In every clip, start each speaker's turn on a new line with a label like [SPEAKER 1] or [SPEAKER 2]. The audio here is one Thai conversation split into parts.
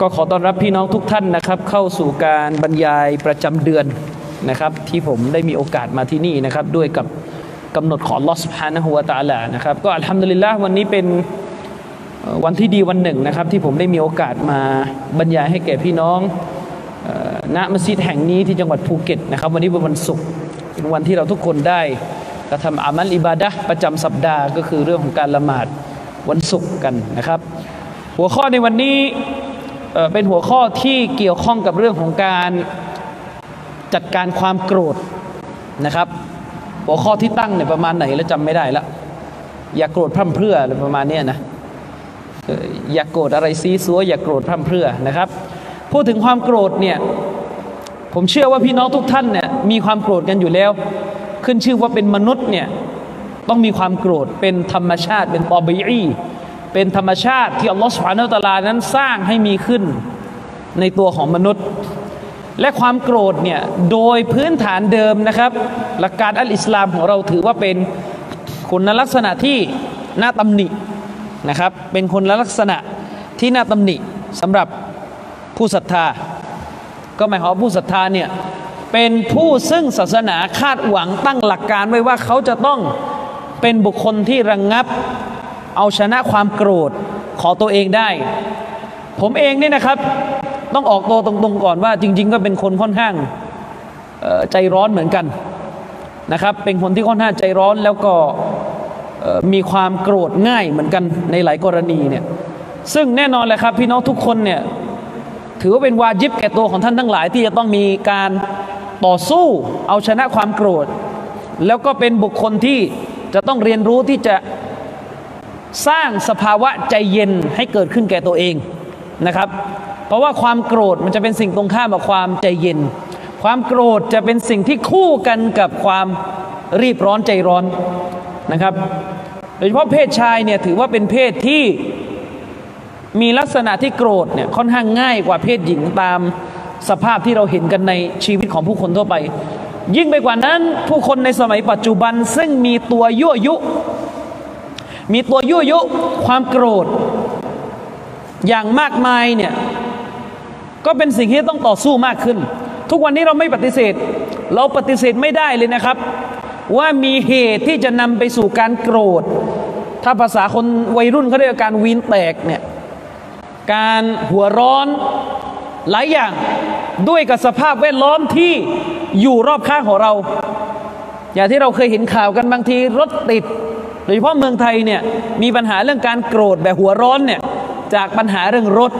[SPEAKER 1] ก็ขอต้อนรับพี่น้องทุกท่านนะครับ เข้าสู่การบรรยายประจำเดือนนะครับ ที่ผมได้มีโอกาสมาที่นี่นะครับ ด้วยกับกำหนดของลอสพานะฮัวตาลานะครับ ก็อัลฮัมดุลิลละวันนี้เป็นวันที่ดีวันหนึ่งนะครับ ที่ผมได้มีโอกาสมาบรรยายให้แก่พี่น้องณมัสยิดแห่งนี้ที่จังหวัดภูเก็ตนะครับ วันนี้เป็นวันศุกร์เป็นวันที่เราทุกคนได้กระทำอามัลอิบาดะประจำสัปดาห์ก็คือเรื่องของการละหมาดวันศุกร์กันนะครับ หัวข้อในวันนี้ เป็นหัวข้อที่เกี่ยวข้องกับเรื่องของการจัดการความโกรธนะครับ หัวข้อที่ตั้งเนี่ยประมาณไหนแล้วจำไม่ได้ละอย่าโกรธพร่ำเพรื่ออะไรประมาณนี้นะอย่าโกรธอะไรซีซัวอย่าโกรธพร่ำเพรื่อนะครับพูดถึงความโกรธเนี่ยผมเชื่อว่าพี่น้องทุกท่านเนี่ยมีความโกรธกันอยู่แล้ว ขึ้นชื่อว่าเป็นมนุษย์เนี่ยต้องมีความโกรธเป็นธรรมชาติเป็นตอบีอี เป็นธรรมชาติที่อัลลอฮฺสุบฮานาอัลลอฮนั้นสร้างให้มีขึ้นในตัวของมนุษย์ และความโกรธเนี่ยโดยพื้นฐานเดิมนะครับ หลักการอัลอิสลามของเราถือว่าเป็นคุณลักษณะที่น่าตำหนินะครับ เป็นคุณลักษณะที่น่าตำหนิสำหรับผู้ศรัทธา ก็หมายความว่าผู้ศรัทธาเนี่ยเป็นผู้ซึ่งศาสนาคาดหวังตั้งหลักการไว้ว่าเขาจะต้องเป็นบุคคลที่ระงงับ เอาชนะความโกรธขอตัวเองได้ ผมเองเนี่ยนะครับ ต้องออกตัวตรงๆก่อนว่า จริง ๆ ก็เป็นคนค่อนข้างใจร้อนเหมือนกันนะครับ เป็นคนที่ค่อนข้างใจร้อนแล้วก็มีความโกรธง่ายเหมือนกันในหลายกรณีเนี่ยซึ่งแน่นอนเลยครับ พี่น้องทุกคนเนี่ยถือว่าเป็นวาจิบแก่ตัวของท่านทั้งหลาย ที่จะต้องมีการต่อสู้เอาชนะความโกรธ แล้วก็เป็นบุคคลที่จะต้องเรียนรู้ที่จะ สร้างสภาวะใจเย็นให้เกิดขึ้นแก่ตัวเองนะครับ เพราะว่าความโกรธมันจะเป็นสิ่งตรงข้ามกับความใจเย็น ความโกรธจะเป็นสิ่งที่คู่กันกับความรีบร้อนใจร้อนนะครับ โดยเฉพาะเพศชายเนี่ยถือว่าเป็นเพศที่มีลักษณะที่โกรธเนี่ยค่อนข้างง่ายกว่าเพศหญิงตามสภาพที่เราเห็นกันในชีวิตของผู้คนทั่วไป ยิ่งไปกว่านั้นผู้คนในสมัยปัจจุบันซึ่งมีตัวยั่วยุ มีตัวยั่วยุความโกรธ อย่างมากมายเนี่ยก็เป็นสิ่งที่ต้องต่อสู้มากขึ้น ทุกวันนี้เราไม่ปฏิเสธ เราปฏิเสธไม่ได้เลยนะครับ ว่ามีเหตุที่จะนำไปสู่การโกรธ ถ้าภาษาคนวัยรุ่นเขาเรียกการวีนแตกเนี่ยการหัวร้อนหลายอย่างด้วยกับสภาพแวดล้อมที่อยู่รอบข้างของเรา อย่างที่เราเคยเห็นข่าวกันบางทีรถติด ดยเฉพาะเมืองไทยเนี่ยมีปัญหาเรื่องการโกรธแบบหัวร้อนเนี่ยจากปัญหาเรื่องรถ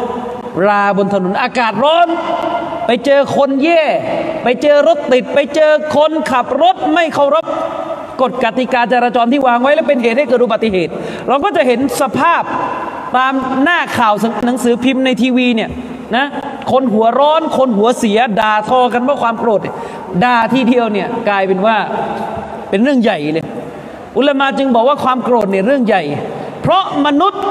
[SPEAKER 1] ราบนถนนอากาศร้อน ไปเจอคนแย่ ไปเจอรถติด ไปเจอคนขับรถไม่เคารพกฎกติกาจราจรที่วางไว้และเป็นเหตุให้เกิดอุบัติเหตุ เราก็จะเห็นสภาพตามหน้าข่าวหนังสือพิมพ์ในทีวีเนี่ยนะคนหัวร้อนคนหัวเสียด่าทอกันเพราะความโกรธด่าทีเดียวเนี่ยกลายเป็นว่าเป็นเรื่องใหญ่เลย อุลามาจึงบอกว่าความโกรธเนี่ยเรื่องใหญ่ เพราะมนุษย์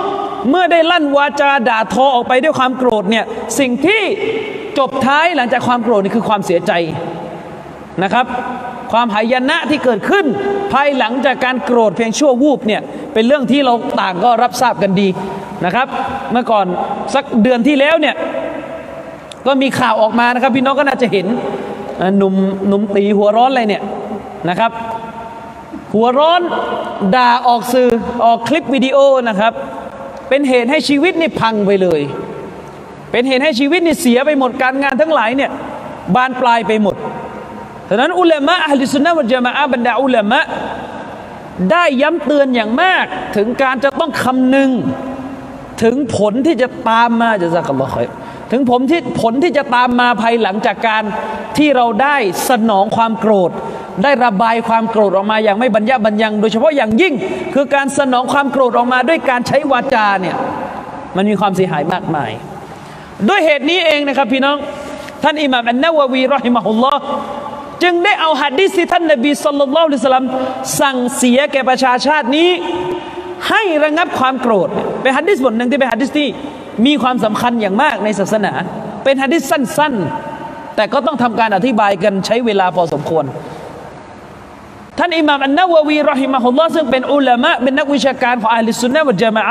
[SPEAKER 1] เมื่อได้ลั่นวาจาด่าทอออกไปด้วยความโกรธเนี่ยสิ่งที่จบท้ายหลังจากความโกรธนี่คือความเสียใจนะครับ ความหายนะที่เกิดขึ้น ภายหลังจากการโกรธเพียงชั่ววูบเนี่ยเป็นเรื่องที่เราต่างก็รับทราบกันดีนะครับ เมื่อก่อนสักเดือนที่แล้วเนี่ยก็มีข่าวออกมานะครับ พี่น้องก็น่าจะเห็นหนุ่มหนุ่มตีหัวร้อนอะไรเนี่ยนะครับ หัวร้อนด่าออกสื่อออกคลิปวิดีโอนะครับ เป็นเหตุให้ชีวิตนี่พังไปเลย เป็นเหตุให้ชีวิตนี่เสียไปหมดการงานทั้งหลายเนี่ยบานปลายไปหมดฉะนั้นอุลามะอัลลิสุนนะวะจามะบรรดาอุลามะได้ย้ำเตือนอย่างมาก ถึงการจะต้องคำนึง ถึงผลที่จะตามมาจะสักอัลลอฮ์ ถึงผมที่ผลที่จะตามมาภายหลังจากการที่เราได้สนองความโกรธ ได้ระบายความโกรธออกมาอย่างไม่บรรยะบรรยัง โดยเฉพาะอย่างยิ่ง คือการสนองความโกรธออกมาด้วยการใช้วาจาเนี่ยมันมีความเสียหายมากมาย ด้วยเหตุนี้เองนะครับพี่น้อง ท่านอิหม่ามอันนาววีรอฮิมะฮุลลอฮ์จึงได้เอาหัดดิษที่ท่านนบีสุลต่านละสลัมสั่งเสียแก่ประชาชาตินี้ ให้ระงับความโกรธเป็นหัดดิษบทหนึ่งที่เป็นหัดดิษที่ มีความสำคัญอย่างมากในศาสนา เป็นหะดีษสั้น ๆ แต่ก็ต้องทำการอธิบายกันใช้เวลาพอสมควร ท่านอิหม่ามอันนาววีรอฮิมะฮุลลอฮ์ซึ่งเป็นอุลามะเป็นนักวิชาการของأهل السنة والجماعة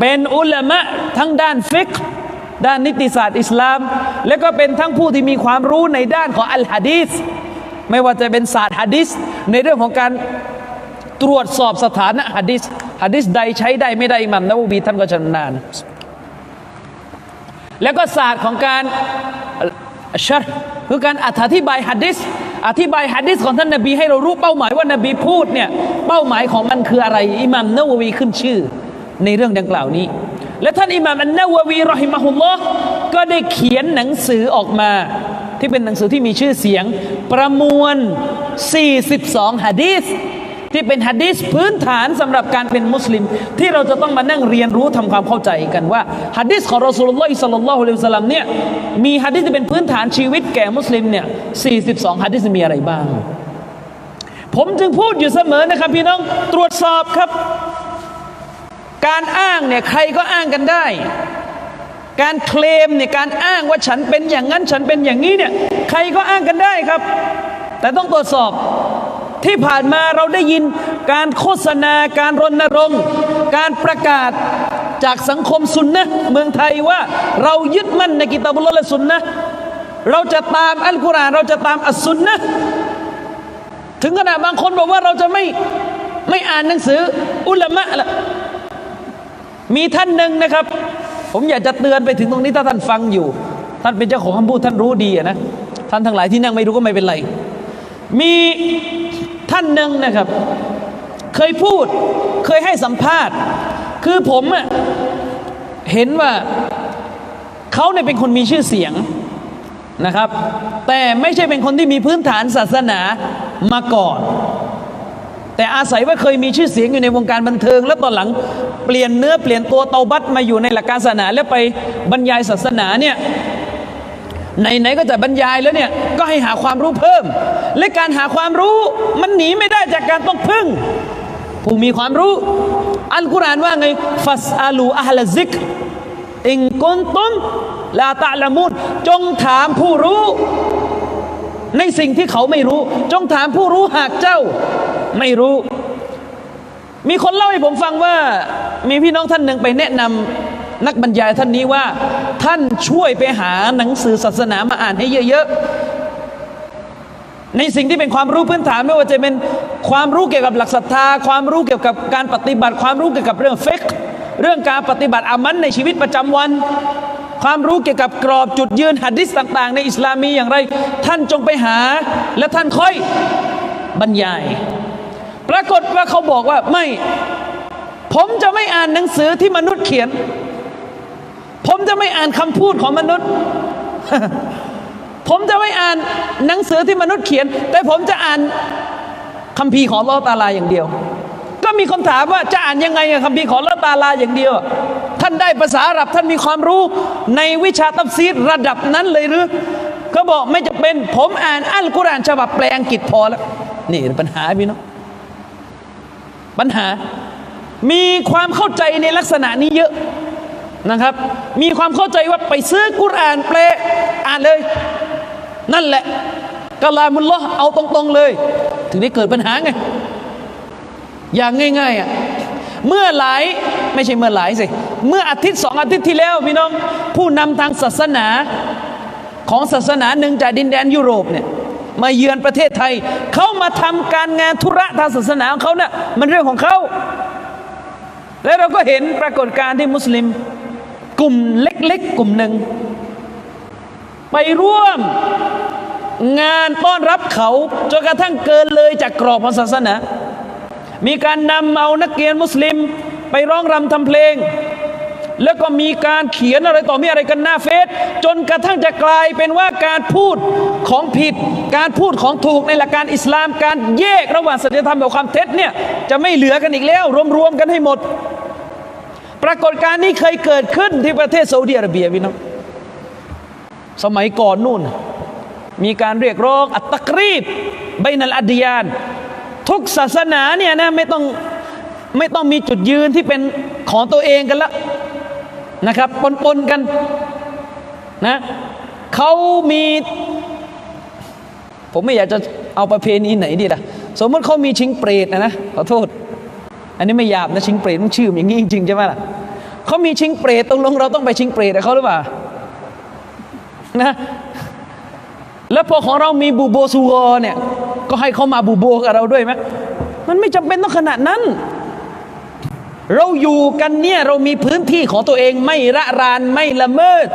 [SPEAKER 1] เป็นอุลามะทั้งด้านฟิกด้านนิติศาสตร์อิสลาม และก็เป็นทั้งผู้ที่มีความรู้ในด้านของอัลหะดีษไม่ว่าจะเป็นศาสตร์หะดีษในเรื่องของการตรวจสอบสถานะฮะดิษฮะดิษใดใช้ได้ไม่ได้อิหมัมนะบีท่านก็ชำนาญ แล้วก็ศาสตร์ของการชัรคือการอธิบายฮะดิษอธิบายฮะดิษของท่านนบีให้เรารู้เป้าหมายว่านบีพูดเนี่ยเป้าหมายของมันคืออะไรอิหมัมนะวีขึ้นชื่อในเรื่องดังกล่าวนี้ และท่านอิหม่ามอันนาววีรอฮิมะฮุลลอฮ์ก็ได้เขียนหนังสือออกมา ที่เป็นหนังสือที่มีชื่อเสียง ประมวล 42ฮะดีษ ที่เป็นฮะดีษพื้นฐานสำหรับการเป็นมุสลิม ที่เราจะต้องมานั่งเรียนรู้ทำความเข้าใจกันว่าฮะดีษของรอสูลุลลอฮิสัลลัลลอฮุอะลัยฮิสลามเนี่ยมีฮะดีษที่เป็นพื้นฐานชีวิตแก่มุสลิมเนี่ย42ฮะดีษมีอะไรบ้าง ผมจึงพูดอยู่เสมอนะครับพี่น้องตรวจสอบครับ การอ้างเนี่ยใครก็อ้างกันได้ การเคลมเนี่ยการอ้างว่าฉันเป็นอย่างนั้นฉันเป็นอย่างนี้เนี่ยใครก็อ้างกันได้ครับ แต่ต้องตรวจสอบ ที่ผ่านมาเราได้ยินการโฆษณาการรณรงค์ การประกาศจากสังคมสุนนะเมืองไทยว่า เรายึดมั่นในกิตาบุลและสุนนะเราจะตามอัลกุรอานเราจะตามอัสสุนนะถึงขนาดบางคนบอกว่าเราจะไม่ไม่อ่านหนังสืออุลามะละมีท่านหนึ่งนะครับ ผมอยากจะเตือนไปถึงตรงนี้ถ้าท่านฟังอยู่ ท่านเป็นเจ้าของคำพูดท่านรู้ดีนะท่านทั้งหลายที่นั่งไม่รู้ก็ไม่เป็นไร มี ท่านหนึ่งนะครับ เคยพูดเคยให้สัมภาษณ์ คือผมอะเห็นว่าเขาเนี่ยเป็นคนมีชื่อเสียงนะครับ แต่ไม่ใช่เป็นคนที่มีพื้นฐานศาสนามาก่อน แต่อาศัยว่าเคยมีชื่อเสียงอยู่ในวงการบันเทิง แล้วตอนหลังเปลี่ยนเนื้อเปลี่ยนตัวเตาบัตมาอยู่ในหลักการศาสนา แล้วไปบรรยายศาสนาเนี่ย ไหนๆก็จะบรรยายแล้วเนี่ยก็ให้หาความรู้เพิ่ม และการหาความรู้มันหนีไม่ได้จากการต้องพึ่ง ผู้มีความรู้ อัลกุรอานว่าไงฟัสอาลูอัลซิกอิงกุนตุมลาตะละมุดจงถามผู้รู้ ในสิ่งที่เขาไม่รู้ จงถามผู้รู้หากเจ้าไม่รู้ มีคนเล่าให้ผมฟังว่า มีพี่น้องท่านหนึ่งไปแนะนำ นักบรรยายท่านนี้ว่า ท่านช่วยไปหาหนังสือศาสนามาอ่านให้เยอะๆในสิ่งที่เป็นความรู้พื้นฐานไม่ว่าจะเป็นความรู้เกี่ยวกับหลักศรัทธา ความรู้เกี่ยวกับการปฏิบัติ ความรู้เกี่ยวกับเรื่องเฟกเรื่องการปฏิบัติอามันในชีวิตประจำวัน ความรู้เกี่ยวกับกรอบจุดยืนหัดดิษต่าง ๆ ในอิสลามมีอย่างไร ท่านจงไปหา และท่านค่อยบรรยาย ปรากฏว่าเขาบอกว่าไม่ ผมจะไม่อ่านหนังสือที่มนุษย์เขียน ผมจะไม่อ่านคำพูดของมนุษย์ ผมจะไม่อ่านหนังสือที่มนุษย์เขียน แต่ผมจะอ่านคำพีของลอตาลาอย่างเดียว ก็มีคนถามว่าจะอ่านยังไงคำพีของลอตาลาอย่างเดียว ท่านได้ภาษาอาหรับท่านมีความรู้ในวิชาตัฟซีรระดับนั้นเลยหรือเขาบอกไม่จะเป็นผมอ่านอัลกุรอานฉบับแปลอังกฤษพอแล้ว นี่ปัญหาพี่น้องปัญหา มีความเข้าใจในลักษณะนี้เยอะ นะครับ มีความเข้าใจว่าไปซื้อกุรานแปลอ่านเลย นั่นแหละกลามุลลอฮ์เอาตรงๆเลย ถึงได้เกิดปัญหาไง อย่างง่ายๆอะเมื่อหลายไม่ใช่เมื่อหลายสิเมื่ออาทิตย์สองอาทิตย์ที่แล้วพี่น้อง ผู้นำทางศาสนาของศาสนาหนึ่งจากดินแดนยุโรปเนี่ยมาเยือนประเทศไทย เขามาทำการงานธุระทางศาสนาของเขาเนี่ยมันเรื่องของเขา และเราก็เห็นปรากฏการณ์ที่มุสลิม กลุ่มเล็กๆ กลุ่มหนึ่ง ไปร่วมงานต้อนรับเขาจนกระทั่งเกินเลยจากกรอบของศาสนา มีการนำเอานักเรียนมุสลิม ไปร้องรำทำเพลง แล้วก็มีการเขียนอะไรต่อมีอะไรกันหน้าเฟซจนกระทั่งจะกลายเป็นว่าการพูดของผิด การพูดของถูกในหลักการอิสลามการแยกระหว่างสัจธรรมกับความเท็จเนี่ยจะไม่เหลือกันอีกแล้ว รวมๆกันให้หมด ปรากฏการณ์นี้เคยเกิดขึ้นที่ประเทศซาอุดิอาระเบียพี่น้องสมัยก่อนนู่น มีการเรียกร้องอัตตกรีบใบนัลอดียาน ทุกศาสนาเนี่ยนะไม่ต้องไม่ต้องมีจุดยืนที่เป็นของตัวเองกันละนะครับปนๆกันนะเขามี ผมไม่อยากจะเอาประเพณีไหนดีล่ะ สมมติเขามีชิงเปรตนะนะขอโทษ อันนี้ไม่หยาบนะชิงเปรตมันชื่ออย่างนี้จริงๆใช่ไหมล่ะเขามีชิงเปรตตรงลงเราต้องไปชิงเปรตเขาหรือเปล่านะแล้วพอของเรามีบูโบซูกอเนี่ยก็ให้เขามาบูโบกับเราด้วยไหมมันไม่จำเป็นต้องขนาดนั้น เราอยู่กันเนี่ยเรามีพื้นที่ของตัวเองไม่ระรานไม่ละเมิด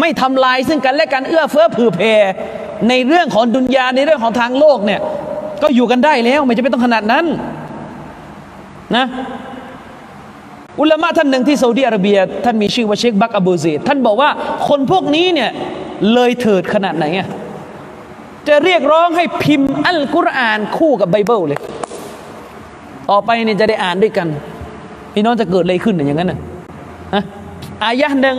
[SPEAKER 1] ไม่ทำลายซึ่งกันและกันเอื้อเฟื้อเผื่อแผ่ในเรื่องของดุนยาในเรื่องของทางโลกเนี่ยก็อยู่กันได้แล้ว ไม่จำเป็นต้องขนาดนั้น นะอุลามะท่านหนึ่งที่ซาอุดีอาระเบีย ท่านมีชื่อว่าเชคบักอบูซีท่านบอกว่าคนพวกนี้เนี่ยเลยเถิดขนาดไหนอะจะเรียกร้องให้พิมพ์อัลกุรอานคู่กับไบเบิลเลย ต่อไปเนี่ยจะได้อ่านด้วยกันพี่น้องจะเกิดอะไรขึ้นอย่างนั้นน่ะฮะอายะหนึ่ง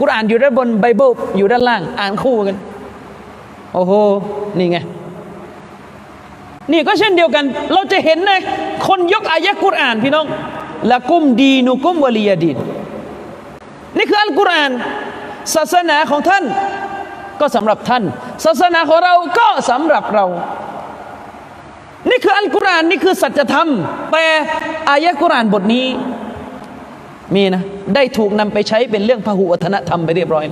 [SPEAKER 1] กุรอานอยู่ด้านบนไบเบิลอยู่ด้านล่าง อ่านคู่กัน โอ้โห นี่ไง นี่ก็เช่นเดียวกัน เราจะเห็นนะคนยกอายะกุรอานพี่น้องละกุมดีนุกุมวลียดินนี่คืออัลกุรอานศาสนาของท่าน ก็สำหรับท่าน ศาสนาของเราก็สำหรับเรา นี่คืออัลกุรอานนี่คือสัจธรรม แต่อายะกุรอานบทนี้ มีนะ ได้ถูกนำไปใช้เป็นเรื่องพหุวัฒนธรรมไปเรียบร้อย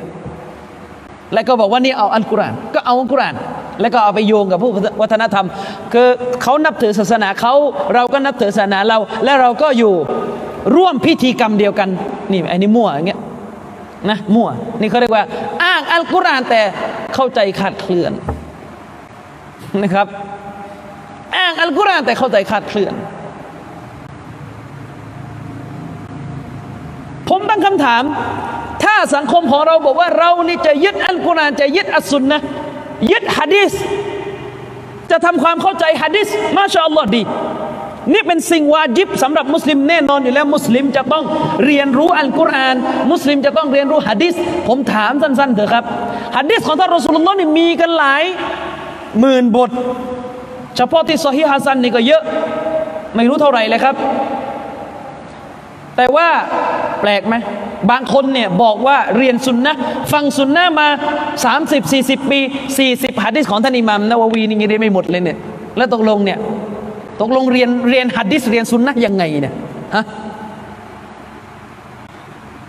[SPEAKER 1] แล้วก็บอกว่านี่เอาอัลกุรอานก็เอาอัลกุรอาน แล้วก็เอาไปโยงกับผู้วัฒนธรรม คือเขานับถือศาสนาเขาเราก็นับถือศาสนาเรา และเราก็อยู่ร่วมพิธีกรรมเดียวกัน นี่ไอ้นี่มั่วอย่างเงี้ยนะมั่ว นี่เขาเรียกว่า อ้างอัลกุรอานแต่เข้าใจขาดเคลื่อนนะครับ อ้างอัลกุรอานแต่เข้าใจขาดเคลื่อน ผมตั้งคำถาม ถ้าสังคมของเราบอกว่าเรานี่จะยึดอัลกุรอานจะยึดอัสซุนนะ ยึดฮะดิษจะทำความเข้าใจฮะดิษมาชาอัลลอฮ์ดี นี่เป็นสิ่งวาจิบสำหรับมุสลิมแน่นอนอยู่แล้วมุสลิมจะต้องเรียนรู้อัลกุรอาน มุสลิมจะต้องเรียนรู้ฮะดิษผมถามสั้นๆเถอะครับฮะดิษของท่านรอสูลุลลอฮ์นี่มีกันหลายหมื่นบท เฉพาะที่ซอฮีฮัสันนี่ก็เยอะ ไม่รู้เท่าไหร่เลยครับ แต่ว่าแปลกไหม บางคนเนี่ยบอกว่าเรียนสุนนะฟังสุนนะมา 30 40 ปี 40ฮะดิษของท่านอิหมัมนาววีนี่ยังเรียนไม่หมดเลยเนี่ยแล้วตกลงเนี่ยตกลงเรียนเรียนฮัดดิสเรียนสุนนะยังไงเนี่ยฮะ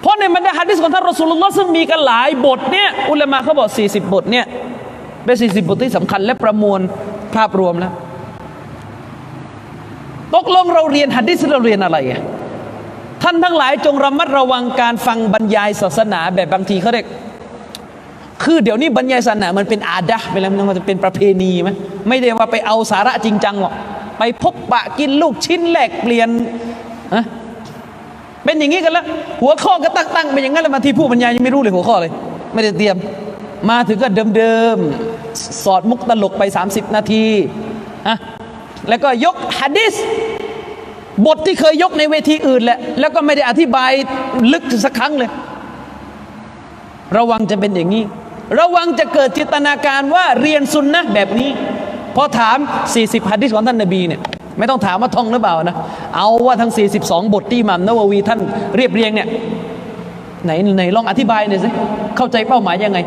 [SPEAKER 1] เพราะในบรรดาฮัดดิสของท่านรอสูลุลลอฮ์ซึ่งมีกันหลายบทเนี่ยอุลามะเขาบอก 40 บทเนี่ยเป็น40 บทที่สำคัญและประมวลภาพรวมแล้วตกลงเราเรียนฮัดดิสเราเรียนอะไรอะ ท่านทั้งหลายจงระมัดระวังการฟังบรรยายศาสนาแบบบางทีเขาเรียกคือเดี๋ยวนี้บรรยายศาสนามันเป็นอาดะไปแล้วมันจะเป็นประเพณีไหมไม่ได้ว่าไปเอาสาระจริงจังหรอกไปพบปะกินลูกชิ้นแหลกเปลี่ยนอะเป็นอย่างนี้กันแล้วหัวข้อก็ตั้งตั้งเป็นอย่างนั้นแล้วมาที่ผู้บรรยายยังไม่รู้เลยหัวข้อเลย ไม่ได้เตรียม มาถึงก็เดิมๆสอดมุกตลกไป 30 นาทีอะแล้วก็ยกฮะดิษ บทที่เคยยกในเวทีอื่นแหละแล้วก็ไม่ได้อธิบายลึกสักครั้งเลย ระวังจะเป็นอย่างนี้ ระวังจะเกิดจิตนาการว่าเรียนซุนนะแบบนี้พอถาม 40ฮะดิษของท่านนบีเนี่ยไม่ต้องถามว่าท่องหรือเปล่านะเอาว่าทั้ง 42 บทที่มัมนาววีท่านเรียบเรียงเนี่ยไหนไหนลองอธิบายหน่อยสิเข้าใจเป้าหมายยังไง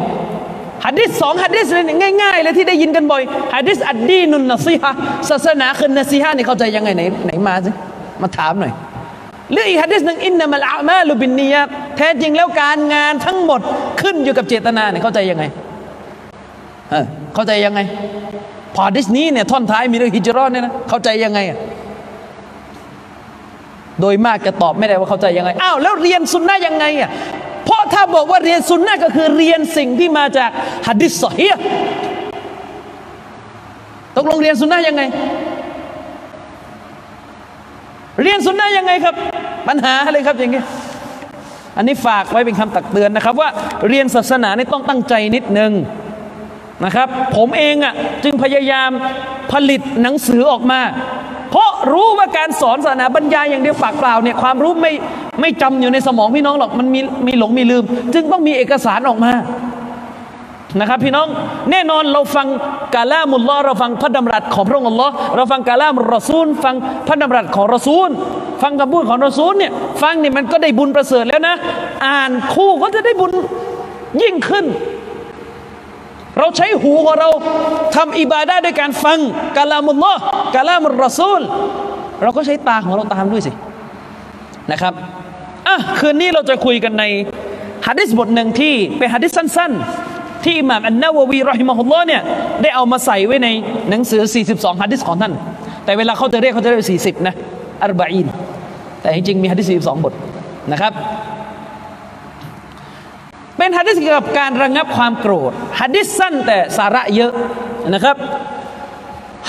[SPEAKER 1] ฮะดิษสองฮะดิษเลยง่ายๆเลยที่ได้ยินกันบ่อยฮะดิษอัดดีนุนนซีฮะศาสนาคือนัซีฮะนี่เข้าใจยังไงไหนไหนมาสิ มาถามหน่อยหรืออีกฮะดิษหนึ่งอินนามัลอามาลุบินนียะแท้จริงแล้วการงานทั้งหมดขึ้นอยู่กับเจตนาเนี่ยเข้าใจยังไงเออเข้าใจยังไง พอดิสนี้เนี่ยท่อนท้ายมีเรื่องฮิจรอนเนี่ยนะเข้าใจยังไงอะโดยมากจะตอบไม่ได้ว่าเข้าใจยังไงอ้าวแล้วเรียนสุนนะยังไงอะเพราะถ้าบอกว่าเรียนสุนนะก็คือเรียนสิ่งที่มาจากฮัดดิสซอฮีตกลงเรียนสุนนะยังไง เรียนสุนนะยังไงครับ ปัญหาอะไรครับอย่างเงี้ยอันนี้ฝากไว้เป็นคำตักเตือนนะครับ ว่าเรียนศาสนานี่ต้องตั้งใจนิดนึงนะครับ ผมเองอะจึงพยายามผลิตหนังสือออกมา เพราะรู้ว่าการสอนศาสนาบรรยายอย่างเดียวฝากเปล่าเนี่ยความรู้ไม่ไม่จำอยู่ในสมองพี่น้องหรอกมันมีมีหลงมีลืม จึงต้องมีเอกสารออกมา นะครับพี่น้องแน่นอนเราฟังกาลามุลลอเราฟังพระดำรัสของพระองค์อัลลอฮ์เราฟังกาลามุรอซูล ฟังพระดำรัสของรอซูล ฟังคำพูดของรอซูลเนี่ยฟังเนี่ยมันก็ได้บุญประเสริฐแล้วนะ อ่านคู่ก็จะได้บุญยิ่งขึ้น เราใช้หูของเราทำอิบาดาด้วยการฟังกาลามุลลอฮ์กาลามุรอซูล เราก็ใช้ตาของเราตามด้วยสินะครับอะคืนนี้เราจะคุยกันในฮะดิษบทหนึ่งที่เป็นฮะดิษสั้น ๆ ที่อิหม่ามอันนาววีรอฮิมะฮุลลอฮ์เนี่ยได้เอามาใส่ไว้ในหนังสือ 42ฮะดิษของท่าน แต่เวลาเขาจะเรียกเขาจะเรียก 40 นะอัรบะอีนแต่จริงๆมีฮะดิษ42 บทนะครับ เป็นฮะดิษเกี่ยวกับการระงับความโกรธฮะดิษสั้นแต่สาระเยอะนะครับ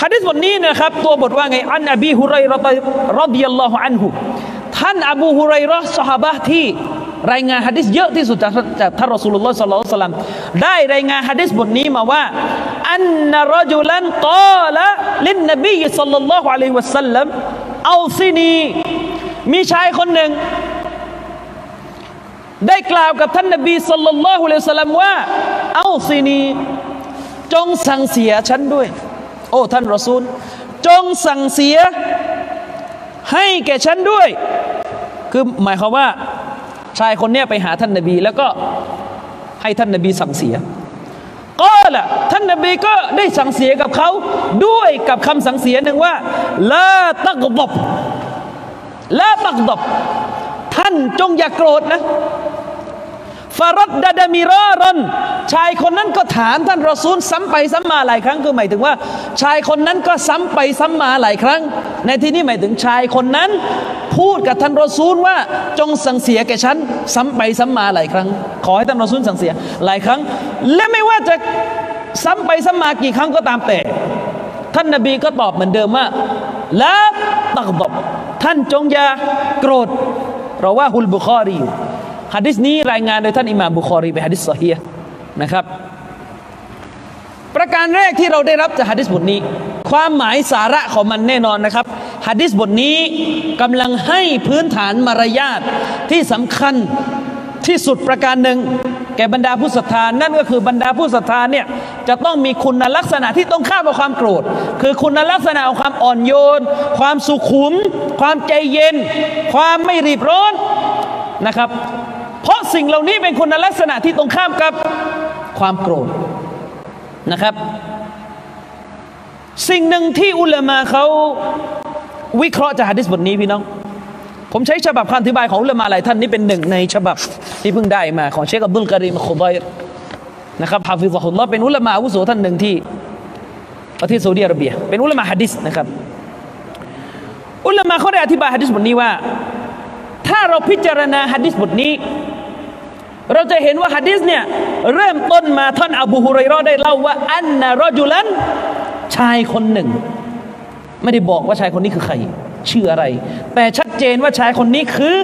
[SPEAKER 1] ฮะดิษบทนี้นะครับตัวบทว่าไงอันอบีฮุไรรอตรดิยัลลอฮุอันฮุท่านอบูฮุไรรอสหบะที่ รายงานฮะดิษเยอะที่สุดจากจากท่านรอสูลุลลอฮ์สัลลัลลอฮุซัลลัมได้รายงานฮะดิษบทนี้มาว่าอันนรจุลันกาละลินนบีสัลลัลลอฮุอะลัยฮิวะสัลลัมเอาซินีมีชายคนหนึ่ง ได้กล่าวกับท่านนบีสัลลัลลอฮุอะลัยฮิวะสัลลัมว่าเอาซินีจงสั่งเสียฉันด้วย โอ้ท่านรอซูล จงสั่งเสียให้แก่ฉันด้วย คือหมายความว่า ชายคนเนี้ยไปหาท่านนบี แล้วก็ให้ท่านนบีสั่งเสียก็ละท่านนบีก็ได้สั่งเสียกับเขาด้วยกับคำสั่งเสียหนึ่งว่าละตักดบละตักดบท่านจงอย่ากโกรธนะ ฟารัดดาดามิรารอน ชายคนนั้นก็ถามท่านรอซูลซ้ำไปซ้ำมาหลายครั้งคือหมายถึงว่า ชายคนนั้นก็ซ้ำไปซ้ำมาหลายครั้ง ในที่นี้หมายถึงชายคนนั้น พูดกับท่านรอซูลว่าจงสั่งเสียแก่ฉันซ้ำไปซ้ำมาหลายครั้ง ขอให้ท่านรอซูลสั่งเสียหลายครั้ง และไม่ว่าจะซ้ำไปซ้ำมากี่ครั้งก็ตามแต่ ท่านนบีก็ตอบเหมือนเดิมว่าละตักบอบท่านจงอย่าโกรธเราว่าฮุลบุคอรีอยู่ ฮะดิษนี้รายงานโดยท่านอิหม่ามบุคอรีเป็นฮะดิษซอฮียนะครับ ประการแรกที่เราได้รับจากฮะดิษบทนี้ ความหมายสาระของมันแน่นอนนะครับฮะดิษบทนี้กำลังให้พื้นฐานมารยาทที่สำคัญที่สุดประการหนึ่ง แก่บรรดาผู้ศรัทธานั่นก็คือบรรดาผู้ศรัทธาเนี่ยจะต้องมีคุณลักษณะที่ต้องข้ามกับความโกรธ คือคุณลักษณะของความอ่อนโยน ความสุขุม ความใจเย็น ความไม่รีบร้อนนะครับ เพราะสิ่งเหล่านี้เป็นคุณลักษณะที่ตรงข้ามกับความโกรธนะครับ สิ่งหนึ่งที่อุลามาเขาวิเคราะห์จากฮะดิษบทนี้พี่น้อง ผมใช้ฉบับคำอธิบายของอุลามาหลายท่านนี่เป็นหนึ่งในฉบับที่เพิ่งได้มาของเชคอับดุลการีมคุบอยนะครับฮาฟิซฮุลลอฮ์เป็นอุลามาอาวุโสท่านหนึ่งที่ประเทศซาอุดิอาระเบีย เป็นอุลามาฮะดิษนะครับ อุลามาเขาได้อธิบายฮะดิษบทนี้ว่า ถ้าเราพิจารณาฮะดิษบทนี้ เราจะเห็นว่าฮะดิษเนี่ยเริ่มต้นมาท่านอบูฮุไรรอได้เล่าว่า อันนารอจุลันชายคนหนึ่ง ไม่ได้บอกว่าชายคนนี้คือใคร ชื่ออะไร แต่ชัดเจนว่าชายคนนี้คือ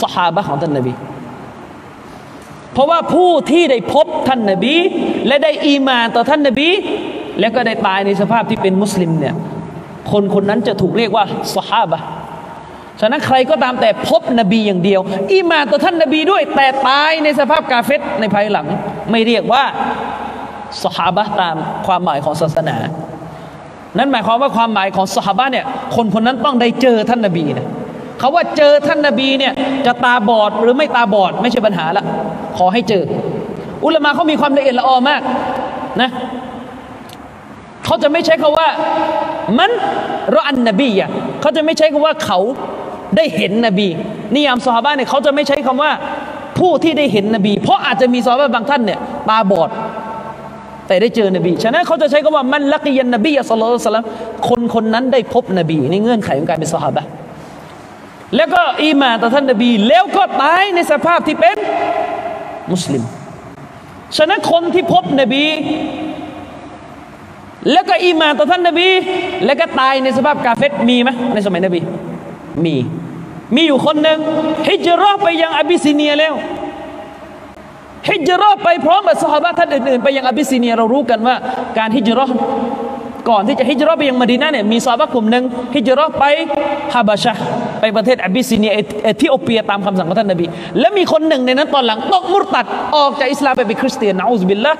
[SPEAKER 1] สหาบะของท่านนบีเพราะว่าผู้ที่ได้พบท่านนบี และได้อีมานต่อท่านนบี แล้วก็ได้ตายในสภาพที่เป็นมุสลิมเนี่ยคนคนนั้นจะถูกเรียกว่าสหาบะ ฉะนั้นใครก็ตามแต่พบนบีอย่างเดียว อีมานต่อท่านนบีด้วย แต่ตายในสภาพกาเฟตในภายหลัง ไม่เรียกว่าสหาบะตามความหมายของศาสนา นั่นหมายความว่าความหมายของสหาบะเนี่ย คนคนนั้นต้องได้เจอท่านนบีนะเขาว่าเจอท่านนบีเนี่ยจะตาบอดหรือไม่ตาบอดไม่ใช่ปัญหาละขอให้เจอ อุลามะเขามีความละเอียดละออมากนะเขาจะไม่ใช้คาว่า มันรออันนบีอะเขาจะไม่ใช้คาว่าเขา ได้เห็นนบี นิยามซอฮาบะเนี่ยเขาจะไม่ใช้คำว่าผู้ที่ได้เห็นนบี เพราะอาจจะมีซอฮาบะบางท่านเนี่ยตาบอด แต่ได้เจอนบี ฉะนั้นเขาจะใช้คำว่ามันลักยันนบีอัสลลอฮุสลัมคนคนนั้นได้พบนบีในเงื่อนไขของการเป็นซอฮาบะแล้วก็อีมาต่อท่านนบี แล้วก็ตายในสภาพที่เป็นมุสลิม ฉะนั้นคนที่พบนบี แล้วก็อีมาต่อท่านนบี แล้วก็ตายในสภาพกาเฟรมีไหมในสมัยนบี มี มีอยู่คนหนึ่งฮิจเราะฮ์ไปยังอบิสซิเนียแล้วฮิจเราะฮ์ไปพร้อมกับซอฮาบะฮ์ท่านอื่นๆ ไปยังอบิสซิเนียเรารู้กันว่า การฮิจเราะฮ์ก่อนที่จะฮิจเราะฮ์ไปยังมะดีนะฮ์เนี่ยมีซอฮาบะฮ์กลุ่มหนึ่งฮิจเราะฮ์ไปฮาบาชะไปประเทศอบิสซิเนียเอธิโอเปียตามคำสั่งของท่านนบี และมีคนหนึ่งในนั้นตอนหลังตกมุรตัดออกจากอิสลามไปเป็นคริสเตียนنعوذ بالله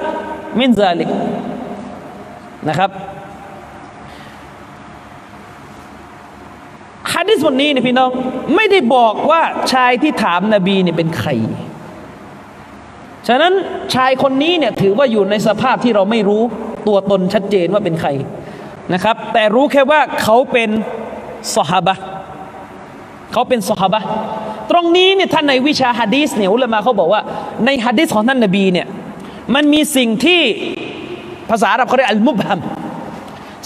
[SPEAKER 1] มินซาลิกนะครับ ฮะดิษบทนี้เนี่ยพี่น้อง ไม่ได้บอกว่าชายที่ถามนบีเนี่ยเป็นใคร ฉะนั้นชายคนนี้เนี่ยถือว่าอยู่ในสภาพที่เราไม่รู้ตัวตนชัดเจนว่าเป็นใครนะครับ แต่รู้แค่ว่าเขาเป็นสหบะเขาเป็นสหบะตรงนี้เนี่ยท่านในวิชาฮะดีสเนี่ยอุลามะเขาบอกว่า ในฮะดีสของท่านนบีเนี่ยมันมีสิ่งที่ภาษาอาหรับเขาเรียกอัลมุบฮัม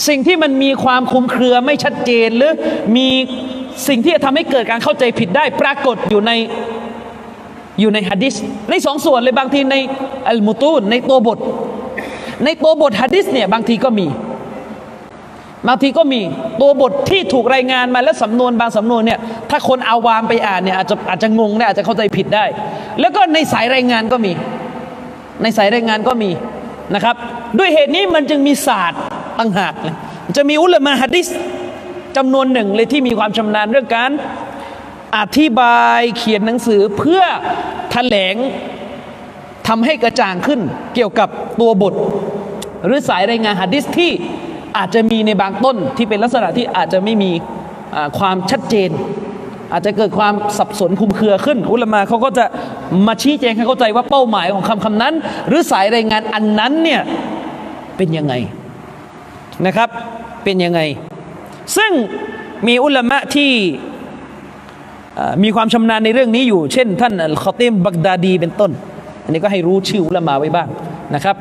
[SPEAKER 1] สิ่งที่มันมีความคลุมเครือไม่ชัดเจนหรือมีสิ่งที่จะทำให้เกิดการเข้าใจผิดได้ปรากฏอยู่ในอยู่ในฮะดิษในสองส่วนเลยบางทีในอัลมุตูนในตัวบท ในตัวบทฮะดิษเนี่ยบางทีก็มี บางทีก็มีตัวบทที่ถูกรายงานมาและสำนวนบางสำนวนเนี่ยถ้าคนเอาวามไปอ่านเนี่ยอาจจะอาจจะงงได้อาจจะเข้าใจผิดได้ แล้วก็ในสายรายงานก็มี ในสายรายงานก็มีนะครับ ด้วยเหตุนี้มันจึงมีศาสตร์ ต่างหากเลยจะมีอุลามะฮะดิษจำนวนหนึ่งเลยที่มีความชำนาญเรื่องการอธิบายเขียนหนังสือเพื่อแถลงทำให้กระจ่างขึ้นเกี่ยวกับตัวบท หรือสายรายงานฮะดิษที่อาจจะมีในบางต้นที่เป็นลักษณะที่อาจจะไม่มีความชัดเจน อาจจะเกิดความสับสนคุมเครือขึ้น อุลามาเขาก็จะมาชี้แจงให้เข้าใจว่าเป้าหมายของคำคำนั้น หรือสายรายงานอันนั้นเนี่ยเป็นยังไง นะครับเป็นยังไง ซึ่งมีอุลามะที่มีความชำนาญในเรื่องนี้อยู่ เช่น ท่านอัลคอติมบักดาดีเป็นต้น อันนี้ก็ให้รู้ชื่ออุลามาไว้บ้างนะครับ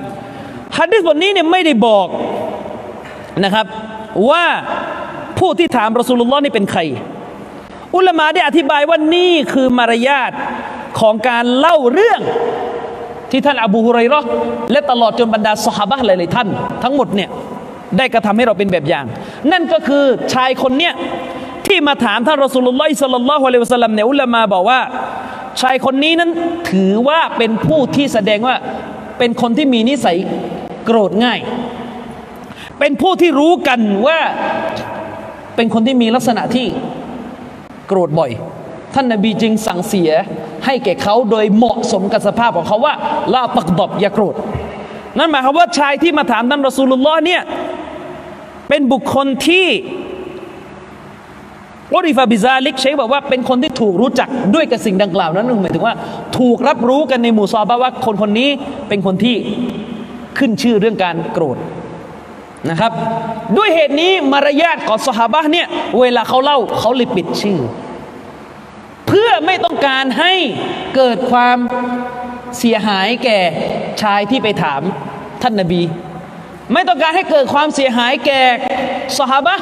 [SPEAKER 1] ฮะดิษบทนี้เนี่ยไม่ได้บอกนะครับว่าผู้ที่ถามรอสูลุลลอฮ์นี่เป็นใคร อุลามาได้อธิบายว่านี่คือมารยาทของการเล่าเรื่องที่ท่านอบูฮุไรรอและตลอดจนบรรดาสหบะหลายๆท่าน ทั้งหมดเนี่ย ได้กระทำให้เราเป็นแบบอย่าง นั่นก็คือชายคนเนี้ยที่มาถามท่านรอสุลลอฮิสัลลัลลอฮุอะลัยฮิวะสัลลัมเนี่ยอุลามาบอกว่า ชายคนนี้นั้นถือว่าเป็นผู้ที่แสดงว่าเป็นคนที่มีนิสัยโกรธง่าย เป็นผู้ที่รู้กันว่าเป็นคนที่มีลักษณะที่โกรธบ่อย ท่านนบีจึงสั่งเสียให้แก่เขาโดยเหมาะสมกับสภาพของเขาว่าลาปักดอบอย่าโกรธ นั่นหมายความว่าชายที่มาถามท่านรอสูลุลลอฮ์เนี่ย เป็นบุคคลที่อริฟาบิซาลิกใช้บอกว่าเป็นคนที่ถูกรู้จักด้วยกับสิ่งดังกล่าวนั้นหมายถึงว่า ถูกรับรู้กันในหมู่ซอบะว่าคนคนนี้เป็นคนที่ขึ้นชื่อเรื่องการโกรธนะครับ ด้วยเหตุนี้มารยาทของสหบะเนี่ยเวลาเขาเล่าเขาเลยปิดชื่อ เพื่อไม่ต้องการให้เกิดความเสียหายแก่ชายที่ไปถามท่านนาบี ไม่ต้องการให้เกิดความเสียหายแก่สหบะ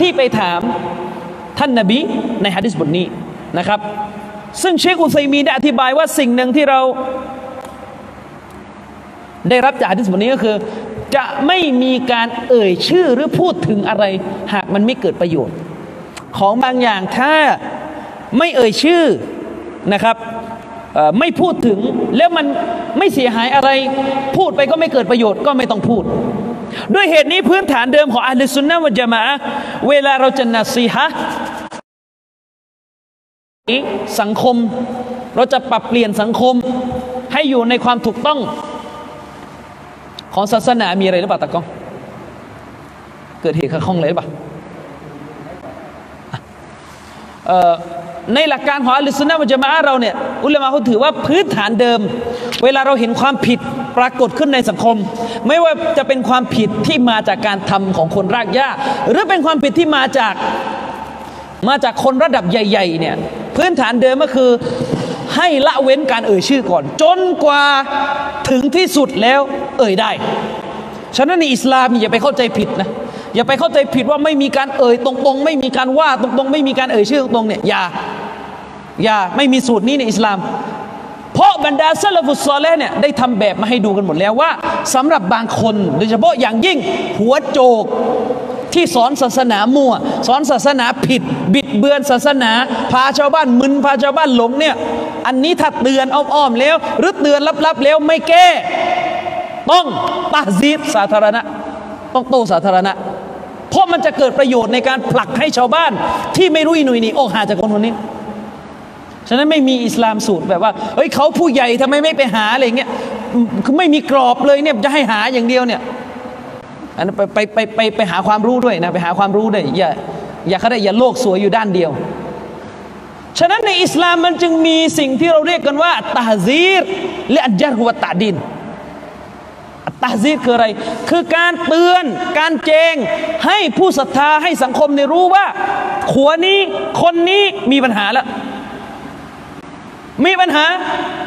[SPEAKER 1] ที่ไปถามท่านนาบีในฮะดิษบทนี้นะครับ ซึ่งเชคอุซัยมีได้อธิบายว่าสิ่งหนึ่งที่เราได้รับจากฮะดิษบทนี้ก็คือ จะไม่มีการเอ่ยชื่อหรือพูดถึงอะไร หากมันไม่เกิดประโยชน์ ของบางอย่างถ้าไม่เอ่ยชื่อนะครับ ไม่พูดถึงแล้วมันไม่เสียหายอะไร พูดไปก็ไม่เกิดประโยชน์ก็ไม่ต้องพูด ด้วยเหตุนี้พื้นฐานเดิมของอัลลสุนนะวะจามะเวลาเราจะนัสีฮะสังคม เราจะปรับเปลี่ยนสังคม ให้อยู่ในความถูกต้อง ของศาสนามีอะไรหรือเปล่าตะกองเกิดเหตุขัดข้องเลยหรือเปล่า ในหลักการของอัลลอฮฺสุนนะมันจะมาเราเนี่ยอุลามะเขาถือว่าพื้นฐานเดิม เวลาเราเห็นความผิดปรากฏขึ้นในสังคม ไม่ว่าจะเป็นความผิดที่มาจากการทำของคนรากหญ้า หรือเป็นความผิดที่มาจากมาจากคนระดับใหญ่ๆเนี่ยพื้นฐานเดิมก็คือให้ละเว้นการเอ่ยชื่อก่อน จนกว่าถึงที่สุดแล้วเอ่ยได้ ฉะนั้นในอิสลามอย่าไปเข้าใจผิดนะ อย่าไปเข้าใจผิดว่าไม่มีการเอ่ยตรงๆ ไม่มีการว่าตรงๆ ไม่มีการเอ่ยชื่อตรงๆเนี่ยอย่าอย่าไม่มีสูตรนี้ในอิสลาม เพราะบรรดาซาลฟุตซอลและเนี่ยได้ทำแบบมาให้ดูกันหมดแล้วว่าสำหรับบางคนโดยเฉพาะอย่างยิ่งหัวโจกที่สอนศาสนามั่ว สอนศาสนาผิด บิดเบือนศาสนา พาชาวบ้านมึนพาชาวบ้านหลงเนี่ยอันนี้ถ้าเตือนอ้อมๆแล้ว หรือเตือนลับๆแล้วไม่แก้ ต้องตาซีดสาธารณะ ต้องโตสาธารณะ
[SPEAKER 2] เพราะมันจะเกิดประโยชน์ในการผลักให้ชาวบ้าน ที่ไม่รู้อินุยนี่ออกหาจากคนคนนี้ ฉะนั้นไม่มีอิสลามสูตรแบบว่าเฮ้ยเขาผู้ใหญ่ทำไมไม่ไปหาอะไรเงี้ยคือไม่มีกรอบเลยเนี่ยจะให้หาอย่างเดียวเนี่ยอันนั้นไปไปไปไปไปหาความรู้ด้วยนะไปหาความรู้ด้วยอย่าอย่าเขาได้อย่าโลกสวยอยู่ด้านเดียว ฉะนั้นในอิสลามมันจึงมีสิ่งที่เราเรียกกันว่าตาซีรและอัจจารหัวตาดิน ตาซีรคืออะไร คือการเตือนการแจงให้ผู้ศรัทธาให้สังคมในรู้ว่า ขัวนี้คนนี้มีปัญหาแล้ว มีปัญหา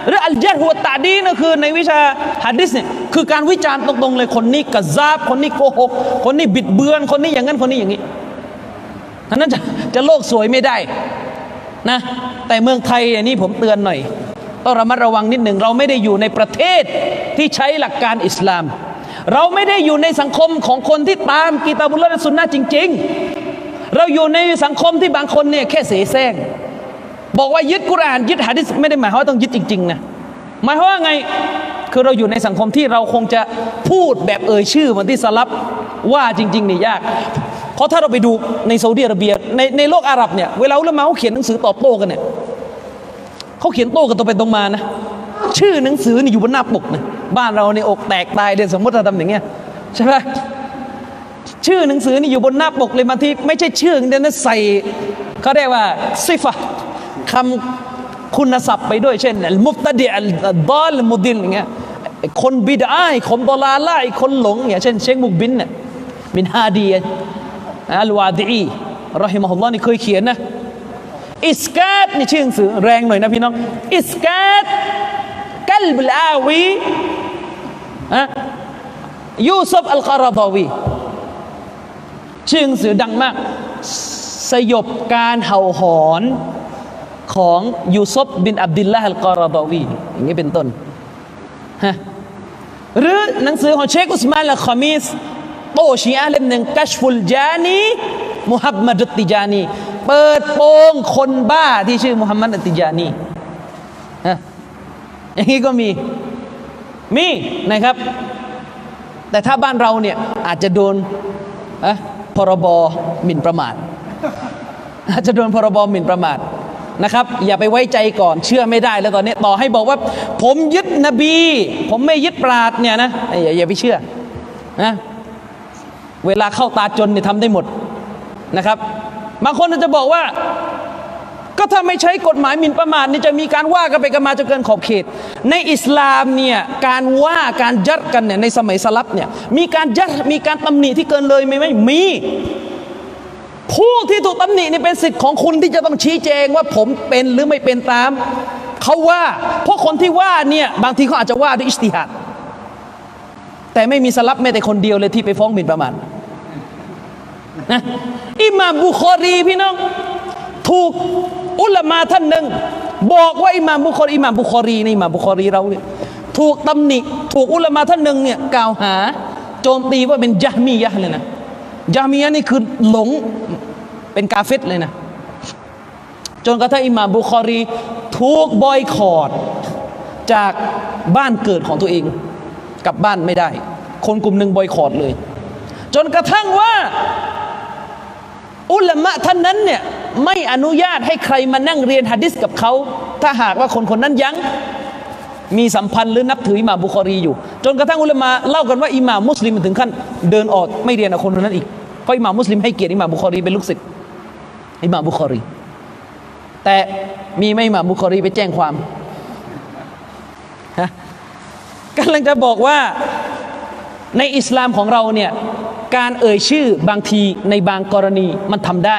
[SPEAKER 2] หรืออัลจัดหัวตาดีนะคือในวิชาฮัดดิสเนี่ยคือการวิจารณ์ตรงๆเลยคนนี้กระซาบ คนนี้โกหก คนนี้บิดเบือน คนนี้อย่างนั้นคนนี้อย่างนี้อันนั้นจะจะโลกสวยไม่ได้นะแต่เมืองไทยอันนี้ผมเตือนหน่อย ต้องระมัดระวังนิดหนึ่งเราไม่ได้อยู่ในประเทศที่ใช้หลักการอิสลาม เราไม่ได้อยู่ในสังคมของคนที่ตามกีตาบุลและสุนนะจริง ๆ เราอยู่ในสังคมที่บางคนเนี่ยแค่เสแสร้งบอกว่ายึดกุรานยึดหะดิษไม่ได้หมายว่าต้องยึดจริงๆนะหมายว่าไงคือเราอยู่ในสังคมที่เราคงจะพูดแบบเอ่ยชื่อเหมือนที่สลับว่าจริงๆนี่ยาก เพราะถ้าเราไปดูในซาอุดิอาระเบียในในโลกอาหรับเนี่ยเวลาอุลามะเขาเขียนหนังสือตอบโต้กันเนี่ย เขาเขียนโต้กันตรงไปตรงมานะ ชื่อหนังสือนี่อยู่บนหน้าปกนะบ้านเราในอกแตกตายเดี๋ยวสมมติเราทำอย่างเงี้ยใช่ไหมชื่อหนังสือนี่อยู่บนหน้าปกเลยบาที่ไม่ใช่ชื่อเดี๋ยวนะใส่เขาเรียกว่าซิฟะคำคุณศัพท์ไปด้วยเช่นมุฟตดีอัลดอลมุดินอย่างเงี้ยคนบิดาคนบลาล่าคนหลงอย่างเช่นเชคมุกบินเนี่ยบินฮาดีอัลวาดีرحمه اللهนี่เคยเขียนนะ إسكات นี่ชื่อหนังสือแรงหน่อยนะพี่น้องإسكات الكلب العاوي ยูซุฟอัลกอรดาวีชื่อหนังสือดังมาก สยบการเห่าหอนของยูซุฟบินอับดิลลาห์อัลกอรดาวีอย่างนี้เป็นต้นฮะหรือหนังสือของเชคอุสมานอัลคอมิส โต้ชีอะเล่มหนึ่งกัชฟุลจานีมุฮัมมัดติจานีเปิดโปงคนบ้าที่ชื่อมุฮัมมัดติจานีอย่างนี้ก็มีมีนะครับ แต่ถ้าบ้านเราเนี่ยอาจจะโดนอะพรบหมิ่นประมาทอาจจะโดนพรบหมิ่นประมาทนะครับ อย่าไปไว้ใจก่อนเชื่อไม่ได้แล้วตอนนี้ต่อให้บอกว่า ผมยึดนบี ผมไม่ยึดปราดเนี่ยนะอย่าอย่าไปเชื่อนะ เวลาเข้าตาจนเนี่ยทำได้หมดนะครับบางคนจะบอกว่า ก็ถ้าไม่ใช้กฎหมายหมิ่นประมาทนี่จะมีการว่ากันไปกันมาจนเกินขอบเขต ในอิสลามเนี่ยการว่าการยัดกันเนี่ยในสมัยสลับเนี่ยมีการยัดมีการตำหนิที่เกินเลยไหมไม่มี ผู้ที่ถูกตำหนินี่เป็นสิทธิ์ของคุณที่จะต้องชี้แจงว่าผมเป็นหรือไม่เป็นตามเขาว่าเพราะคนที่ว่าเนี่ยบางทีเขาอาจจะว่าด้วยاجتهادแต่ไม่มีسلفแม้แต่คนเดียวเลยที่ไปฟ้องหมิ่นประมาท นะอิหม่ามบุคอรีพี่น้อง ถูกอุลามาท่านหนึ่งบอกว่าอิหม่ามบุคอรีอิหม่ามบุคอรีในอิหม่ามบุคอรีเราเนี่ยถูกตำหนิ ถูกอุลามาท่านหนึ่งเนี่ยกล่าวหา โจมตีว่าเป็นยะมียะเลยนะยะมียะนี่คือหลงเป็นกาเฟตเลยนะจนกระทั่งอิหม่ามบุคอรีถูกบอยคอรดจากบ้านเกิดของตัวเองกลับบ้านไม่ได้ คนกลุ่มหนึ่งบอยคอรดเลย จนกระทั่งว่า อุลามะท่านนั้นเนี่ยไม่อนุญาตให้ใครมานั่งเรียนฮะดิษกับเขา ถ้าหากว่าคนคนนั้นยังมีสัมพันธ์หรือนับถืออิหม่ามบุคอรีอยู่ จนกระทั่งอุลามะเล่ากันว่าอิหม่ามมุสลิมถึงขั้นเดินออกไม่เรียนกับคนคนนั้นอีกเพราะอิหม่ามมุสลิมให้เกียรติอิหม่ามบุคอรีเป็นลูกศิษย์อิหม่ามบุคอรี แต่มีไม่อิหม่ามบุคอรีไปแจ้งความฮะกำลังจะบอกว่า ในอิสลามของเราเนี่ยการเอ่ยชื่อบางทีในบางกรณีมันทำได้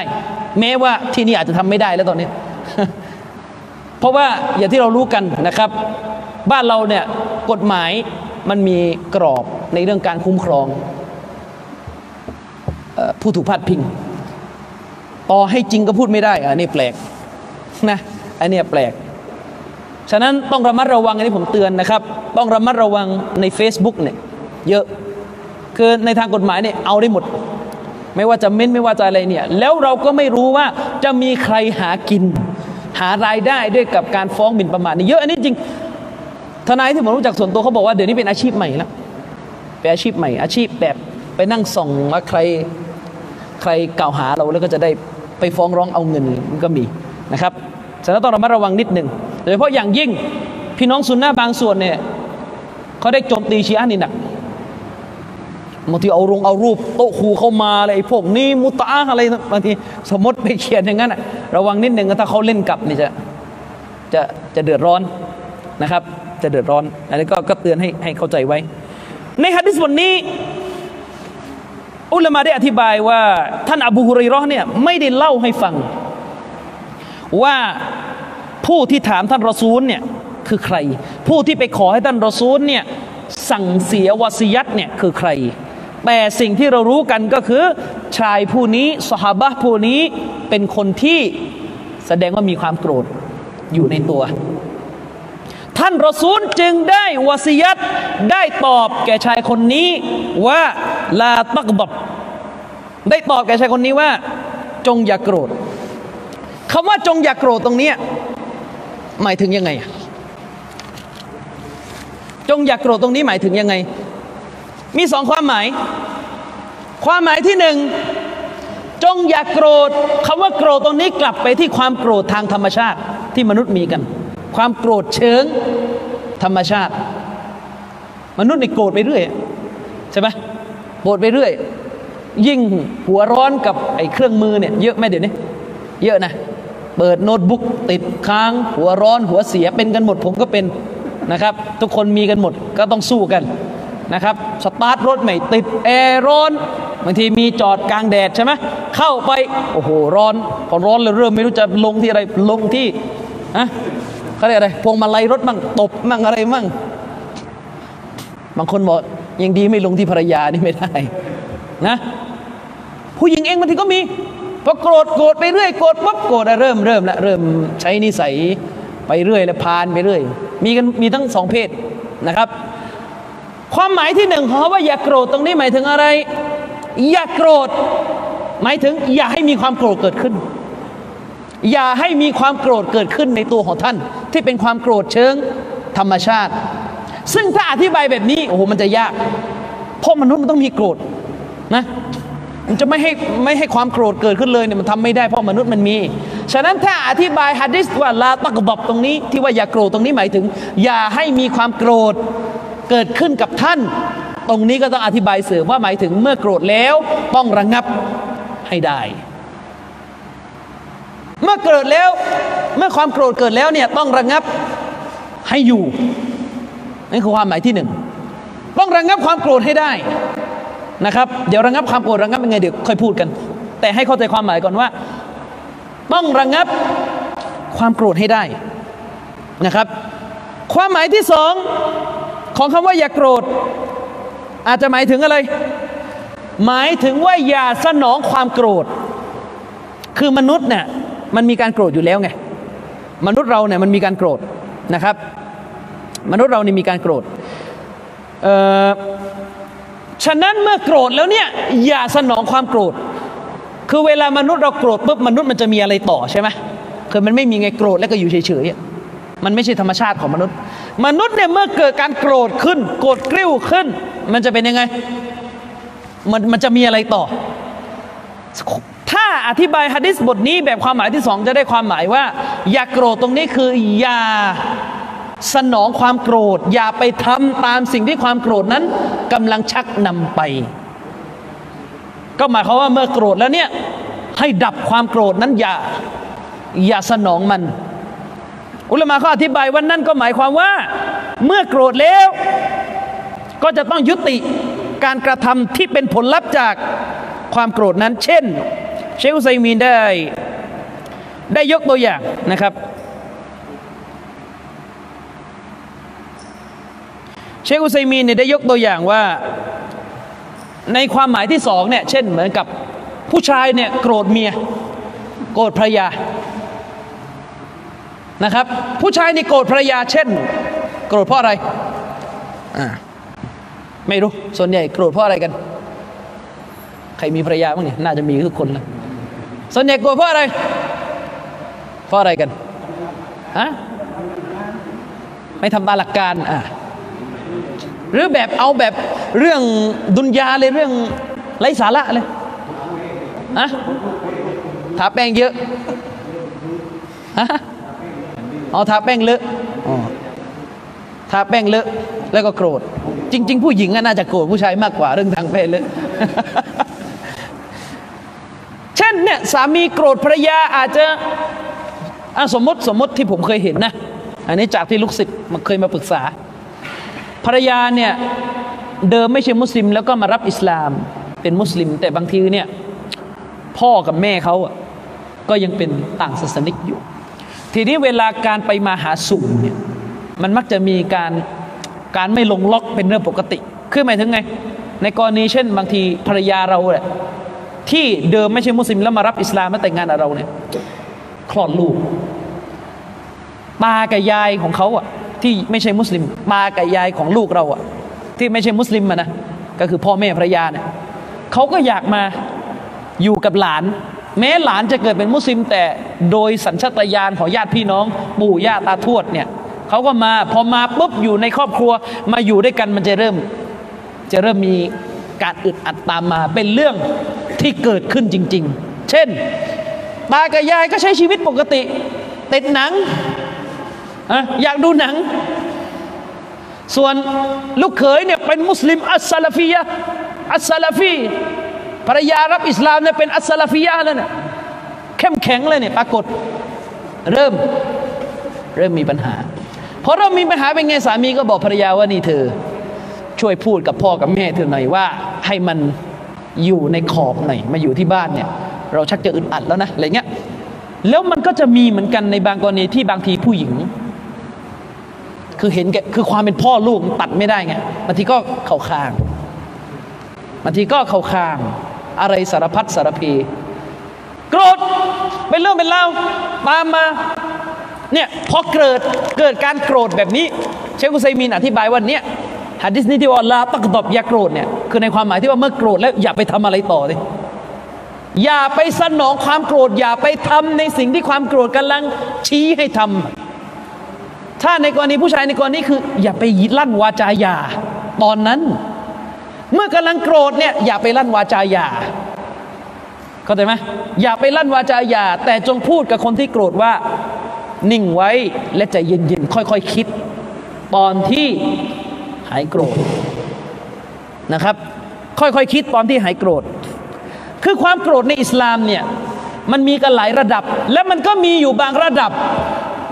[SPEAKER 2] แม้ว่าที่นี่อาจจะทำไม่ได้แล้วตอนนี้ เพราะว่าอย่างที่เรารู้กันนะครับ บ้านเราเนี่ยกฎหมายมันมีกรอบในเรื่องการคุ้มครองออผู้ถูกพาดพิงต่อให้จริงก็พูดไม่ได้อันนี้แปลกนะอันนี้แปลก ฉะนั้นต้องระมัดระวังอันนี้ผมเตือนนะครับ ต้องระมัดระวังใน Facebook เนี่ย เยอะคือในทางกฎหมายเนี่ยเอาได้หมด ไม่ว่าจะเม้นไม่ว่าจะอะไรเนี่ย แล้วเราก็ไม่รู้ว่าจะมีใครหากิน หารายได้ด้วยกับการฟ้องหมิ่นประมาทนี่เยอะอันนี้จริงทนายที่ผมรู้จักส่วนตัวเขาบอกว่าเดี๋ยวนี้เป็นอาชีพใหม่แล้วเป็นอาชีพใหม่ อาชีพแบบไปนั่งส่องว่าใครใครกล่าวหาเราแล้วก็จะได้ไปฟ้องร้องเอาเงินมันก็มีนะครับฉะนั้นต้องระมัดระวังนิดหนึ่งโดยเฉพาะอย่างยิ่งพี่น้องซุนนะบางส่วนเนี่ยเขาได้โจมตีชีอะห์นี่หนัก บางทีเอารงเอารูปโต๊ะครูเข้ามาอะไรพวกนี้มุตะอะไรบางทีสมมติไปเขียนอย่างนั้นระวังนิดหนึ่งถ้าเขาเล่นกลับนี่จะจะจะเดือดร้อนนะครับ จะเดือดร้อนอันนี้ก็ก็เตือนให้ให้เข้าใจไว้ ในฮะดิษบทนี้ อุลามาได้อธิบายว่า ท่านอบูฮุรเราะห์เนี่ยไม่ได้เล่าให้ฟัง ว่าผู้ที่ถามท่านรอซูลเนี่ยคือใคร ผู้ที่ไปขอให้ท่านรอซูลเนี่ยสั่งเสียวาซียัตเนี่ยคือใคร แต่สิ่งที่เรารู้กันก็คือ ชายผู้นี้สหาบะผู้นี้เป็นคนที่แสดงว่ามีความโกรธอยู่ในตัว ท่านรอซูลจึงได้วาซียัตได้ตอบแก่ชายคนนี้ว่าลาตักดบได้ตอบแก่ชายคนนี้ว่า จงอย่าโกรธคำว่าจงอย่าโกรธตรงนี้หมายถึงยังไง จงอย่าโกรธตรงนี้หมายถึงยังไง มีสองความหมาย ความหมายที่หนึ่งจงอย่าโกรธคำว่าโกรธตรงนี้กลับไปที่ความโกรธทางธรรมชาติที่มนุษย์มีกัน ความโกรธเชิงธรรมชาติ มนุษย์นี่โกรธไปเรื่อยใช่ไหมโกรธไปเรื่อย ยิ่งหัวร้อนกับไอ้เครื่องมือเนี่ยเยอะไหมเดี๋ยวนี้เยอะนะเปิดโน้ตบุ๊กติดค้าง หัวร้อนหัวเสียเป็นกันหมดผมก็เป็นนะครับ ทุกคนมีกันหมดก็ต้องสู้กัน นะครับสตาร์ทรถไม่ติดแอร์ร้อนบางทีมีจอดกลางแดดใช่ไหมเข้าไปโอ้โหร้อนพอร้อนเลยเริ่มไม่รู้จะลงที่อะไรลงที่อะเขาเรียกอะไรพวงมาลัยรถมั่งตบมั่งอะไรมั่งบางคนบอกยังดีไม่ลงที่ภรรยานี่ไม่ได้นะ ผู้หญิงเองบางทีก็มีพอโกรธโกรธไปเรื่อยโกรธปั๊บโกรธอะเริ่มเริ่มละเริ่มใช้นิสัยไปเรื่อยแล้วพานไปเรื่อย มีกันมีทั้งสองเพศนะครับ ความหมายที่หนึ่งของว่าอย่าโกรธตรงนี้หมายถึงอะไร อย่าโกรธ หมายถึง อย่าให้มีความโกรธเกิดขึ้น อย่าให้มีความโกรธเกิดขึ้นในตัวของท่าน ที่เป็นความโกรธเชิงธรรมชาติ ซึ่งถ้าอธิบายแบบนี้โอ้โหมันจะยากเพราะมนุษย์มันต้องมีโกรธนะมันจะไม่ให้ไม่ให้ความโกรธเกิดขึ้นเลยเนี่ยมันทำไม่ได้เพราะมนุษย์มันมี ฉะนั้นถ้าอธิบายฮะดิษว่าลาตักบบตรงนี้ ที่ว่าอย่าโกรธตรงนี้หมายถึง อย่าให้มีความโกรธ เกิดขึ้นกับท่าน ตรงนี้ก็ต้องอธิบายเสริมว่าหมายถึงเมื่อโกรธแล้วต้องระงงับให้ได้ เมื่อเกิดแล้วเมื่อความโกรธเกิดแล้วเนี่ยต้องระงงับให้อยู่นี่คือความหมายที่หนึ่งต้องระงงับความโกรธให้ได้นะครับ เดี๋ยวระงงับความโกรธระงงับยังไงเดี๋ยวค่อยพูดกัน แต่ให้เข้าใจความหมายก่อนว่า ต้องระงงับความโกรธให้ได้นะครับ ความหมายที่สอง ของคำว่าอย่าโกรธ อาจจะหมายถึงอะไร หมายถึงว่าอย่าสนองความโกรธ คือมนุษย์เนี่ยมันมีการโกรธอยู่แล้วไงมนุษย์เราเนี่ยมันมีการโกรธนะครับ มนุษย์เรานี่มีการโกรธเอ่อฉะนั้นเมื่อโกรธแล้วเนี่ยอย่าสนองความโกรธ คือเวลามนุษย์เราโกรธปุ๊บมนุษย์มันจะมีอะไรต่อใช่ไหมคือมันไม่มีไงโกรธแล้วก็อยู่เฉยๆ มันไม่ใช่ธรรมชาติของมนุษย์ มนุษย์เนี่ยเมื่อเกิดการโกรธขึ้น โกรธกริ้วขึ้น มันจะเป็นยังไง มันมันจะมีอะไรต่อ ถ้าอธิบายฮะดิษบทนี้แบบความหมายที่สองจะได้ความหมายว่า อย่าโกรธตรงนี้คืออย่าสนองความโกรธ อย่าไปทำตามสิ่งที่ความโกรธนั้นกำลังชักนำไป ก็หมายความว่าเมื่อโกรธแล้วเนี่ยให้ดับความโกรธนั้นอย่าอย่าสนองมัน อุลมะเขาอธิบายว่านั่นก็หมายความว่า เมื่อโกรธแล้ว ก็จะต้องยุติการกระทำที่เป็นผลลัพธ์จากความโกรธนั้น เช่น เชคอุซัยมีนได้ ได้ยกตัวอย่างนะครับเชคอุซัยมีนเนี่ยได้ยกตัวอย่างว่า ในความหมายที่สองเนี่ยเช่นเหมือนกับผู้ชายเนี่ยโกรธเมีย โกรธภรรยา นะครับ ผู้ชายนี่โกรธภรรยาเช่น โกรธเพราะอะไรอ่าไม่รู้ส่วนใหญ่โกรธเพราะอะไรกัน ใครมีภรรยาบ้างเนี่ยน่าจะมีทุกคนแล้วส่วนใหญ่โกรธเพราะอะไร เพราะอะไรกันฮะไม่ทำตามหลักการอ่าหรือแบบเอาแบบเรื่องดุนยาเลยเรื่องไร้สาระเลยอะทาแป้งเยอะฮะ เอาทาแป้งเลอะทาแป้งเลอะแล้วก็โกรธ จริง ๆ ผู้หญิงน่าจะโกรธผู้ชายมากกว่าเรื่องทางเพศเลอะเช่นเนี่ยสามีโกรธภรรยาอาจจะอะสมมติสมมติที่ผมเคยเห็นนะ อันนี้จากที่ลูกศิษย์มาเคยมาปรึกษา ภรรยาเนี่ยเดิมไม่ใช่มุสลิม แล้วก็มารับอิสลามเป็นมุสลิม แต่บางทีเนี่ยพ่อกับแม่เขาอะก็ยังเป็นต่างศาสนิกอยู่ ทีนี้เวลาการไปมาหาสู่เนี่ยมันมักจะมีการการไม่ลงล็อกเป็นเรื่องปกติ คือหมายถึงไง ในกรณีเช่น บางทีภรรยาเราเนี่ยที่เดิมไม่ใช่มุสลิมแล้วมารับอิสลามมาแต่งงานกับเราเนี่ยคลอดลูกตากับยายของเขาอะที่ไม่ใช่มุสลิมตากับยายของลูกเราอะที่ไม่ใช่มุสลิมอะนะก็คือพ่อแม่ภรรยาเนี่ยเขาก็อยากมาอยู่กับหลาน แม้หลานจะเกิดเป็นมุสลิมแต่โดยสัญชาตญาณของญาติพี่น้องปู่ย่าตาทวดเนี่ยเขาก็มาพอมาปุ๊บอยู่ในครอบครัวมาอยู่ด้วยกันมันจะเริ่ม จะเริ่มมีการอึดอัดตามมาเป็นเรื่องที่เกิดขึ้นจริง ๆ เช่น ตากับยายก็ใช้ชีวิตปกติ ติดหนังอะอยากดูหนัง ส่วนลูกเขยเนี่ยเป็นมุสลิมอัสซาลฟียะอัสซาลฟี ภรรยารับอิสลามเนี่ยเป็นอัสซาลฟียะแล้วเนี่ยเข้มแข็งเลยเนี่ยปรากฏเริ่มเริ่มมีปัญหาพอเริ่มมีปัญหาเป็นไงสามีก็บอกภรรยาว่านี่เธอ ช่วยพูดกับพ่อกับแม่เธอหน่อยว่า ให้มันอยู่ในขอบหน่อยมาอยู่ที่บ้านเนี่ย เราชักจะอึดอัดแล้วนะอะไรเงี้ยแล้วมันก็จะมีเหมือนกันในบางกรณีที่บางทีผู้หญิง คือเห็นแกคือความเป็นพ่อลูกตัดไม่ได้ไงบางทีก็เข่าคางบางทีก็เข่าคาง อะไรสารพัดสารพีโกรธเป็นเรื่องเป็นเล่าวตามมาเนี่ยพอเกิดเกิดการโกรธแบบนี้ เชคอุซัยมีนอธิบายว่าเนี่ยหะดิษนี้ที่ว่าลาตักดอบอย่าโกรธเนี่ยคือในความหมายที่ว่าเมื่อโกรธแล้วอย่าไปทำอะไรต่อเลยอย่าไปสนองความโกรธ อย่าไปทำในสิ่งที่ความโกรธกำลังชี้ให้ทำถ้าในกรณีผู้ชายในกรณีคือ อย่าไปลั่นวาจาหย่าตอนนั้น เมื่อกำลังโกรธเนี่ยอย่าไปลั่นวาจาหย่าเข้าใจไหมอย่าไปลั่นวาจาหย่าแต่จงพูดกับคนที่โกรธว่า นิ่งไว้และใจเย็นๆค่อยๆคคิด ตอนที่หายโกรธนะครับ ค่อยๆคคิดตอนที่หายโกรธ คือความโกรธในอิสลามเนี่ยมันมีกันหลายระดับ และมันก็มีอยู่บางระดับ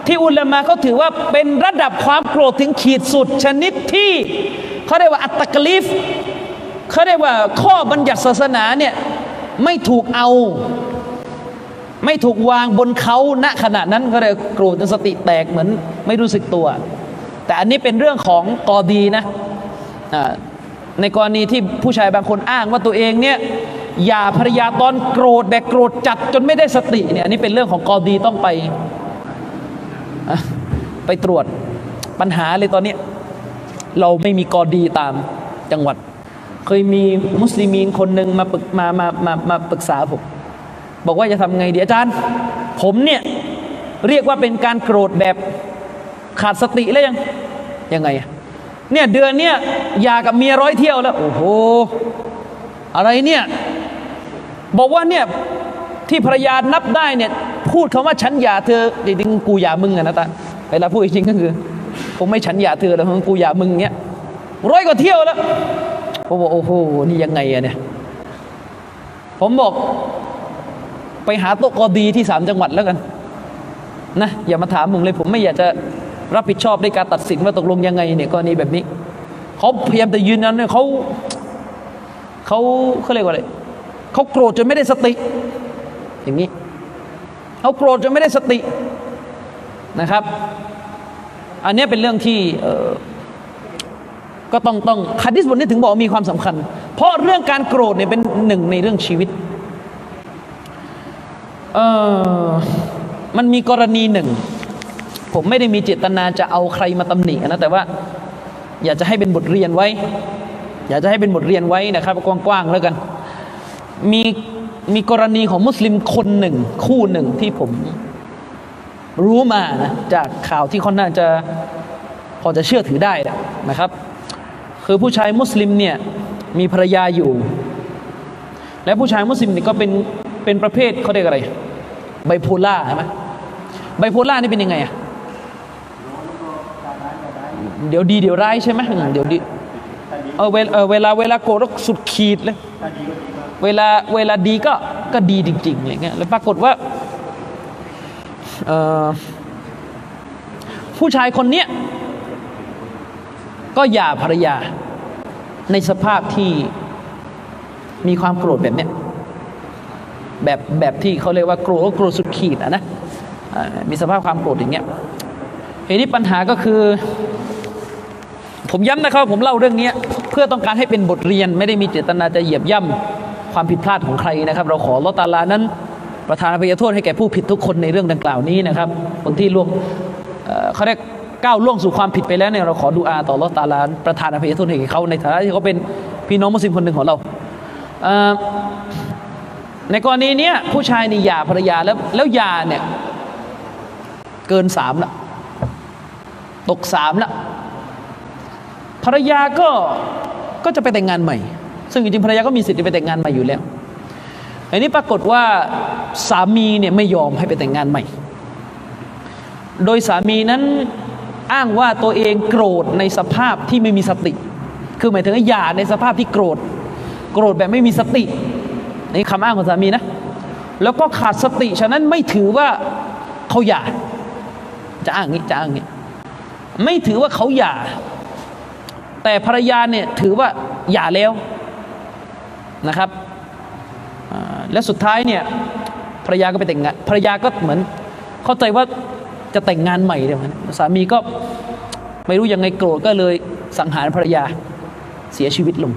[SPEAKER 2] ที่อุลามะเขาถือว่าเป็นระดับความโกรธถึงขีดสุดชนิดที่เขาเรียกว่าอัตตกลิฟ เขาเรียกว่าข้อบัญญัติศาสนาเนี่ยไม่ถูกเอา ไม่ถูกวางบนเขาณขณะนั้นก็เลยโกรธจนสติแตกเหมือนไม่รู้สึกตัว แต่อันนี้เป็นเรื่องของกอดีนะในกรณีที่ผู้ชายบางคนอ้างว่าตัวเองเนี่ยอย่าภรรยาตอนโกรธแบบโกรธจัดจนไม่ได้สติเนี่ยอันนี้เป็นเรื่องของกอดีต้องไปไปตรวจปัญหาเลยตอนนี้ เราไม่มีกอดีตามจังหวัด เคยมีมุสลิมีนคนหนึ่งมาปรึกมามามามาปรึกษาผมบอกว่าจะทำไงดีอาจารย์ ผมเนี่ยเรียกว่าเป็นการโกรธแบบขาดสติแล้วยังยังไงเนี่ยเดือนเนี่ยยากับเมียร้อยเที่ยวแล้ว โอ้โห อะไรเนี่ยบอกว่าเนี่ยที่ภรรยานับได้เนี่ยพูดคำว่าฉันหย่าเธอจริงๆกูหย่ามึงอะนะตาเวลาพูดจริงก็คือ ผมไม่ฉันหย่าเธอแล้วกูหย่ามึงเงี้ยร้อยกว่าเที่ยวแล้ว ผมบอกโอ้โหนี่ยังไงอะเนี่ย ผมบอกไปหาโต๊ะกอดีที่สามจังหวัดแล้วกันนะอย่ามาถามผมเลย ผมไม่อยากจะรับผิดชอบในการตัดสินว่าตกลงยังไงเนี่ยกรณีแบบนี้เขาพยายามจะยืนยันเนี่ยเขาเขาเขาเรียกว่าอะไรเขาโกรธจนไม่ได้สติ อย่างนี้เขาโกรธจนไม่ได้สตินะครับ อันนี้เป็นเรื่องที่ ก็ต้องต้องคัดิสบทนี้ถึงบอกมีความสำคัญ เพราะเรื่องการโกรธเนี่ยเป็นหนึ่งในเรื่องชีวิตเออมันมีกรณีหนึ่ง ผมไม่ได้มีเจตนาจะเอาใครมาตำหนินะแต่ว่า อยากจะให้เป็นบทเรียนไว้ อยากจะให้เป็นบทเรียนไว้นะครับกว้างๆแล้วกัน มีมีกรณีของมุสลิมคนหนึ่ง คู่หนึ่งที่ผมรู้มานะจากข่าวที่ค่อนข้างจะพอจะเชื่อถือได้นะครับ คือผู้ชายมุสลิมเนี่ยมีภรรยาอยู่ และผู้ชายมุสลิมเนี่ยก็เป็นเป็นประเภทเขาเรียกอะไรไบโพล่าใช่ไหมไบโพล่านี่เป็นยังไงอะเดี๋ยวดีเดี๋ยวร้ายใช่ไหมเดี๋ยวดีเออเวลาเวลาโกรธสุดขีดเลยเวลาเวลาดีก็ก็ดีจริงๆอะไรเงี้ยแล้วปรากฏว่าผู้ชายคนเนี้ย ก็หย่าภรรยา ในสภาพที่มีความโกรธแบบเนี้ยแบบแบบที่เขาเรียกว่าโกรธก็โกรธสุดขีดอะนะมีสภาพความโกรธอย่างเงี้ยทีนี้ปัญหาก็คือ ผมย้ำนะครับผมเล่าเรื่องนี้เพื่อต้องการให้เป็นบทเรียนไม่ได้มีเจตนาจะเหยียบย่ำความผิดพลาดของใครนะครับ เราขอลอตาลานั้น ประทานอภัยโทษให้แก่ผู้ผิดทุกคนในเรื่องดังกล่าวนี้นะครับ คนที่ล่วงเขาเรียก ก้าวล่วงสู่ความผิดไปแล้วเนี่ยเราขอดูอาต่อลอตาลาประทานอภัยโทษให้เขาในฐานะที่เขาเป็นพี่น้องมุสลิมคนหนึ่งของเราในกรณีนี้ผู้ชายนี่หย่าภรรยาแล้วแล้วหย่าเนี่ยเกินสามละตกสามละภรรยาก็ก็จะไปแต่งงานใหม่ ซึ่งจริงๆภรรยาก็มีสิทธิ์ไปแต่งงานใหม่อยู่แล้วอันนี้ปรากฏว่าสามีเนี่ยไม่ยอมให้ไปแต่งงานใหม่ โดยสามีนั้น อ้างว่าตัวเองโกรธในสภาพที่ไม่มีสติ คือหมายถึงหย่าในสภาพที่โกรธ โกรธแบบไม่มีสตินี่คำอ้างของสามีนะ แล้วก็ขาดสติฉะนั้นไม่ถือว่าเขาหย่าจะอ้างงี้จะอ้างงี้ไม่ถือว่าเขาหย่า แต่ภรรยาเนี่ยถือว่าหย่าแล้วนะครับและสุดท้ายเนี่ยภรรยาก็ไปแต่งงานภรรยาก็เหมือนเข้าใจว่า จะแต่งงานใหม่เดี๋ยวนั้นสามีก็ไม่รู้ยังไงโกรธก็เลยสังหารภรรยาเสียชีวิตลง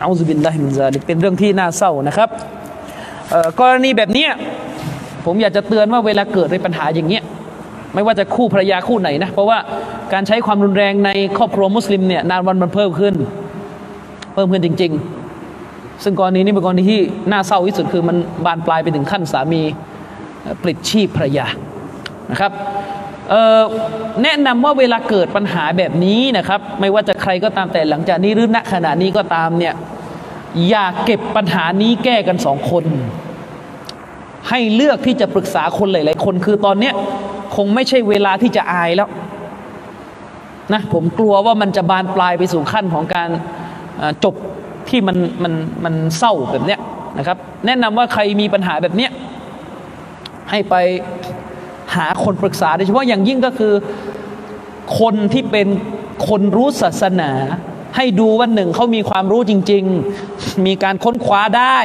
[SPEAKER 2] เอาซุบินได้มินซาลิกเป็นเรื่องที่น่าเศร้านะครับกรณีแบบนี้ผมอยากจะเตือนว่าเวลาเกิดในปัญหาอย่างเงี้ยไม่ว่าจะคู่ภรรยาคู่ไหนนะเพราะว่าการใช้ความรุนแรงในครอบครัวมุสลิมเนี่ยนานวันมันเพิ่มขึ้น เพิ่มขึ้นจริง ๆ ซึ่งกรณีนี้เป็นกรณีที่น่าเศร้าที่สุดคือมันบานปลายไปถึงขั้นสามีปลิดชีพภรรยา นะครับแนะนำว่าเวลาเกิดปัญหาแบบนี้นะครับ ไม่ว่าจะใครก็ตามแต่หลังจากนี้หรือณขณะนี้ก็ตามเนี่ยอย่าเก็บปัญหานี้แก้กันสองคน ให้เลือกที่จะปรึกษาคนหลาย ๆ คนคือตอนเนี้ยคงไม่ใช่เวลาที่จะอายแล้วนะผมกลัวว่ามันจะบานปลายไปสู่ขั้นของการจบที่มันมันมันเศร้าแบบเนี้ยนะครับ แนะนำว่าใครมีปัญหาแบบเนี้ยให้ไป หาคนปรึกษาโดยเฉพาะอย่างยิ่งก็คือคนที่เป็นคนรู้ศาสนา ให้ดูว่าหนึ่งเขามีความรู้จริง ๆ มีการค้นคว้าได้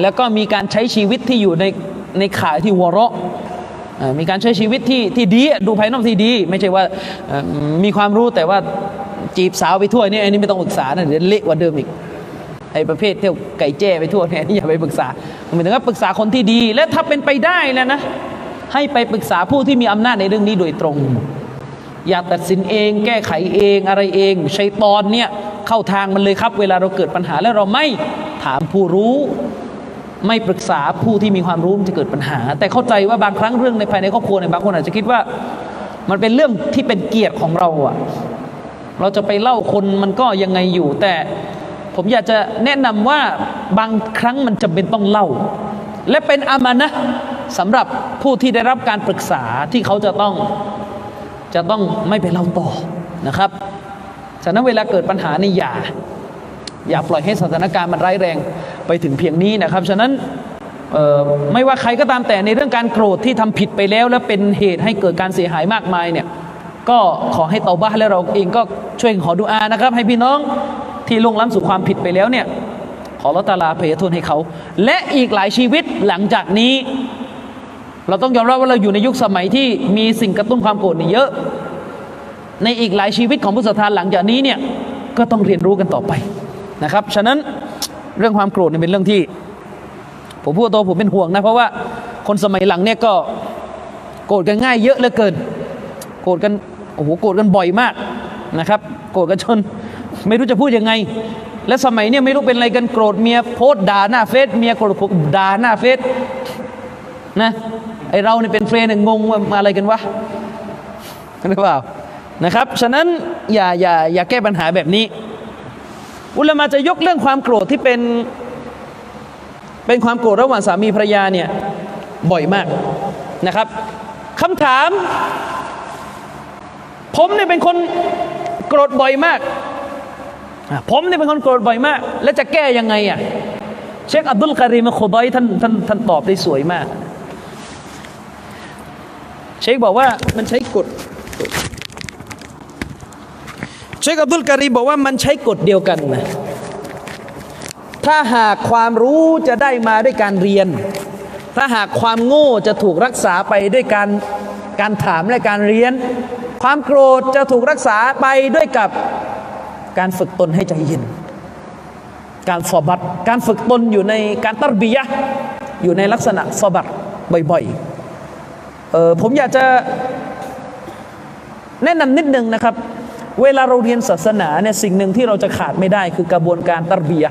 [SPEAKER 2] แล้วก็มีการใช้ชีวิตที่อยู่ในในข่ายที่วเราะมีการใช้ชีวิตที่ที่ดีดูภายนอกที่ดี ไม่ใช่ว่ามีความรู้แต่ว่าจีบสาวไปทั่วนี่อันนี้ไม่ต้องปรึกษานะเดี๋ยวเละกว่าเดิมอีกไอ้ประเภทเที่ยวไก่แจ้ไปทั่วเนี่ยนี่อย่าไปปรึกษาหมายถึงว่าปรึกษาคนที่ดี และถ้าเป็นไปได้แล้วนะ ให้ไปปรึกษาผู้ที่มีอำนาจในเรื่องนี้โดยตรง อย่าตัดสินเอง แก้ไขเองอะไรเองชัยตอนเนี่ยเข้าทางมันเลยครับ เวลาเราเกิดปัญหาแล้วเราไม่ถามผู้รู้ ไม่ปรึกษาผู้ที่มีความรู้มันจะเกิดปัญหา แต่เข้าใจว่าบางครั้งเรื่องในภายในครอบครัวในบางคนอาจจะคิดว่า มันเป็นเรื่องที่เป็นเกียรติของเราอะเราจะไปเล่าคนมันก็ยังไงอยู่ แต่ผมอยากจะแนะนำว่าบางครั้งมันจำเป็นต้องเล่า และเป็นอามานะ สำหรับผู้ที่ได้รับการปรึกษาที่เขาจะต้องจะต้องไม่ไปเล่าต่อนะครับฉะนั้นเวลาเกิดปัญหานี่อย่า อย่าปล่อยให้สถานการณ์มันร้ายแรงไปถึงเพียงนี้นะครับ ฉะนั้นไม่ว่าใครก็ตามแต่ในเรื่องการโกรธที่ทำผิดไปแล้ว และเป็นเหตุให้เกิดการเสียหายมากมายเนี่ยก็ขอให้เตาบ้าและเราเองก็ช่วยขอดุอานะครับ ให้พี่น้องที่ลงล้ำสู่ความผิดไปแล้วเนี่ยขอละตาลาเพยโทษให้เขา และอีกหลายชีวิตหลังจากนี้ เราต้องยอมรับว่าเราอยู่ในยุคสมัยที่มีสิ่งกระตุ้นความโกรธนี่เยอะ ในอีกหลายชีวิตของผู้ศรัทธาหลังจากนี้เนี่ยก็ต้องเรียนรู้กันต่อไปนะครับ ฉะนั้นเรื่องความโกรธเนี่ยเป็นเรื่องที่ ผมพูดตัวผมเป็นห่วงนะ เพราะว่าคนสมัยหลังเนี่ยก็โกรธกันง่ายเยอะเหลือเกิน โกรธกันโอ้โหโกรธกันบ่อยมากนะครับ โกรธกันจนไม่รู้จะพูดยังไง และสมัยเนี่ยไม่รู้เป็นอะไรกันโกรธเมียโพสด่าหน้าเฟซเมียโกรธด่าหน้าเฟซนะ ไอเราเนี่ยเป็นเฟรนงงว่ามาอะไรกันวะหรือเปล่านะครับ ฉะนั้นอย่าอย่าอย่าแก้ปัญหาแบบนี้ อุลามาจะยกเรื่องความโกรธที่เป็น เป็นความโกรธระหว่างสามีภรรยาเนี่ยบ่อยมากนะครับคำถาม ผมเนี่ยเป็นคนโกรธบ่อยมาก ผมเนี่ยเป็นคนโกรธบ่อยมาก แล้วจะแก้ยังไงอะเชคอับดุลการีมโคดอยท่านท่านท่านตอบได้สวยมาก เชคบอกว่ามันใช้กฎเชคอับดุลการีบอกว่ามันใช้กฎเดียวกันนะถ้าหากความรู้จะได้มาด้วยการเรียน ถ้าหากความโง่จะถูกรักษาไปด้วยการการถามและการเรียน ความโกรธจะถูกรักษาไปด้วยกับการฝึกตนให้ใจเย็น การสอบัตการฝึกตนอยู่ในการตัรบียะอยู่ในลักษณะสอบัตบ่อยๆ เออผมอยากจะแนะนำนิดนึงนะครับ เวลาเราเรียนศาสนาเนี่ยสิ่งหนึ่งที่เราจะขาดไม่ได้คือกระบวนการตัรบีย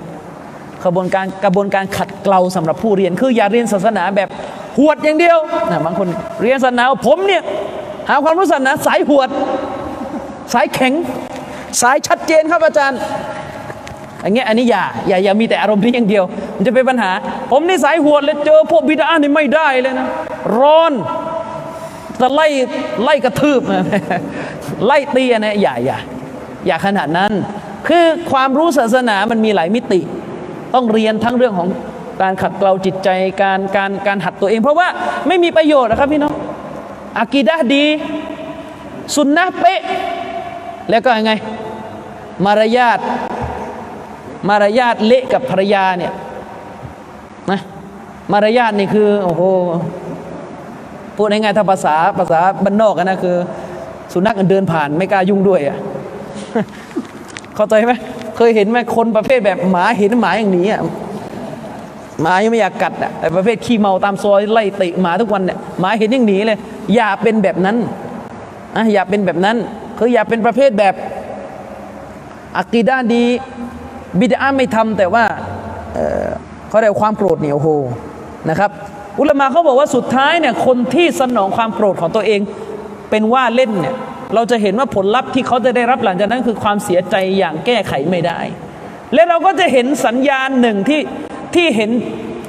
[SPEAKER 2] กระบวนการกระบวนการขัดเกลาสำหรับผู้เรียน คืออย่าเรียนศาสนาแบบหวดอย่างเดียวนะบางคนเรียนศาสนาผมเนี่ยหาความรู้ศาสนาสายหวด สายแข็ง สายชัดเจนครับอาจารย์อย่างเงี้ยอันนี้อย่าอย่าอย่ามีแต่อารมณ์นี้อย่างเดียว มันจะเป็นปัญหา ผมนี่สายหวดเลยเจอพวกบิดาเนี่ไม่ได้เลยนะร้อน จะไล่ไล่กระทืบไล่ตีอันนี้อย่าอย่าอย่าขนาดนั้น คือความรู้ศาสนามันมีหลายมิติ ต้องเรียนทั้งเรื่องของการขัดเกลาจิตใจการการการหัดตัวเอง เพราะว่าไม่มีประโยชน์นะครับพี่น้องอากีดะดี สุนนะเป๊ะ แล้วก็ยังไง มารยาทมารยาทเละกับภรรยาเนี่ยนะมารยาทนี่คือโอ้โห พูดง่ายๆถ้าภาษาภาษาบ้านนอกกันนะคือ สุนัขเดินผ่านไม่กล้ายุ่งด้วยอะเข้าใจไหมเคยเห็นไหมคนประเภทแบบหมาเห็นหมาอย่างนี้อะหมายังไม่อยากกัดอะแต่ประเภทขี้เมาตามซอยไล่เตะหมาทุกวันเนี่ยหมาเห็นอย่างหนีเลย อย่าเป็นแบบนั้นอะอย่าเป็นแบบนั้น คืออย่าเป็นประเภทแบบอักีดาดีบิดาไม่ทำแต่ว่าเเขาเรียกความโกรธเนี่ยโอ้โหนะครับ อุลามะเขาบอกว่าสุดท้ายเนี่ยคนที่สนองความโกรธของตัวเองเป็นว่าเล่นเนี่ยเราจะเห็นว่าผลลัพธ์ที่เขาจะได้รับหลังจากนั้นคือความเสียใจอย่างแก้ไขไม่ได้ และเราก็จะเห็นสัญญาณหนึ่งที่ที่เห็น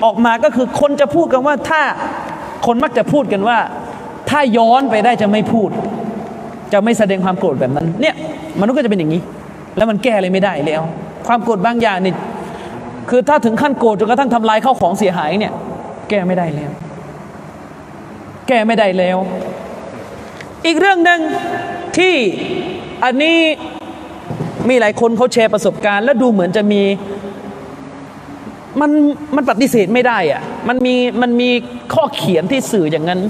[SPEAKER 2] ออกมาก็คือคนจะพูดกันว่าถ้าคนมักจะพูดกันว่า ถ้าย้อนไปได้จะไม่พูด จะไม่แสดงความโกรธแบบนั้น เนี่ยมนุษย์ก็จะเป็นอย่างนี้ แล้วมันแก้อะไรไม่ได้แล้ว ความโกรธบางอย่างนี่คือถ้าถึงขั้นโกรธจนกระทั่งทำลายข้าวของเสียหายเนี่ย แก้ไม่ได้แล้ว แก้ไม่ได้แล้ว อีกเรื่องหนึ่งที่อันนี้มีหลายคนเขาแชร์ประสบการณ์ แล้วดูเหมือนจะมีมันมันปฏิเสธไม่ได้อะมันมีมันมีข้อเขียนที่สื่ออย่างนั้น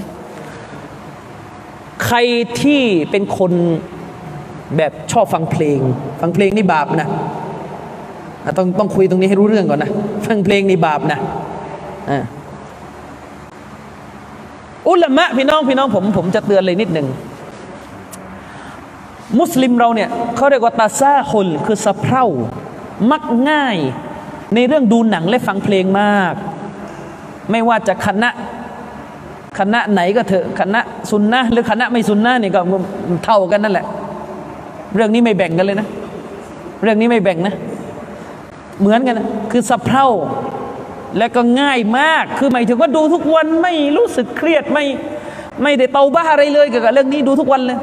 [SPEAKER 2] ใครที่เป็นคนแบบชอบฟังเพลง ฟังเพลงนี่บาปนะต้องต้องคุยตรงนี้ให้รู้เรื่องก่อนนะ ฟังเพลงนี่บาปนะอ่า อุลามะพี่น้องพี่น้องผมผมจะเตือนเลยนิดหนึ่งมุสลิมเราเนี่ยเขาเรียกว่าตาซาคนคือสะเพร่ามักง่ายในเรื่องดูหนังและฟังเพลงมาก ไม่ว่าจะคณะคณะไหนก็เถอะคณะซุนนะหรือคณะไม่ซุนนะนี่ก็เท่ากันนั่นแหละ เรื่องนี้ไม่แบ่งกันเลยนะ เรื่องนี้ไม่แบ่งนะ เหมือนกันนะคือสะเพร่า และก็ง่ายมาก คือหมายถึงว่าดูทุกวันไม่รู้สึกเครียดไม่ไม่ได้เตาบ้าอะไรเลยเกี่ยวกับเรื่องนี้ดูทุกวันเลย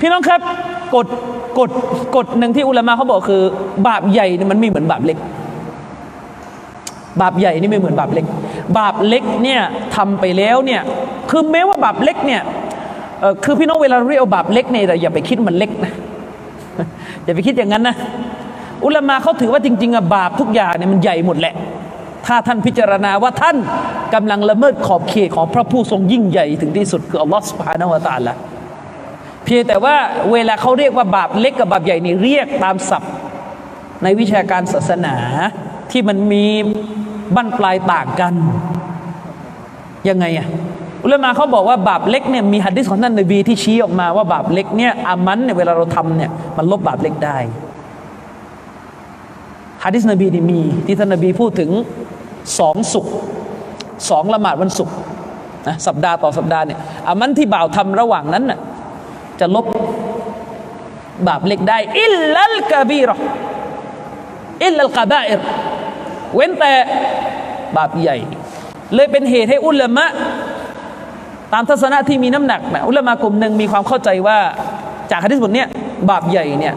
[SPEAKER 2] พี่น้องครับกฎกฎกฎหนึ่งที่อุลามะเขาบอกคือ บาปใหญ่นี่มันไม่เหมือนบาปเล็ก บาปใหญ่นี่ไม่เหมือนบาปเล็ก บาปเล็กเนี่ยทำไปแล้วเนี่ยคือแม้ว่าบาปเล็กเนี่ยคือพี่น้องเวลาเรียกบาปเล็กเนี่ยแต่อย่าไปคิดมันเล็กนะอย่าไปคิดอย่างนั้นนะ อุลามะเขาถือว่าจริงๆอะบาปทุกอย่างเนี่ยมันใหญ่หมดแหละ ถ้าท่านพิจารณาว่าท่านกำลังละเมิดขอบเขตของพระผู้ทรงยิ่งใหญ่ถึงที่สุดคืออัลลอฮฺสุบฮานาวะตาละเพียงแต่ว่าเวลาเขาเรียกว่าบาปเล็กกับบาปใหญ่นี่เรียกตามศัพท์ ในวิชาการศาสนาที่มันมีบั้นปลายต่างกันยังไงอะอุลามะเขาบอกว่าบาปเล็กเนี่ยมีหัดดิษของท่านนบีที่ชี้ออกมาว่าบาปเล็กเนี่ยอามันเนี่ยเวลาเราทำเนี่ยมันลบบาปเล็กได้ ฮะดิษนบีนี่มี ที่ท่านนบีพูดถึงสองสุขสองละหมาดวันศุกร์นะสัปดาห์ต่อสัปดาห์เนี่ยอามันที่บ่าวทำระหว่างนั้นน่ะจะลบบาปเล็กได้ อิลลัลกะบีรออิลลัลกะบาอิรเว้นแต่บาปใหญ่ เลยเป็นเหตุให้อุลามะ ตามทัศนะที่มีน้ำหนักนะอุลามะกลุ่มหนึ่งมีความเข้าใจว่า จากฮะดิษบทเนี้ยบาปใหญ่เนี่ย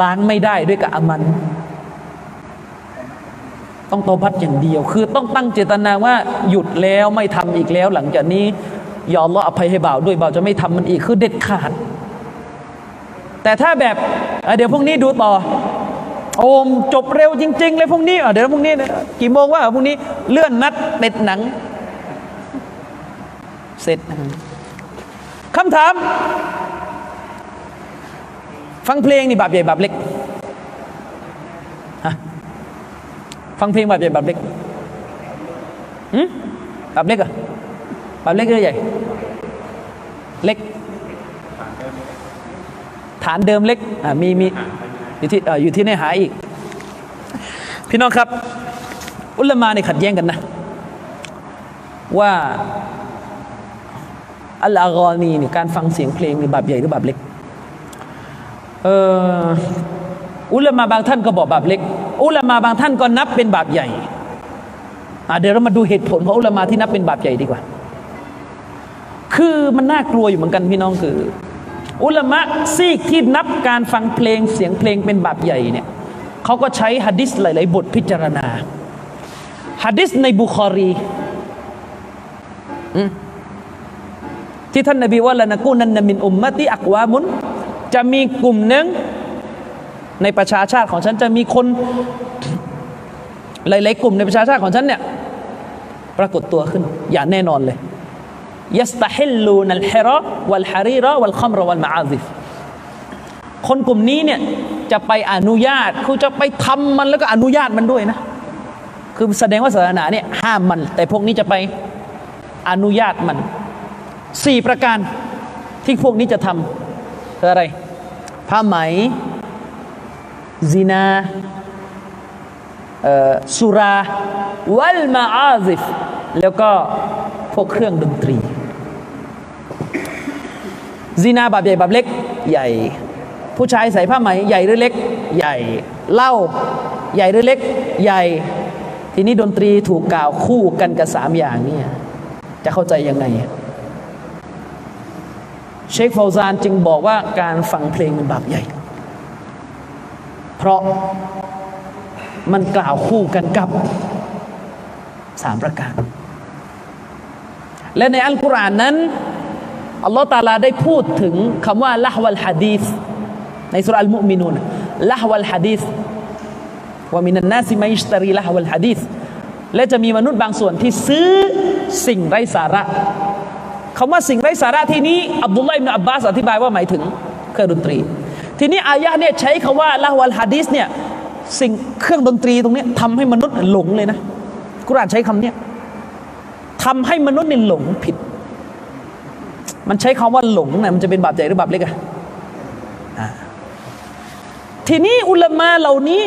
[SPEAKER 2] ล้างไม่ได้ด้วยกับอามัน ต้องโตบัตอย่างเดียว คือต้องตั้งเจตนาว่าหยุดแล้วไม่ทำอีกแล้ว หลังจากนี้ยอมละอภัยให้บ่าวด้วยบ่าวจะไม่ทำมันอีกคือเด็ดขาด แต่ถ้าแบบเดี๋ยวพรุ่งนี้ดูต่อ โอมจบเร็วจริง ๆ เลยพรุ่งนี้เดี๋ยวพรุ่งนี้กี่โมงว่าพรุ่งนี้เลื่อนนัดเต็ดหนัง เสร็จคำถาม ฟังเพลงนี่บาปใหญ่บาปเล็กฮะ ฟังเพลงแบาปใหญ่แบาปเล็กหืมแบาปเล็กอะแบาปเล็กหรือใหญ่ เล็ก ฐานเดิมเล็กอ่ามีมีอยู่ที่อ่อยู่ที่ในหาอีก พี่น้องครับ อุลามาเนี่ยขัดแย้งกันนะ ว่าอัลอากอนีเนี่ยการฟังเสียงเพลงนี่บาปใหญ่หรือบาปเล็ก เออ อุลามาบางท่านก็บอกบาปเล็ก อุลามาบางท่านก็นับเป็นบาปใหญ่เดี๋ยวเรามาดูเหตุผลของอุลามาที่นับเป็นบาปใหญ่ดีกว่า คือมันน่ากลัวอยู่เหมือนกันพี่น้องคือ อุลามะซีกที่นับการฟังเพลงเสียงเพลงเป็นบาปใหญ่เนี่ยเขาก็ใช้ฮะดิษหลาย ๆ บทพิจารณาฮะดิษในบุคอรีที่ท่านนบีว่าละนะกูนันนมินอุมมะติอักวามุนจะมีกลุ่มหนึ่ง ในประชาชาติของฉันจะมีคนหลาย ๆ กลุ่มในประชาชาติของฉันเนี่ยปรากฏตัวขึ้น อย่างแน่นอนเลยยัสตาฮิลลูนัลฮิระวัลฮารีระวัลคัมรวัลมาอาซิฟคนกลุ่มนี้เนี่ยจะไปอนุญาตคือจะไปทำมันแล้วก็อนุญาตมันด้วยนะ คือแสดงว่าศาสนาเนี่ยห้ามมัน แต่พวกนี้จะไปอนุญาตมันสี่ประการที่พวกนี้จะทำคืออะไรผ้าไหม ซินาสุราวัลมาอาซิฟแล้วก็พวกเครื่องดนตรีซีนาบาปใหญ่บาปเล็กใหญ่ ผู้ชายใส่ผ้าไหมใหญ่หรือเล็ก ใหญ่เหล้าใหญ่หรือเล็กใหญ่ ทีนี้ดนตรีถูกกล่าวคู่กันกับสามอย่างนี่จะเข้าใจยังไง เชคฟาวซานจึงบอกว่าการฟังเพลงเป็นบาปใหญ่ เพราะมันกล่าวคู่กันกับสามประการ และในอัลกุรอานนั้นอัลลอฮฺตาลาได้พูดถึงคำว่าละฮวัลฮะดีษในสุรอัลมุมินูนละฮวัลฮะดีษว่ามินันนาซิมัยสตรีละฮวัลฮะดีษและจะมีมนุษย์บางส่วนที่ซื้อสิ่งไร้สาระคำว่าสิ่งไร้สาระที่นี้อับดุลลาอิบนอับบาสอธิบายว่าหมายถึงเครื่องดนตรี ทีนี้อายะเนี่ยใช้คำว่าละวัลฮะดีษเนี่ยสิ่งเครื่องดนตรีตรงนี้ทำให้มนุษย์หลงเลยนะกุรานใช้คำเนี้ยทำให้มนุษย์นี่หลงผิด มันใช้คำว่าหลงนะมันจะเป็นบาปใหญ่หรือบาปเล็กอะทีนี้อุลามาเหล่านี้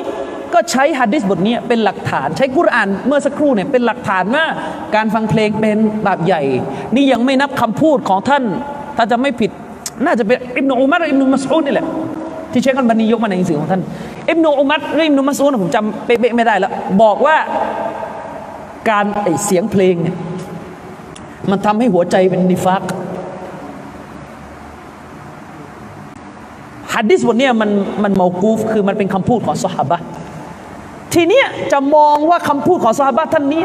[SPEAKER 2] ก็ใช้ฮะดิษบทนี้เป็นหลักฐาน ใช้กุรานเมื่อสักครู่เนี่ยเป็นหลักฐานว่าการฟังเพลงเป็นบาปใหญ่ นี่ยังไม่นับคำพูดของท่าน ถ้าจะไม่ผิด น่าจะเป็นอิบนุอุมัรอิบนุมัสอูดนี่แหละ ที่ใช้กันบันียกมาในหนังสือของท่านอิบนุอุมัรหรืออิบนุมัสูดผมจำเป๊ะๆไม่ได้แล้วบอกว่าการไอเสียงเพลงเนี่ยมันทำให้หัวใจเป็นนิฟักฮัดดิสบทเนี้ยมันมันเมากูฟคือมันเป็นคำพูดของสหบะทีเนี้ยจะมองว่าคำพูดของสหบะท่านนี้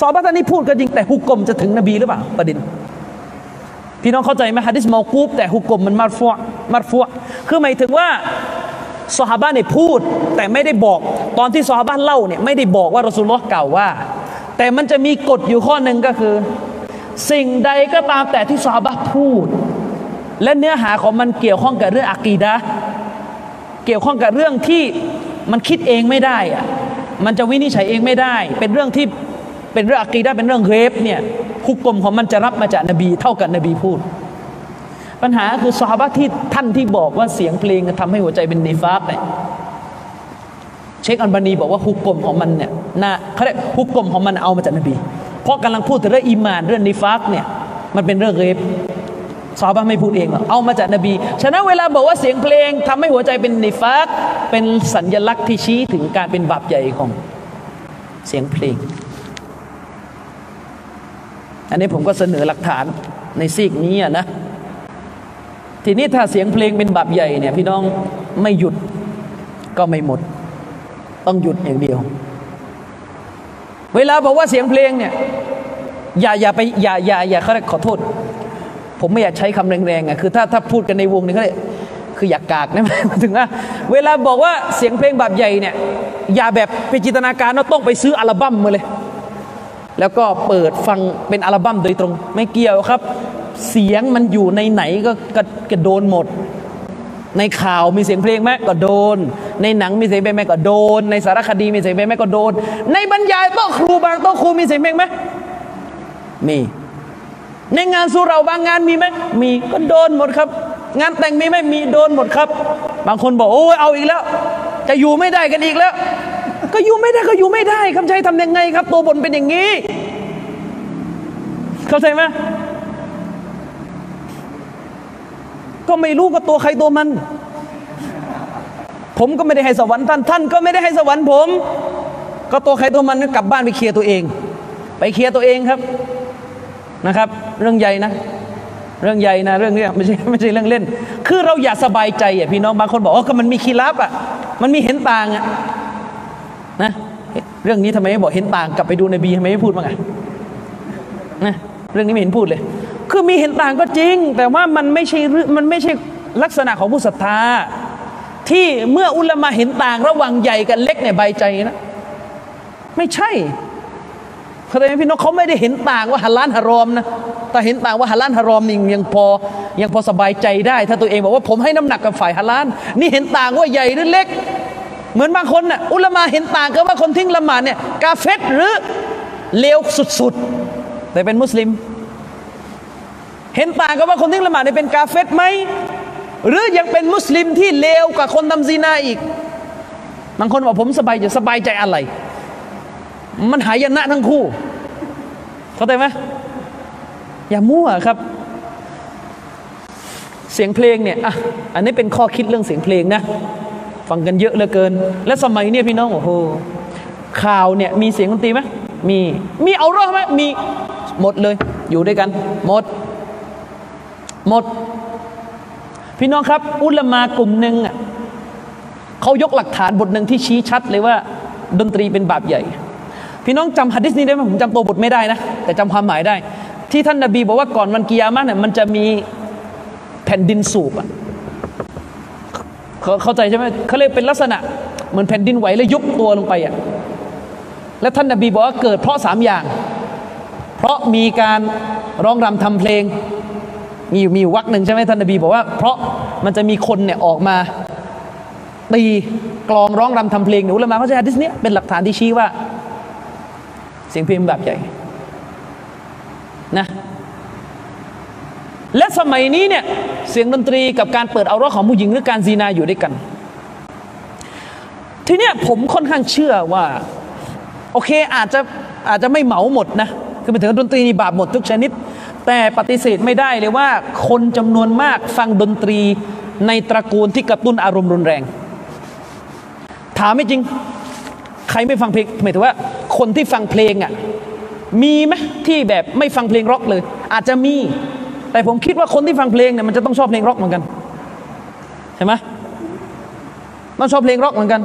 [SPEAKER 2] สหบะท่านนี้พูดก็จริงแต่ฮุกกลมจะถึงนบีหรือเปล่าประเด็นพี่น้องเข้าใจไหมฮัดดิสเมากูฟแต่ฮุกกลมมันมาฟัว มาฟัวคือหมายถึงว่าสหบะเนี่ยพูดแต่ไม่ได้บอก ตอนที่สหบะเล่าเนี่ยไม่ได้บอกว่ารอสูลลอฮ์กล่าวว่า แต่มันจะมีกฎอยู่ข้อหนึ่งก็คือ สิ่งใดก็ตามแต่ที่ซอฮาบะพูด และเนื้อหาของมันเกี่ยวข้องกับเรื่องอากีดะเกี่ยวข้องกับเรื่องที่มันคิดเองไม่ได้อะมันจะวินิจฉัยเองไม่ได้ เป็นเรื่องที่เป็นเรื่องอากีดะเป็นเรื่องเรฟเนี่ยคุกกลมของมันจะรับมาจากนบี เท่ากับนบีพูด ปัญหาคือซอฮาบะที่ท่านที่บอกว่าเสียงเพลงทำให้หัวใจเป็นนิฟากเนี่ยเชคอันบานีบอกว่าฮุกกลมของมันเนี่ยนะเขาเรียกฮุกกลมของมันเอามาจากนบี เพราะกำลังพูดถึงเรื่องอีมานเรื่องนิฟักเนี่ยมันเป็นเรื่องเรฟซอฮาบะไม่พูดเองหรอกเอามาจากนบี ฉะนั้นเวลาบอกว่าเสียงเพลงทำให้หัวใจเป็นนิฟักเป็นสัญลักษณ์ที่ชี้ถึงการเป็นบาปใหญ่ของเสียงเพลง อันนี้ผมก็เสนอหลักฐานในซีกนี้นะ ทีนี้ถ้าเสียงเพลงเป็นบาปใหญ่เนี่ยพี่น้องไม่หยุดก็ไม่หมด ต้องหยุดอย่างเดียว เวลาบอกว่าเสียงเพลงเนี่ยอย่าอย่าไปอย่าอย่าอย่าเขาเรียกขอโทษ ผมไม่อยากใช้คำแรงๆอะคือถ้าถ้าพูดกันในวงนี้เขาเรียกคืออยากกากนะถึงว่าเวลาบอกว่าเสียงเพลงบาปใหญ่เนี่ยอย่าแบบไปจินตนาการว่าต้องไปซื้ออัลบั้มมาเลย แล้วก็เปิดฟังเป็นอัลบั้มโดยตรง ไม่เกี่ยวครับ เสียงมันอยู่ในไหนก็ก็ก็โดนหมด ในข่าวมีเสียงเพลงไหมก็โดน ในหนังมีเสียงเพลงไหมก็โดน ในสารคดีมีเสียงเพลงไหมก็โดน ในบรรยายโต๊ะครูบางโต๊ะครูมีเสียงเพลงไหมมีในงานสุเราบางงานมีไหมมีก็โดนหมดครับ งานแต่งมีไหมมีโดนหมดครับ บางคนบอกโอ้ยเอาอีกแล้ว จะอยู่ไม่ได้กันอีกแล้ว ก็อยู่ไม่ได้ก็อยู่ไม่ได้ครับจะให้ทำยังไงครับ ตัวบนเป็นอย่างนี้ เข้าใจไหม ก็ไม่รู้ก็ตัวใครตัวมัน ผมก็ไม่ได้ให้สวรรค์ท่าน ท่านก็ไม่ได้ให้สวรรค์ผม ก็ตัวใครตัวมันกลับบ้านไปเคลียร์ตัวเอง ไปเคลียร์ตัวเองครับนะครับ เรื่องใหญ่นะ เรื่องใหญ่นะเรื่องนี้ไม่ใช่ไม่ใช่เรื่องเล่น คือเราอย่าสบายใจอะพี่น้องบางคนบอกว่าก็มันมีคีรับอะมันมีเห็นต่างอะนะเรื่องนี้ทำไมไม่บอกเห็นต่าง กลับไปดูในบีทำไมไม่พูดบ้างอะนะเรื่องนี้ไม่เห็นพูดเลย คือมีเห็นต่างก็จริง แต่ว่ามันไม่ใช่มันไม่ใช่ลักษณะของผู้ศรัทธา ที่เมื่ออุลามะเห็นต่างระหว่างใหญ่กับเล็กเนี่ยใบใจนะไม่ใช่เข้าใจไหมพี่น้องเขาไม่ได้เห็นต่างว่าฮัลานฮารอมนะแต่เห็นต่างว่าฮัลานฮารอมนี่ยังพอยังพอสบายใจได้ ถ้าตัวเองบอกว่าผมให้น้ำหนักกับฝ่ายฮัลาน นี่เห็นต่างว่าใหญ่หรือเล็ก เหมือนบางคนน่ะอุลามะเห็นต่างกันว่าคนทิ้งละหมาดเนี่ยกาเฟตหรือเลวสุดๆแต่เป็นมุสลิม เห็นต่างกันว่าคนทิ้งละหมาดเนี่ยเป็นกาเฟตไหมหรือยังเป็นมุสลิมที่เลวกว่าคนทำซีนาอีกบางคนบอกผมสบายจะสบายใจอะไร มันหายนะทั้งคู่ เข้าใจไหมอย่ามั่วครับ เสียงเพลงเนี่ยอะอันนี้เป็นข้อคิดเรื่องเสียงเพลงนะ ฟังกันเยอะเหลือเกิน และสมัยเนี่ยพี่น้องโอ้โหข่าวเนี่ยมีเสียงดนตรีไหมมีมีเอาร้องไหมมีหมดเลย อยู่ด้วยกัน หมด หมด พี่น้องครับ อุลามากลุ่มหนึ่งเขายกหลักฐานบทหนึ่งที่ชี้ชัดเลยว่า ดนตรีเป็นบาปใหญ่ พี่น้องจำฮะดิษนี้ได้ไหมผมจำตัวบทไม่ได้นะ แต่จำความหมายได้ ที่ท่านนบีบอกว่าก่อนวันกิยามะเนี่ยมันจะมีแผ่นดินสูบอะเข้าใจใช่ไหมเขาเรียกเป็นลักษณะเหมือนแผ่นดินไหวแล้วยุบตัวลงไปอะแล้วท่านนบีบอกว่าเกิดเพราะสามอย่าง เพราะมีการร้องรำทำเพลง มีอยู่มีอยู่วักหนึ่งใช่ไหมท่านนบีบอกว่า เพราะมันจะมีคนเนี่ยออกมาตีกลองร้องรำทำเพลงหนูละมาเขาใช้ฮะดิษนี้เป็นหลักฐานที่ชี้ว่า เสียงเพลงแบบใหญ่นะและสมัยนี้เนี่ยเสียงดนตรีกับการเปิดเอาร้องของผู้หญิงหรือการซีนาอยู่ด้วยกัน ทีเนี้ยผมค่อนข้างเชื่อว่า โอเคอาจจะอาจจะไม่เหมาหมดนะคือไปถึงดนตรีนี่บาปหมดทุกชนิด แต่ปฏิเสธไม่ได้เลยว่า คนจำนวนมากฟังดนตรีในตระกูลที่กระตุ้นอารมณ์รุนแรง ถามไม่จริง ใครไม่ฟังเพลงหมายถึงว่า คนที่ฟังเพลงอะมีไหมที่แบบไม่ฟังเพลงร็อกเลย อาจจะมี แต่ผมคิดว่าคนที่ฟังเพลงเนี่ยมันจะต้องชอบเพลงร็อกเหมือนกันใช่ไหมต้องชอบเพลงร็อกเหมือนกัน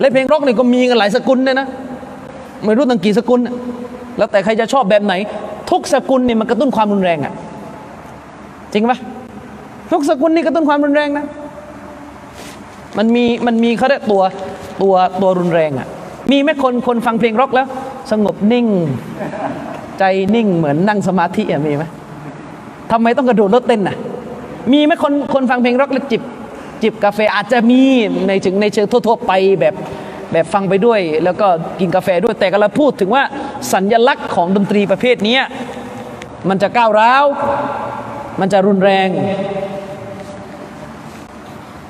[SPEAKER 2] และเพลงร็อกเนี่ยก็มีกันหลายสกุลเลยนะไม่รู้ตั้งกี่สกุลแล้วแต่ใครจะชอบแบบไหน ทุกสกุลเนี่ยมันกระตุ้นความรุนแรงอะจริงปะทุกสกุลนี่กระตุ้นความรุนแรงนะมันมีมันมีเขาเรียกตัวตัวตัวรุนแรงอะมีไหมคนคนฟังเพลงร็อกแล้ว สงบนิ่ง ใจนิ่งเหมือนนั่งสมาธิอะมีไหมทำไมต้องกระโดดรถเต้นน่ะมีไหมคนคนฟังเพลงร็อกแล้วจิบจิบกาแฟอาจจะมีในถึงในเชิงทั่ว ๆ ไปแบบ แบบฟังไปด้วย แล้วก็กินกาแฟด้วยแต่ก็เราพูดถึงว่าสัญญลักษณ์ของดนตรีประเภทนี้มันจะก้าวร้าว มันจะรุนแรง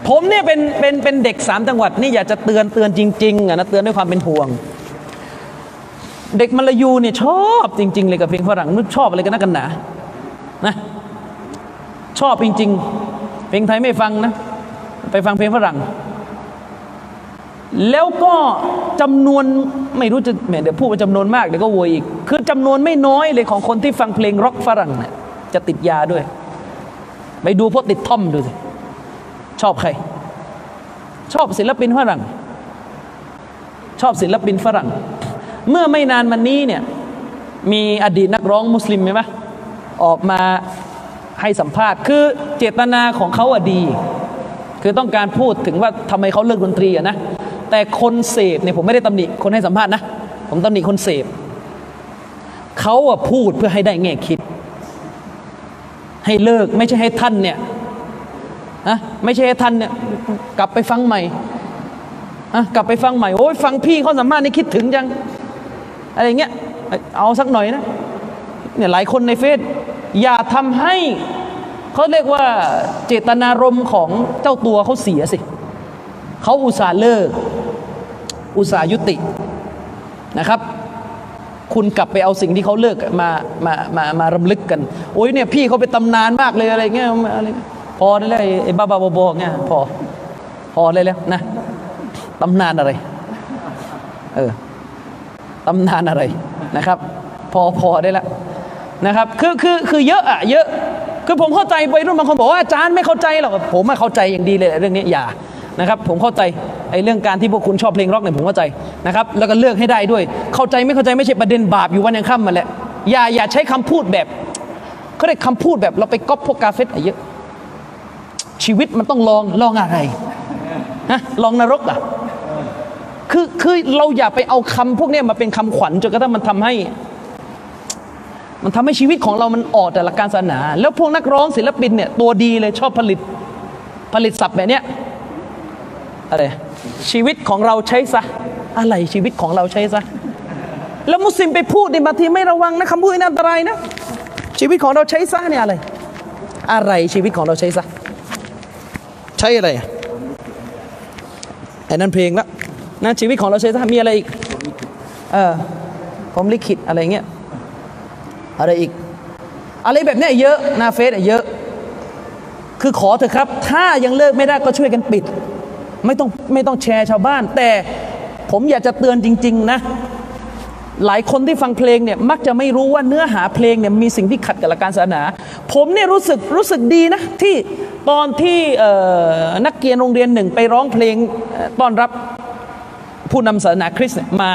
[SPEAKER 2] ผมเนี่ยเป็นเป็นเป็นเด็กสามจังหวัดนี่อยากจะเตือนเตือนจริงๆอะนะเตือนด้วยความเป็นห่วง เด็กมลายูเนี่ยชอบจริง ๆ เลยกับเพลงฝรั่งนึกชอบอะไรกันนักกันหนานะชอบจริง ๆ เพลงไทยไม่ฟังนะ ไปฟังเพลงฝรั่ง แล้วก็จำนวนไม่รู้จะแหมเดี๋ยวพูดว่าจำนวนมากเดี๋ยวก็โวยอีก คือจำนวนไม่น้อยเลยของคนที่ฟังเพลงร็อกฝรั่งเนี่ยจะติดยาด้วย ไปดูพวกติดท่อมดูสิ ชอบใคร ชอบศิลปินฝรั่ง ชอบศิลปินฝรั่ง เมื่อไม่นานมานี้เนี่ยมีอดีตนักร้องมุสลิมไหมออกมาให้สัมภาษณ์ คือเจตนาของเขาอะดี คือต้องการพูดถึงว่าทำไมเขาเลิกดนตรีอะนะ แต่คนเสพเนี่ยผมไม่ได้ตำหนิคนให้สัมภาษณ์นะ ผมตำหนิคนเสพเขาอะพูดเพื่อให้ได้แง่คิด ให้เลิกไม่ใช่ให้ท่านเนี่ยนะไม่ใช่ให้ท่านเนี่ยกลับไปฟังใหม่อะกลับไปฟังใหม่โอ้ยฟังพี่เขาสัมภาษณ์นี่คิดถึงจังอะไรเงี้ยเอาสักหน่อยนะเนี่ยหลายคนในเฟซอย่าทำให้เขาเรียกว่าเจตนารมณ์ของเจ้าตัวเขาเสียสิ เขาอุตส่าห์เลิก อุตส่าห์ยุตินะครับ คุณกลับไปเอาสิ่งที่เขาเลิกมามามามารำลึกกัน โอ้ยเนี่ยพี่เขาไปตำนานมากเลยอะไรเงี้ยอะไรพอได้แล้วไอ้บ้าบ้าบอเงี้ยพอพอเลยแล้วนะตำนานอะไรเออตำนานอะไรนะครับ พอพอได้แล้วนะครับ คือคือคือเยอะอะเยอะคือผมเข้าใจไปรุ่นบางคนบอกว่าอาจารย์ไม่เข้าใจหรอกผมไม่เข้าใจอย่างดีเลยเรื่องนี้อย่า นะครับผมเข้าใจไอ้เรื่องการที่พวกคุณชอบเพลงร็อกเนี่ยผมเข้าใจนะครับแล้วก็เลือกให้ได้ด้วย เข้าใจไม่เข้าใจไม่ใช่ประเด็นบาปอยู่วันยังค่ำมาแหละอย่าอย่าใช้คำพูดแบบเขาเรียกคำพูดแบบเราไปก๊อปพวกกาเฟตเยอะชีวิตมันต้องลองลองอะไรฮะลองนรกอะคือคือเราอย่าไปเอาคำพวกนี้มาเป็นคำขวัญจนกระทั่งมันทำให้ มันทำให้ชีวิตของเรามันออกแต่ละการศาสนา แล้วพวกนักร้องศิลปินเนี่ยตัวดีเลยชอบผลิตผลิตศัพท์แบบเนี้ย อะไรชีวิตของเราใช้ซะอะไรชีวิตของเราใช้ซะแล้วมุสลิมไปพูดในบางทีไม่ระวังนะคำพูดนี้อันตรายนะ ชีวิตของเราใช้ซะเนี่ยอะไร อะไรชีวิตของเราใช้ซะใช้อะไรไอ้นั่นเพลงละนะชีวิตของเราใช้ซะมีอะไรอีกเออผมลิขิตอะไรเงี้ยอะไรอีก อะไรแบบนี้เยอะหน้าเฟซเยอะ คือขอเถอะครับ ถ้ายังเลิกไม่ได้ก็ช่วยกันปิด ไม่ต้องไม่ต้องแชร์ชาวบ้าน แต่ผมอยากจะเตือนจริง ๆ นะ หลายคนที่ฟังเพลงเนี่ยมักจะไม่รู้ว่าเนื้อหาเพลงเนี่ยมีสิ่งที่ขัดกับหลักการศาสนา ผมเนี่ยรู้สึกรู้สึกดีนะ ที่ตอนที่นักเรียนโรงเรียนหนึ่งไปร้องเพลงต้อนรับผู้นำศาสนาคริสต์มา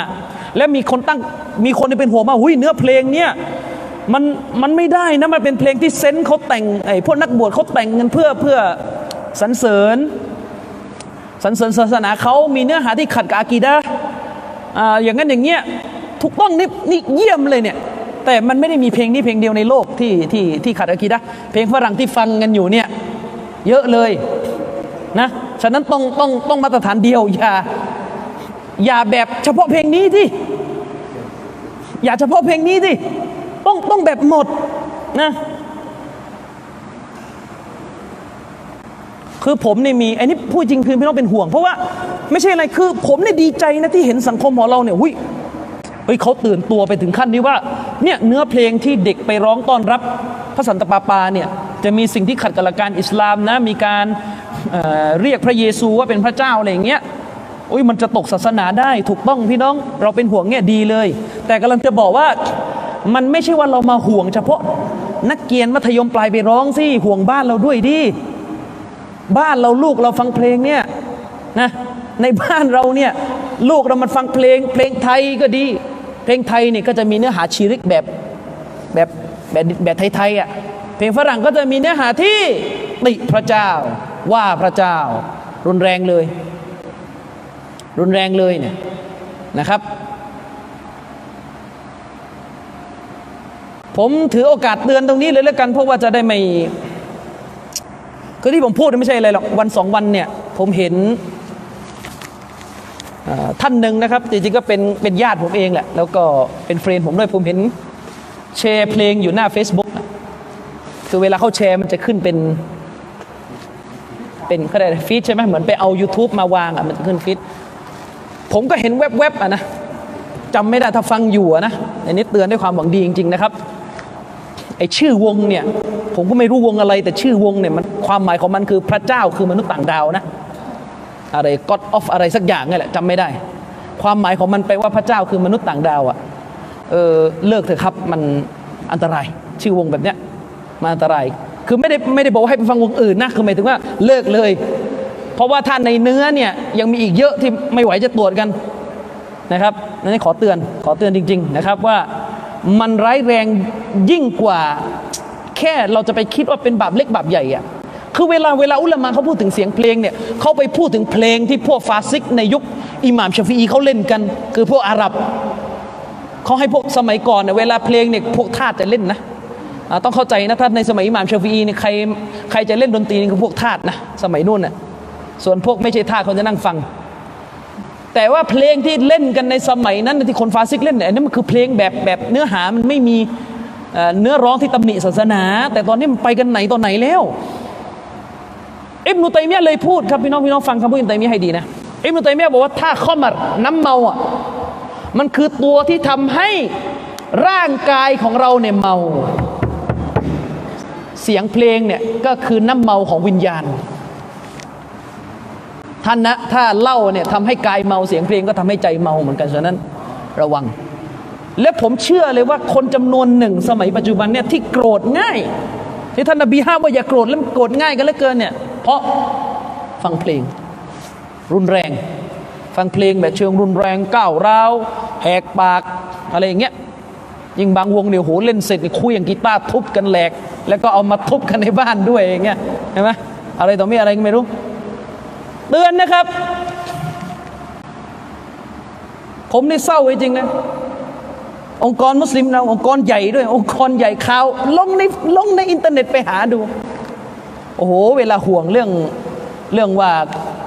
[SPEAKER 2] แล้วมีคนตั้งมีคนที่เป็นห่วงว่าหุยเนื้อเพลงเนี่ยมันมันไม่ได้นะมันเป็นเพลงที่เซนเขาแต่งไอ้พวกนักบวชเขาแต่งกันเพื่อเพื่อสรรเสริญ สรรเสริญศาสนาเขามีเนื้อหาที่ขัดกับอากีดะอ่าอย่างนั้นอย่างเงี้ยถูกต้องนี่นี่เยี่ยมเลยเนี่ยแต่มันไม่ได้มีเพลงนี้เพลงเดียวในโลกที่ที่ที่ขัดอากีดะเพลงฝรั่งที่ฟังกันอยู่เนี่ยเยอะเลยนะฉะนั้นต้องต้องต้องมาตรฐานเดียวอย่าอย่าแบบเฉพาะเพลงนี้ที่อย่าเฉพาะเพลงนี้ที่ต้องต้องแบบหมดนะ คือผมเนี่ยมีไอ้นี่พูดจริงคือไม่ต้องเป็นห่วง เพราะว่าไม่ใช่อะไรคือผมเนี่ยดีใจนะที่เห็นสังคมของเราเนี่ยหุ้ยเฮ้ยเขาตื่นตัวไปถึงขั้นนี้ว่าเนี่ยเนื้อเพลงที่เด็กไปร้องต้อนรับพระสันตะปาปาเนี่ยจะมีสิ่งที่ขัดกับหลักการอิสลามนะมีการเเรียกพระเยซูว่าเป็นพระเจ้าอะไรอย่างเงี้ยโอ้ยมันจะตกศาสนาได้ถูกต้องพี่น้องเราเป็นห่วงเนี่ยดีเลย แต่กำลังจะบอกว่ามันไม่ใช่ว่าเรามาห่วงเฉพาะนักเกียนมัธยมปลายไปร้องสิห่วงบ้านเราด้วยดิ บ้านเราลูกเราฟังเพลงเนี่ยนะในบ้านเราเนี่ยลูกเรามันฟังเพลง เพลงไทยก็ดี เพลงไทยเนี่ยก็จะมีเนื้อหาชีริกแบบแบบแบบแบบไทยๆอะเพลงฝรั่งก็จะมีเนื้อหาที่ติพระเจ้าว่าพระเจ้า รุนแรงเลย รุนแรงเลยเนี่ยนะครับ ผมถือโอกาสเตือนตรงนี้เลยแล้วกันเพราะว่าจะได้ไม่ คือที่ผมพูดไม่ใช่อะไรหรอกวันสองวันเนี่ยผมเห็นท่านหนึ่งนะครับ จริงๆก็เป็นเป็นญาติผมเองแหละ แล้วก็เป็นเฟรนผมด้วยผมเห็นแชร์เพลงอยู่หน้า Facebook คือเวลาเขาแชร์มันจะขึ้นเป็น เป็นเขาเรียกฟีดใช่ไหมเหมือนไปเอา YouTube มาวางอะมันจะขึ้นฟีดผมก็เห็นแวบๆอะนะจำไม่ได้ถ้าฟังอยู่นะอันนี้เตือนด้วยความหวังดีจริง ๆ นะครับไอชื่อวงเนี่ย ผมก็ไม่รู้วงอะไร แต่ชื่อวงเนี่ยมันความหมายของมันคือพระเจ้าคือมนุษย์ต่างดาวนะ อะไร God of อะไรสักอย่างนี่แหละจำไม่ได้ ความหมายของมันไปว่าพระเจ้าคือมนุษย์ต่างดาวอะ่ะเออเลิกเถอะครับมันอันตราย ชื่อวงแบบเนี้ยมันอันตราย คือไม่ได้ไม่ได้บอกให้ไปฟังวงอื่นนะคือหมายถึงว่าเลิกเลย เพราะว่าถ้านในเนื้อเนี่ยยังมีอีกเยอะที่ไม่ไหวจะตรวจกันนะครับนั่นขอเตือนขอเตือนจริง ๆ นะครับว่ามันร้ายแรงยิ่งกว่า แค่เราจะไปคิดว่าเป็นบาปเล็กบาปใหญ่อะคือเวลาเวลาอุลามะเขาพูดถึงเสียงเพลงเนี่ยเขาไปพูดถึงเพลงที่พวกฟาซิก ในยุคอิหม่ามชฟีอีเขาเล่นกัน คือพวกอาหรับเขาให้พวกสมัยก่อนเนี่ยเวลาเพลงเนี่ยพวกทาสจะเล่นนะต้องเข้าใจนะถ้านในสมัยอิหม่ามชฟีอีเนี่ยใครใครจะเล่นดนตรีนี่คือพวกทาสนะสมัยนู่นน่ะส่วนพวกไม่ใช่ทาสเขาจะนั่งฟัง แต่ว่าเพลงที่เล่นกันในสมัยนั้นที่คนฟาซิกเล่นเนี่ยอันนี้มันคือเพลงแบบแบบเนื้อหามันไม่มี เนื้อร้องที่ตำหนิศาสนา แต่ตอนนี้มันไปกันไหนตอนไหนแล้วอิบนุตัยมียะเลยพูดครับพี่น้องพี่น้องฟังคำพูดอิบนุตัยมียะให้ดีนะอิบนุตัยมียะบอกว่าถ้าข้อมัดน้ำเมาอะมันคือตัวที่ทำให้ร่างกายของเราเนี่ยเมา เสียงเพลงเนี่ยก็คือน้ำเมาของวิญญาณท่านนะถ้าเล่าเนี่ยทำให้กายเมาเสียงเพลงก็ทำให้ใจเมาเหมือนกันฉะนั้นระวัง และผมเชื่อเลยว่าคนจำนวนหนึ่งสมัยปัจจุบันเนี่ยที่โกรธง่าย ที่ท่านนบีห้ามว่าอย่าโกรธแล้วโกรธง่ายกันเหลือเกินเนี่ย เพราะฟังเพลง รุนแรง ฟังเพลงแบบเชิงรุนแรงก้าวร้าวแหกปากอะไรอย่างเงี้ยยิ่งบางวงเนี่ยโหเล่นเสร็จคุยอย่างกีตาร์ทุบกันแหลก แล้วก็เอามาทุบกันในบ้านด้วยอย่างเงี้ยเห็นไหมอะไรต่อม่อะไรก็ไม่รู้ เตือนนะครับ ผมนี่เศร้าจริงนะ องค์กรมุสลิมเราองค์กรใหญ่ด้วย องค์กรใหญ่ข่าวลงในลงในอินเทอร์เน็ตไปหาดู โอ้โห เวลาห่วงเรื่องเรื่องว่า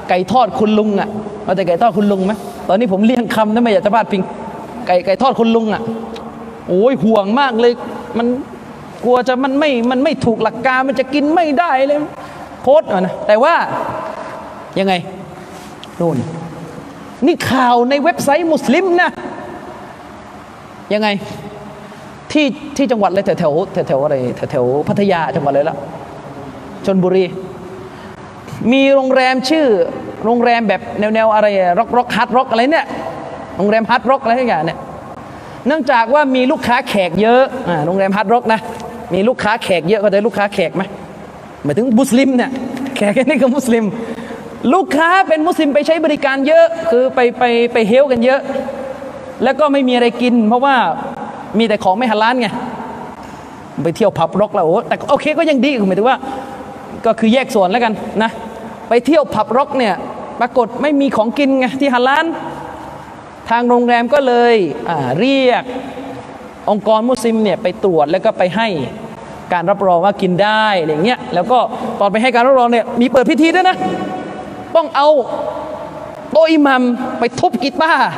[SPEAKER 2] ไก่ทอดคุณลุงอะ่ะเอาแต่ไก่ทอดคุณลุงไหมตอนนี้ผมเลี่ยงคำนะไม่อยากจะพลาดพิงไก่ไก่ทอดคุณลุงอะ่ะโอ้ยห่วงมากเลยมันกลัวจะมันไม่มันไม่ถูกหลักการมันจะกินไม่ได้เลยโพสต์อะนะแต่ว่ายังไงนู่นนี่ข่าวในเว็บไซต์มุสลิมนะ ยังไง ที่ที่จังหวัดอะไรแถวแถวแถวอะไรแถวแถวพัทยาจังหวัดอะไรละชลบุรี มีโรงแรมชื่อ โรงแรมแบบแนวแนวอะไรร็อกร็อก Hard Rock อะไรเนี่ยโรงแรม Hard Rock อะไรทุกอย่างเนี่ยเนื่องจากว่ามีลูกค้าแขกเยอะอ่าโรงแรม Hard Rock นะมีลูกค้าแขกเยอะก็จะลูกค้าแขกไหมหมายถึงมุสลิมเนี่ยแขกนี่คือมุสลิม ลูกค้าเป็นมุสลิมไปใช้บริการเยอะ คือไปไปไปเฮกันเยอะ แล้วก็ไม่มีอะไรกิน เพราะว่ามีแต่ของไม่ฮาลาลไงไปเที่ยวผับร็อกแล้วโอ้แต่โอเคก็ยังดีคือหมายถึงว่า ก็คือแยกส่วนแล้วกันนะ ไปเที่ยวผับร็อกเนี่ยปรากฏไม่มีของกินไงที่ฮาลาลทางโรงแรมก็เลยเรียกองค์กรมุสลิมเนี่ยไปตรวจแล้วก็ไปให้การรับรองว่ากินได้อะไรเงี้ยแล้วก็ตอนไปให้การรับรองเนี่ยมีเปิดพิธีด้วยนะ ต้องเอาโต๊ะอิหม่ามไปทุบกีตาร์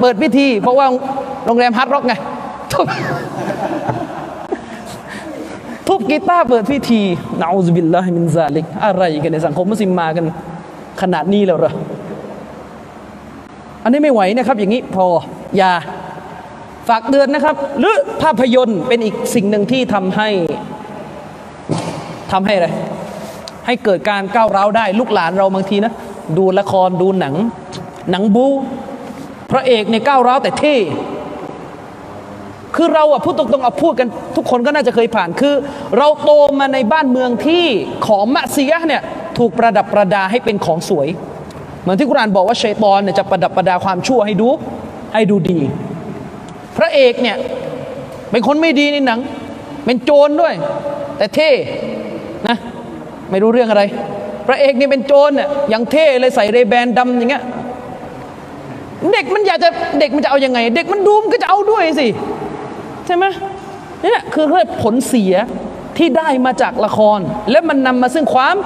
[SPEAKER 2] เปิดพิธี เพราะว่าโรงแรม Hard Rock ไงทุบทุบกีตาร์เปิดพิธีنعوذ بالله من ذلكอะไรกันในสังคมมุสลิมมากัน ขนาดนี้แล้วเหรออันนี้ไม่ไหวนะครับ อย่างนี้พออย่าฝากเตือนนะครับ หรือภาพยนตร์เป็นอีกสิ่งหนึ่งที่ทำให้ทำให้อะไรให้เกิดการก้าวร้าวได้ ลูกหลานเราบางทีนะ ดูละครดูหนัง หนังบู พระเอกเนี่ยก้าวร้าวแต่เท่คือเราอะพูดตรงๆเอาพูดกันทุกคนก็น่าจะเคยผ่านคือ เราโตมาในบ้านเมืองที่ของมะเสียเนี่ยถูกประดับประดาให้เป็นของสวย เหมือนที่กุรานบอกว่าชัยตอนเนี่ยจะประดับประดาความชั่วให้ดูให้ดูดี พระเอกเนี่ยเป็นคนไม่ดีในหนัง เป็นโจรด้วย แต่เท่นะไม่รู้เรื่องอะไร พระเอกนี่เป็นโจรเนี่ยอย่างเท่เลยใส่เรแบนดำอย่างเงี้ย เด็กมันอยากจะเด็กมันจะเอาอยัางไง เด็กมันดูมันก็จะเอาด้วยสิใช่ไหมนี่ยคือเรียกผลเสียที่ได้มาจากละคร และมันนำมาซึ่งความ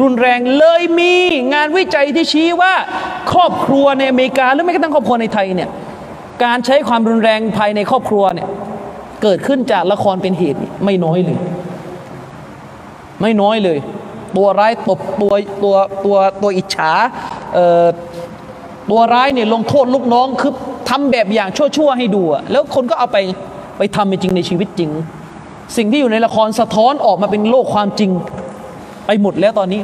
[SPEAKER 2] รุนแรงเลยมีงานวิจัยที่ชี้ว่า ครอบครัวในอเมริกาหรือแม้กระทั่งครอบครัวในไทยเนี่ยการใช้ความรุนแรงภายในครอบครัวเนี่ยเกิดขึ้นจากละครเป็นเหตุไม่น้อยเลย ไม่น้อยเลย ตัวร้ายตบตัวตัวตัวตัวอิจฉาเอ่อ ตัวร้ายเนี่ยลงโทษลูกน้องคือทำแบบอย่างชั่วๆให้ดูอะแล้วคนก็เอาไปไปทำเป็นจริงในชีวิตจริง สิ่งที่อยู่ในละครสะท้อนออกมาเป็นโลกความจริง ไปหมดแล้วตอนนี้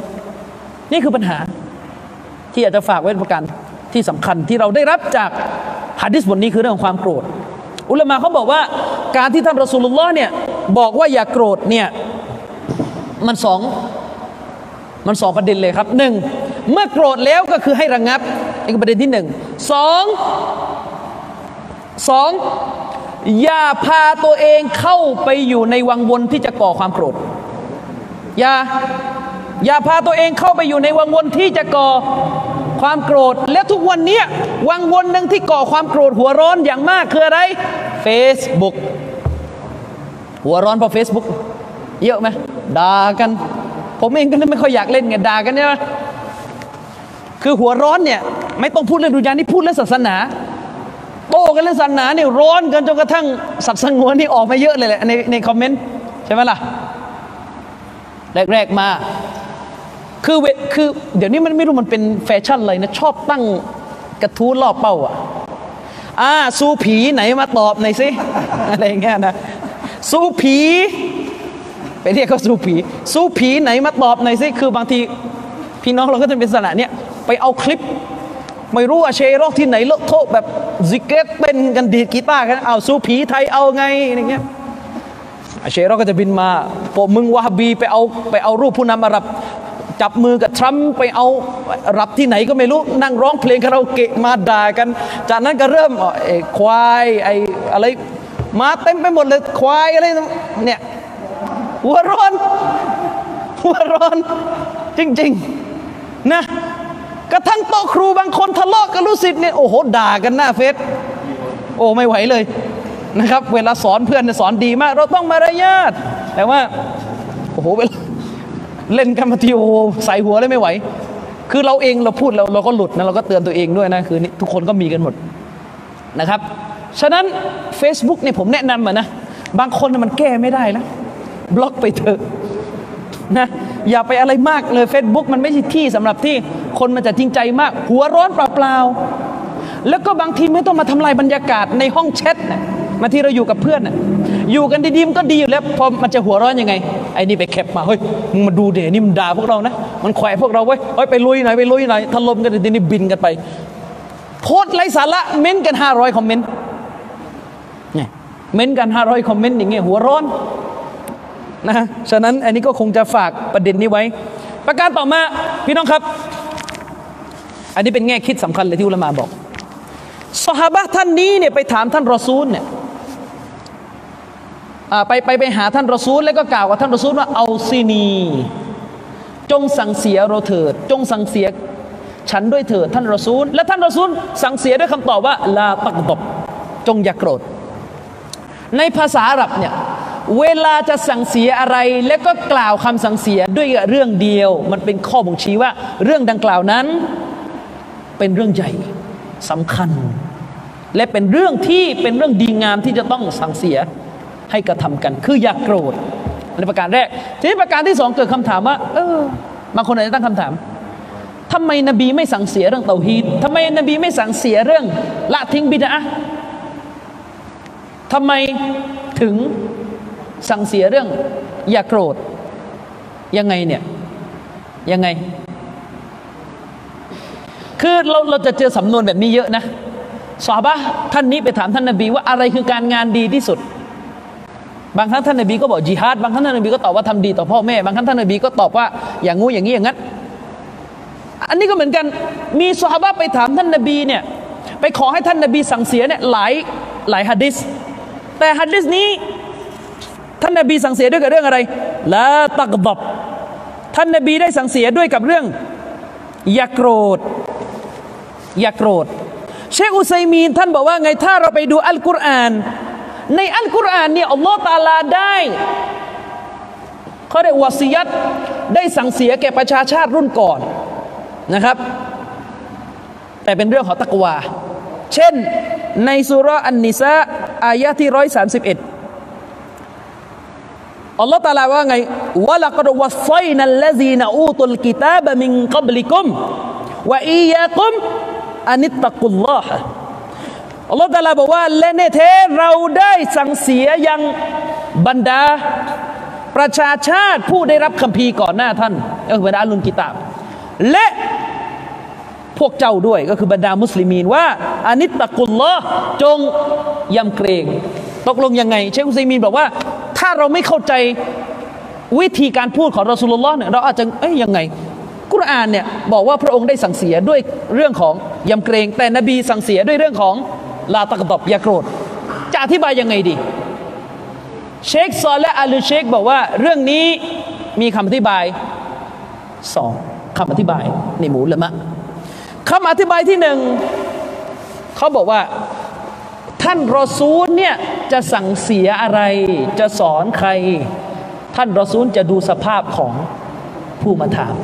[SPEAKER 2] นี่คือปัญหาที่อยากจะฝากไว้ประการที่สำคัญที่เราได้รับจากฮะดิษบทนี้คือเรื่องความโกรธ อุลมะเขาบอกว่าการที่ท่านรอสูลุลลอฮ์เนี่ยบอกว่าอย่าโกรธเนี่ยมันสองมันสองประเด็นเลยครับหนึ่ง เมื่อโกรธแล้วก็คือให้ระงงับนี่คือประเด็นที่หนึ่งสองสองอย่าพาตัวเองเข้าไปอยู่ในวังวนที่จะก่อความโกรธ อย่าอย่าพาตัวเองเข้าไปอยู่ในวังวนที่จะก่อความโกรธ และทุกวันนี้วังวนหนึ่งที่ก่อความโกรธหัวร้อนอย่างมากคืออะไร Facebook หัวร้อนเพราะ Facebook เยอะไหมด่ากัน ผมเองก็ไม่ค่อยอยากเล่นไงด่ากันใช่ไหม คือหัวร้อนเนี่ยไม่ต้องพูดเรื่องดุจยานี่พูดเรื่องศาสนาโต้กันเรื่องศาสนาเนี่ยร้อนกันจนกระทั่งสับสงวนนี่ออกมาเยอะเลยแหละในในคอมเมนต์ใช่ไหมล่ะแรกๆมาคือเวคือเดี๋ยวนี้มันไม่รู้มันเป็นแฟชั่นอะไรนะชอบตั้งกระทู้ล่อเป้าอะอ่าสู้ผีไหนมาตอบหน่อยสิอะไรอย่างเงี้ยนะสู้ผีไปเรียกเขาสู้ผีสู้ผีไหนมาตอบหน่อยสิคือบางทีพี่น้องเราก็จะเป็นสนะเนี่ย ไปเอาคลิป ไม่รู้อาเชรอกที่ไหนเลอะโทษแบบซิกเก็ตเต้นกันดีดกีตาร์กันเอาสู้ผีไทยเอาไงอย่างเงี้ยอาเชรอกก็จะบินมาพวกมึงวาฮาบีไปเอาไปเอารูปผู้นำอาหรับจับมือกับทรัมป์ไปเอารับที่ไหนก็ไม่รู้นั่งร้องเพลงคาราโอเกะมาด่ากัน จากนั้นก็เริ่มไอ้ควายไอ้อะไรมาเต็มไปหมดเลยควายอะไรเนี่ยหัวร้อนหัวร้อนจริง ๆ นะ กระทั่งโต๊ะครูบางคนทะเลาะกับลูกศิษย์เนี่ยโอ้โหด่ากันหน้าเฟซโอ้ไม่ไหวเลยนะครับ เวลาสอนเพื่อนสอนดีมาก เราต้องมารยาทแต่ว่าโอ้โหเวลาเล่นกันมาทีโอ้ใส่หัวเลยไม่ไหว คือเราเองเราพูดเราเราก็หลุดนะเราก็เตือนตัวเองด้วยนะคือทุกคนก็มีกันหมดนะครับ ฉะนั้น Facebook เนี่ยผมแนะนำอะนะ บางคนมันแก้ไม่ได้แล้วบล็อกไปเถอะนะ อย่าไปอะไรมากเลย Facebook มันไม่ใช่ที่สำหรับที่คนมันจะจริงใจมาก หัวร้อนเปล่าๆแล้วก็บางทีไม่ต้องมาทำลายบรรยากาศในห้องแชทนะมาที่เราอยู่กับเพื่อนนะอยู่กันดีๆมันก็ดีอยู่แล้วพอมันจะหัวร้อนยังไงไอ้นี่ไปแคปมาเฮ้ยมึงมาดูเดี๋ยวนี่มันด่าพวกเรานะ มันแขวะพวกเราไว้เฮ้ยไปลุยหน่อยไปลุยหน่อยถล่มกันเดี๋ยวนี้บินกันไปโพสไร้สาระเม้นกันห้าร้อยคอมเมนต์เนี่ยเม้นกันห้าร้อยคอมเมนต์อย่างเงี้ยหัวร้อน นะฉะนั้นอันนี้ก็คงจะฝากประเด็นนี้ไว้ ประการต่อมาพี่น้องครับ อันนี้เป็นแง่คิดสำคัญเลยที่อุลามาบอกสหบะท่านนี้เนี่ยไปถามท่านรอซูลเนี่ยไปไปไปหาท่านรอซูลแล้วก็กล่าวกับท่านรอซูลว่าเอาซีนี จงสั่งเสียเราเถิด จงสั่งเสียฉันด้วยเถิดท่านรอซูล และท่านรอซูลสั่งเสียด้วยคำตอบว่าลาตักตบจงอย่าโกรธ ในภาษาอาหรับเนี่ย เวลาจะสั่งเสียอะไร แล้วก็กล่าวคำสั่งเสียด้วยเรื่องเดียว มันเป็นข้อบ่งชี้ว่า เรื่องดังกล่าวนั้น เป็นเรื่องใหญ่สำคัญ และเป็นเรื่องที่เป็นเรื่องดีงามที่จะต้องสั่งเสียให้กระทำกัน คืออย่ากโกรธในประการแรก ทีนี้ประการที่สองเกิดคำถามว่า เออบางคนอาจจะตั้งคำถามทำไมนบีไม่สั่งเสียเรื่องเตาฮีดทำไมนบีไม่สั่งเสียเรื่องละทิ้งบิดาทำไมถึง สั่งเสียเรื่อง อย่าโกรธ ยังไงเนี่ย ยังไง คือเราเราจะเจอสำนวนแบบนี้เยอะนะสอบะท่านนี้ไปถามท่านนบีว่าอะไรคือการงานดีที่สุด บางครั้งท่านนบีก็บอกจิฮาดบางครั้งท่านนบีก็ตอบว่าทำดีต่อพ่อแม่ บางครั้งท่านนบีก็ตอบว่าอย่างงูอย่างนี้อย่างนั้น อันนี้ก็เหมือนกันมีสฮาบะไปถามท่านนบีเนี่ยไปขอให้ท่านนบีสั่งเสียเนี่ยหลายหลายฮะดิษแต่ฮะดิษนี้ ท่านนบีสั่งเสียด้วยกับเรื่องอะไรละตักบท่านนบีได้สั่งเสียด้วยกับเรื่อง อย่าโกรธ อย่าโกรธ เชคอุซัยมีนท่านบอกว่าไงถ้าเราไปดูอัลกุรอาน ในอัลกุรอานเนี่ยอัลลอฮฺตาลาได้เขาได้วสียัตได้สั่งเสียแก่ประชาชาติรุ่นก่อนนะครับ แต่เป็นเรื่องของตักวา เช่นในสุรอันนิซาอายะที่ร้อยสามสิบเอ็ด อัลลอฮฺตาลาว่าไงวะลักรวัสไซนัลลซีนอูตุลกิตาบมิงกับลิกุมวะอียากุมอานิตตะกุลลอฮ์อัลลอฮฺตาลาบอกว่าและเนเทเราได้สั่งเสียยังบรรดา ประชาชาติผู้ได้รับคัมภีร์ก่อนหน้าท่านเออบรรดาลุนกิตาบ และพวกเจ้าด้วยก็คือบรรดามุสลิมีนว่าอานิตตะกุลลอฮ์จงยำเกรง ตกลงยังไง เชคอุซัยมีนบอกว่า เราไม่เข้าใจวิธีการพูดของรอสูลุลลอฮ์เนี่ยเราอาจจะเอ้ยยังไง กุรอานเนี่ยบอกว่าพระองค์ได้สั่งเสียด้วยเรื่องของยำเกรง แต่นบีสั่งเสียด้วยเรื่องของลาตะกตบอย่าโกรธจะอธิบายยังไงดี เชคซอลและอัลเชคบอกว่าเรื่องนี้มีคำอธิบายสองคำอธิบายในหมู่ละมะคำอธิบายที่หนึ่งเขาบอกว่าานรอซูลเนี่ยจะสั่งเสียอะไร จะสอนใคร ท่านรอซูลจะดูสภาพของผู้มาถาม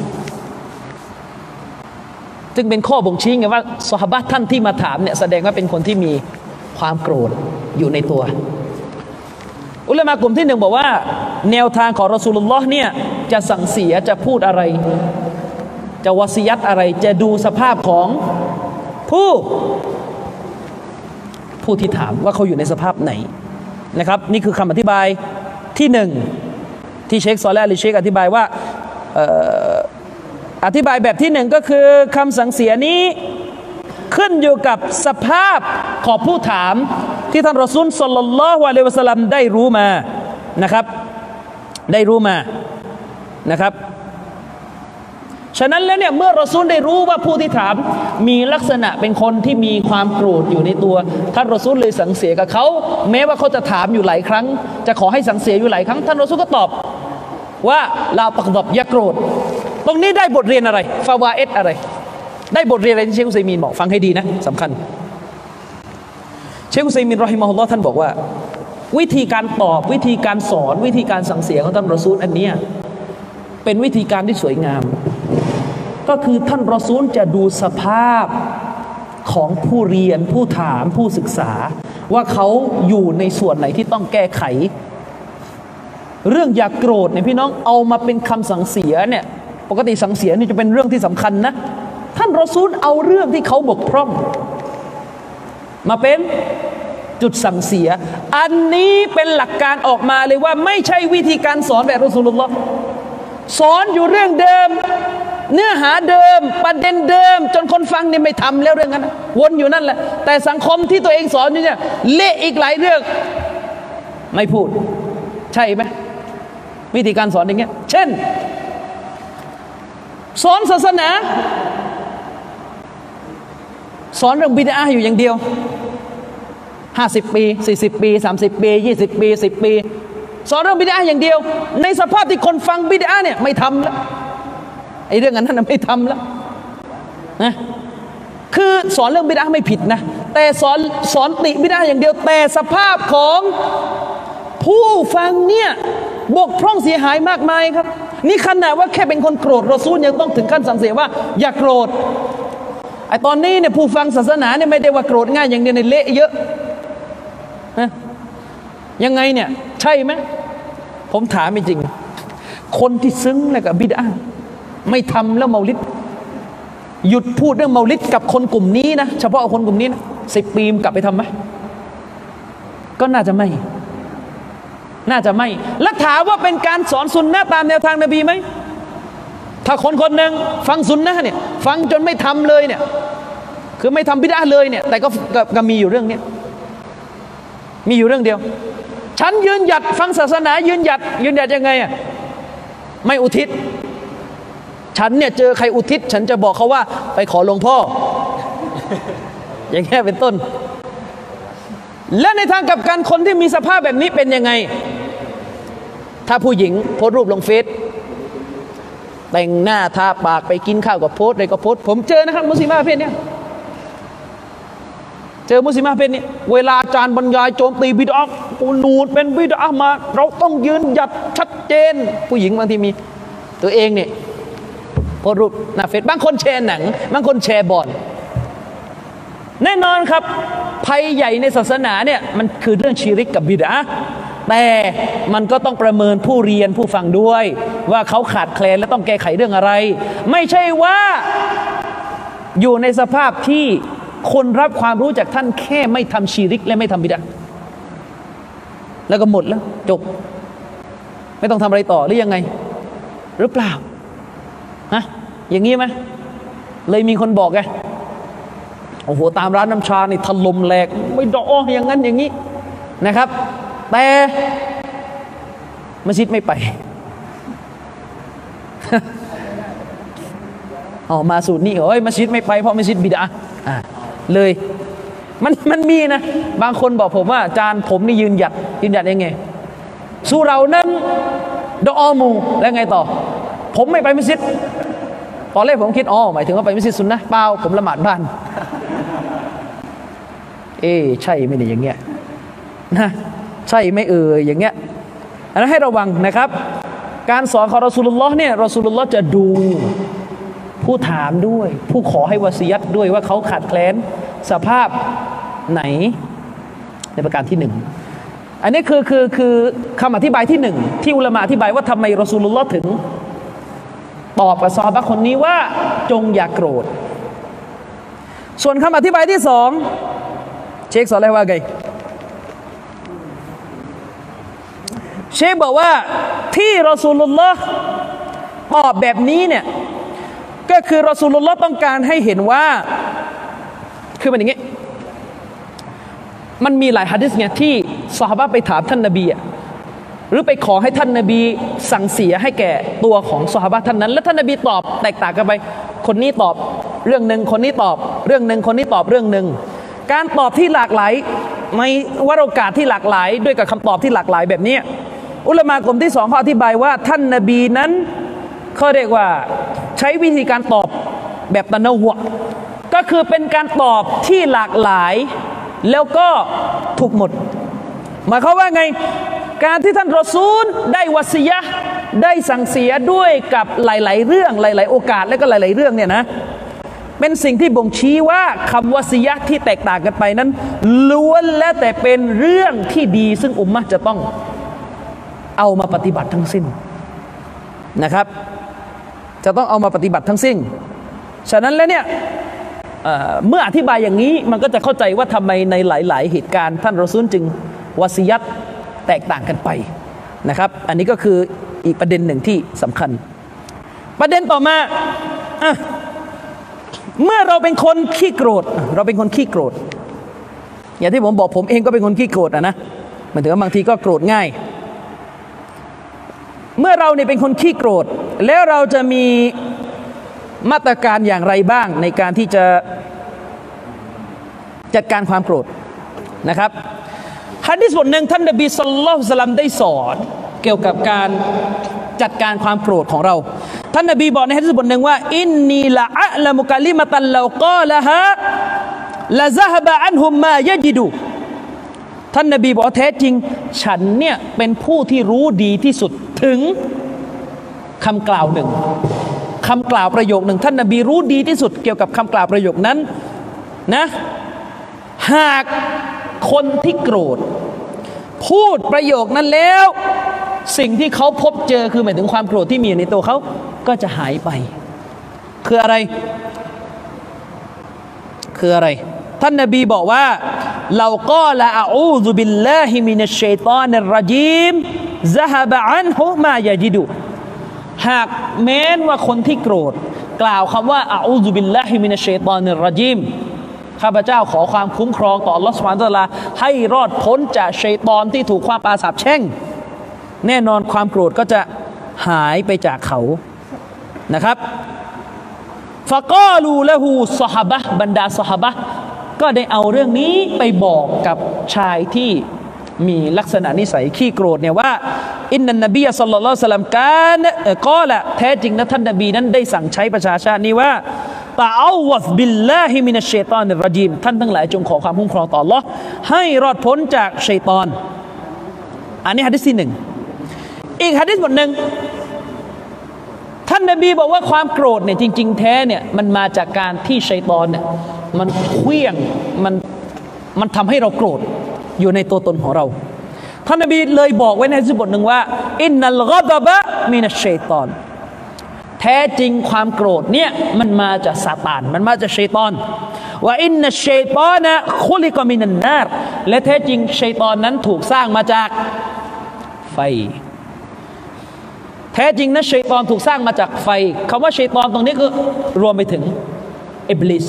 [SPEAKER 2] จึงเป็นข้อบ่งชี้ไงว่าสหบัตท่านที่มาถามเนี่ยแสดงว่าเป็นคนที่มีความโกรธอยู่ในตัว อุลามากลุ่มที่หนึ่งบอกว่า แนวทางของรอสูลุลลอฮ์เนี่ยจะสั่งเสียจะพูดอะไร จะวสียัตอะไรจะดูสภาพของผู้ ผู้ที่ถามว่าเขาอยู่ในสภาพไหนนะครับนี่คือคำอธิบายที่หนึ่งที่เชคซอลและลิเชคอธิบายว่าเอ่ออธิบายแบบที่หนึ่งก็คือคำสั่งเสียนี้ขึ้นอยู่กับสภาพของผู้ถามที่ท่านรอซูลสลลัลลอฮุอะลัยวะสัลลัมได้รู้มานะครับ ได้รู้มานะครับ ฉะนั้นแล้วเนี่ยเมื่อรอซูลได้รู้ว่าผู้ที่ถามมีลักษณะเป็นคนที่มีความโกรธอยู่ในตัว ท่านรอซูลเลยสังเสียกับเขา แม้ว่าเขาจะถามอยู่หลายครั้ง จะขอให้สังเสียอยู่หลายครั้ง ท่านรอซูลก็ตอบว่าลาปักดบอย่าโกรธ ตรงนี้ได้บทเรียนอะไรฟาวาเอตอะไร ได้บทเรียนอะไรที่เชคุซัยมีนบอกฟังให้ดีนะสำคัญ เชคุซัยมินรอฮิมะฮุลลอฮ์ท่านบอกว่า วิธีการตอบวิธีการสอนวิธีการสั่งเสียของท่านรอซูลอันเนี้ยเป็นวิธีการที่สวยงาม ก็คือท่านรอซูลจะดูสภาพของผู้เรียนผู้ถามผู้ศึกษา ว่าเขาอยู่ในส่วนไหนที่ต้องแก้ไข เรื่องอย่ากโกรธเนี่ยพี่น้องเอามาเป็นคำสั่งเสียเนี่ยปกติสั่งเสียนี่จะเป็นเรื่องที่สำคัญนะ ท่านรอซูลเอาเรื่องที่เขาบกพร่อง มาเป็นจุดสั่งเสีย อันนี้เป็นหลักการออกมาเลยว่าไม่ใช่วิธีการสอนแบบรอซูลุลลอฮ์สอนอยู่เรื่องเดิม เนื้อหาเดิมประเด็นเดิม จนคนฟังเนี่ยไม่ทำแล้วเรื่องนั้นวนอยู่นั่นแหละ แต่สังคมที่ตัวเองสอนอยู่เนี่ยเละอีกหลายเรื่อง ไม่พูด ใช่ไหมวิธีการสอนอย่างเงี้ย เช่น สอนศาสนา สอนเรื่องบิดาอยู่อย่างเดียว50ปี40ปี30ปี20ปี10ปี สอนเรื่องบิดาอย่างเดียว ในสภาพที่คนฟังบิดาเนี่ยไม่ทำแล้ว ไอ้เรื่องนั้นนะไม่ทำแล้วนะคือสอนเรื่องบิดาไม่ผิดนะ แต่สอนสอนติบิดาอย่างเดียวแต่สภาพของผู้ฟังเนี่ยบกพร่องเสียหายมากมายครับ นี่ขนาดว่าแค่เป็นคนโกรธรอซูลยังต้องถึงขั้นสั่งเสียว่า อย่าโกรธไอ้ตอนนี้เนี่ยผู้ฟังศาสนาเนี่ยไม่ได้ว่าโกรธง่ายอย่างเดียวในเละเยอะนะยังไงเนี่ย ใช่ไหมผมถามจริง คนที่ซึ้งเลยกับบิดา ไม่ทำแล้วเมาลิดหยุดพูดเรื่องเมาลิดกับคนกลุ่มนี้นะเฉพาะคนกลุ่มนี้นะสิบปีมกลับไปทำไหมก็น่าจะไม่ น่าจะไม่ แล้วถามว่าเป็นการสอนสุนนะตามแนวทางนบีไหมถ้าคนคนหนึ่งฟังสุนนะเนี่ย ฟังจนไม่ทำเลยเนี่ย คือไม่ทำบิดาเลยเนี่ย แต่ก็ก็ก็มีอยู่เรื่องเนี้ยมีอยู่เรื่องเดียว ฉันยืนหยัดฟังศาสนายืนหยัดยืนหยัดยังไงอะไม่อุทิศ ฉันเนี่ยเจอใครอุทิศ ฉันจะบอกเขาว่า ไปขอหลวงพ่อ อย่างแค่เป็นต้น และในทางกับกันคนที่มีสภาพแบบนี้เป็นยังไง ถ้าผู้หญิงโพสรูปลงเฟซแต่งหน้าทาปากไปกินข้าวกับโพสอะไรก็โพสผมเจอนะครับ มุสลิมาประเภทเนี้ยเจอมุสลิมาประเภทนี้เวลาอาจารย์บรรยายโจมตีบิดาปูนูดเป็นบิดามา เราต้องยืนหยัดชัดเจน ผู้หญิงบางทีมี ตัวเองเนี่ย โพสรูปหน้าเฟซบางคนแชร์หนัง บางคนแชร์บอลแน่นอนครับ ภัยใหญ่ในศาสนาเนี่ยมันคือเรื่องชีริกกับบิดาแต่มันก็ต้องประเมินผู้เรียนผู้ฟังด้วย ว่าเขาขาดแคลนและต้องแก้ไขเรื่องอะไร ไม่ใช่ว่าอยู่ในสภาพที่คนรับความรู้จากท่านแค่ไม่ทำชีริกและไม่ทำบิดาแล้วก็หมดแล้วจบ ไม่ต้องทำอะไรต่อหรือยังไง หรือเปล่า ฮะอย่างนี้ไหมเลยมีคนบอกไงโอ้โหตามร้านน้ำชานี่ถล่มแหลก ไม่ดออย่างนั้นอย่างนี้นะครับ แต่มัสยิดไม่ไปอ๋อมาสูตรนี้เฮ้ยมัสยิดไม่ไปเพราะมัสยิดบิดาอ่าเลยมันมันมีนะ บางคนบอกผมว่าอาจารย์ผมนี่ยืนหยัดยืนหยัดยังไง สู้เรานั้นดอมูแล้วไงต่อ ผมไม่ไปมัสยิดตอนแรกผมคิดอ๋อหมายถึงว่าไปมัสยิดสุนนะเปล่าผมละหมาดบ้าน เอ๊ใช่ไหมเนี่ยอย่างเงี้ยนะใช่ไม่เอ่ยอย่างเงี้ยอันนั้นให้ระวังนะครับ การสอนของรอสูลุลลอฮ์เนี่ยรอสูลุลลอฮ์จะดูผู้ถามด้วย ผู้ขอให้วาสียัตด้วยว่าเขาขาดแคลนสภาพไหนในประการที่หนึ่งอันนี้คือคือคือคำอธิบายที่หนึ่งที่อุลามะอธิบายว่าทำไมรอสูลุลลอฮ์ถึง ตอบกับซอฮาบะคนนี้ว่าจงอย่ากโกรธ ส่วนคำอธิบายที่สองเชคสอนอะไรว่าไงเชคบอกว่าที่รอสูลุลลอฮ์ตอบแบบนี้เนี่ยก็คือรอสูลุลลอฮ์ต้องการให้เห็นว่า คือมันอย่างงี้ มันมีหลายฮะดิษไงที่สหบะไปถามท่านนบีอะ หรือไปขอให้ท่านนบีสั่งเสียให้แก่ตัวของสหบะท่านนั้น แล้วท่านนบีตอบแตกต่างกันไป คนนี้ตอบเรื่องหนึ่งคนนี้ตอบ เรื่องหนึ่งคนนี้ตอบเรื่องหนึ่งการตอบที่หลากหลายในวโอกาสที่หลากหลาย ด้วยกับคำตอบที่หลากหลายแบบนี้อุลามากลุ่มที่สองเขาอธิบายว่าท่านนบีนั้นเขาเรียกว่าใช้วิธีการตอบแบบตะนวะก็คือเป็นการตอบที่หลากหลาย แล้วก็ถูกหมดหมายความว่าไง การที่ท่านรอซูลได้วสียะได้สั่งเสียด้วยกับหลาย ๆ เรื่องหลาย ๆ โอกาสและก็หลาย ๆ เรื่องเนี่ยนะเป็นสิ่งที่บ่งชี้ว่าคำวสียะที่แตกต่างกันไปนั้น ล้วนและแต่เป็นเรื่องที่ดี ซึ่งอุมมะจะต้องเอามาปฏิบัติทั้งสิ้นนะครับ จะต้องเอามาปฏิบัติทั้งสิ้น ฉะนั้นแล้วเนี่ยเมื่ออธิบายอย่างนี้มันก็จะเข้าใจว่าทำไมในหลาย ๆ เหตุการณ์ ท่านรอซูลจึงวสียัต แตกต่างกันไปนะครับ อันนี้ก็คืออีกประเด็นหนึ่งที่สำคัญ ประเด็นต่อมาอะเมื่อเราเป็นคนขี้โกรธ เราเป็นคนขี้โกรธ อย่างที่ผมบอกผมเองก็เป็นคนขี้โกรธนะนะมันถึงว่าบางทีก็โกรธง่าย เมื่อเราเนี่ยเป็นคนขี้โกรธ แล้วเราจะมีมาตรการอย่างไรบ้างในการที่จะจัดการความโกรธนะครับ ฮัดดิสบทหนึ่งท่านนบีสุลต่านสลัมได้สอน เกี่ยวกับการจัดการความโกรธของเรา ท่านนบีบอกในฮัดดิสบทหนึ่งว่า อินนีละอัลมุกลิมตันเลากาละฮะละซะฮบะอันฮุมมายจิดูท่านนบีบอกแท้จริง ฉันเนี่ยเป็นผู้ที่รู้ดีที่สุดถึงคำกล่าวหนึ่งคำกล่าวประโยคหนึ่งท่านนบีรู้ดีที่สุดเกี่ยวกับคำกล่าวประโยคนั้นนะ หาก คนที่โกรธ พูดประโยคนั้นแล้ว สิ่งที่เขาพบเจอคือหมายถึงความโกรธที่มีในตัวเขาก็จะหายไป คืออะไร คืออะไร ท่านนบีบอกว่าเราก็ละอูซุบิลลาฮิมินัชชัยตานิรรจีมซะฮบะอันฮุมายาจิดุหากแม้นว่าคนที่โกรธ กล่าวคำว่าอูซุบิลลาฮิมินัชชัยตานิรรจีม ข้าพเจ้าขอความคุ้มครองต่อลอสวานตลาให้รอดพ้นจากชัยตอนที่ถูกความปาสาบแช่ง แน่นอนความโกรธก็จะหายไปจากเขานะครับฟะกอลูละหูสหบะบรรดาสหบะก็ได้เอาเรื่องนี้ไปบอกกับชายที่มีลักษณะนิสัยขี้โกรธเนี่ยว่าإن النبي صلى الله عليه وسلم كان قالแท้จริงนะท่านนบีนั้นได้สั่งใช้ประชาชาตินี้ว่า تعوذوا بالله من الشيطان الرجيمท่านทั้งหลายจงขอความคุ้มครองต่อ อัลลอฮ์ ให้รอดพ้นจากชัยตอน อันนี้ฮะดิษที่หนึ่งอีกฮะดิษบทหนึ่งท่านนบีบอกว่าความโกรธเนี่ยจริง ๆ แท้เนี่ยมันมาจากการที่ชัยตอนเนี่ยมันเคลี้ยงมันมันทำให้เราโกรธอยู่ในตัวตนของเราท่านนบีเลยบอกไว้ในฮะดิษบทหนึ่งว่าอินนัลกอบะมินัชชัยตอน แท้จริงความโกรธเนี่ยมันมาจากซาตาน มันมาจากชัยตอนว่าอินนชชัยตอนนะคุลิกมินันนาร์และแท้จริงชัยตอนนั้นถูกสร้างมาจากไฟ แท้จริงนะชัยตอนถูกสร้างมาจากไฟคำว่าชัยตอนตรงนี้คือรวมไปถึงอิบลิส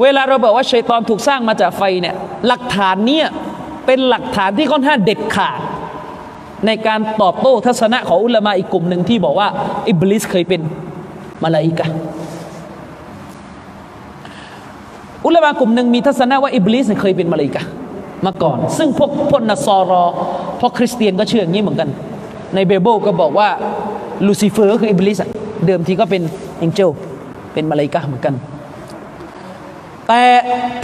[SPEAKER 2] เวลาเราบอกว่าชัยตอนถูกสร้างมาจากไฟเนี่ยหลักฐานเนี่ยเป็นหลักฐานที่ค่อนข้างเด็ดขาด ในการตอบโต้ทัศนะของอุลามะอีกกลุ่มหนึ่งที่บอกว่า อิบลิสเคยเป็นมาลาอิกะอุลามะกลุ่มหนึ่งมีทัศนะว่าอิบลิสเคยเป็นมาลาอิกะมาก่อน ซึ่งพวกพวกنصارىพวกคริสเตียนก็เชื่ออย่างนี้เหมือนกัน ในไบเบิลก็บอกว่าลูซิเฟอร์ก็คืออิบลิสเดิมทีก็เป็น angel เป็นมาลาอิกะเหมือนกัน แต่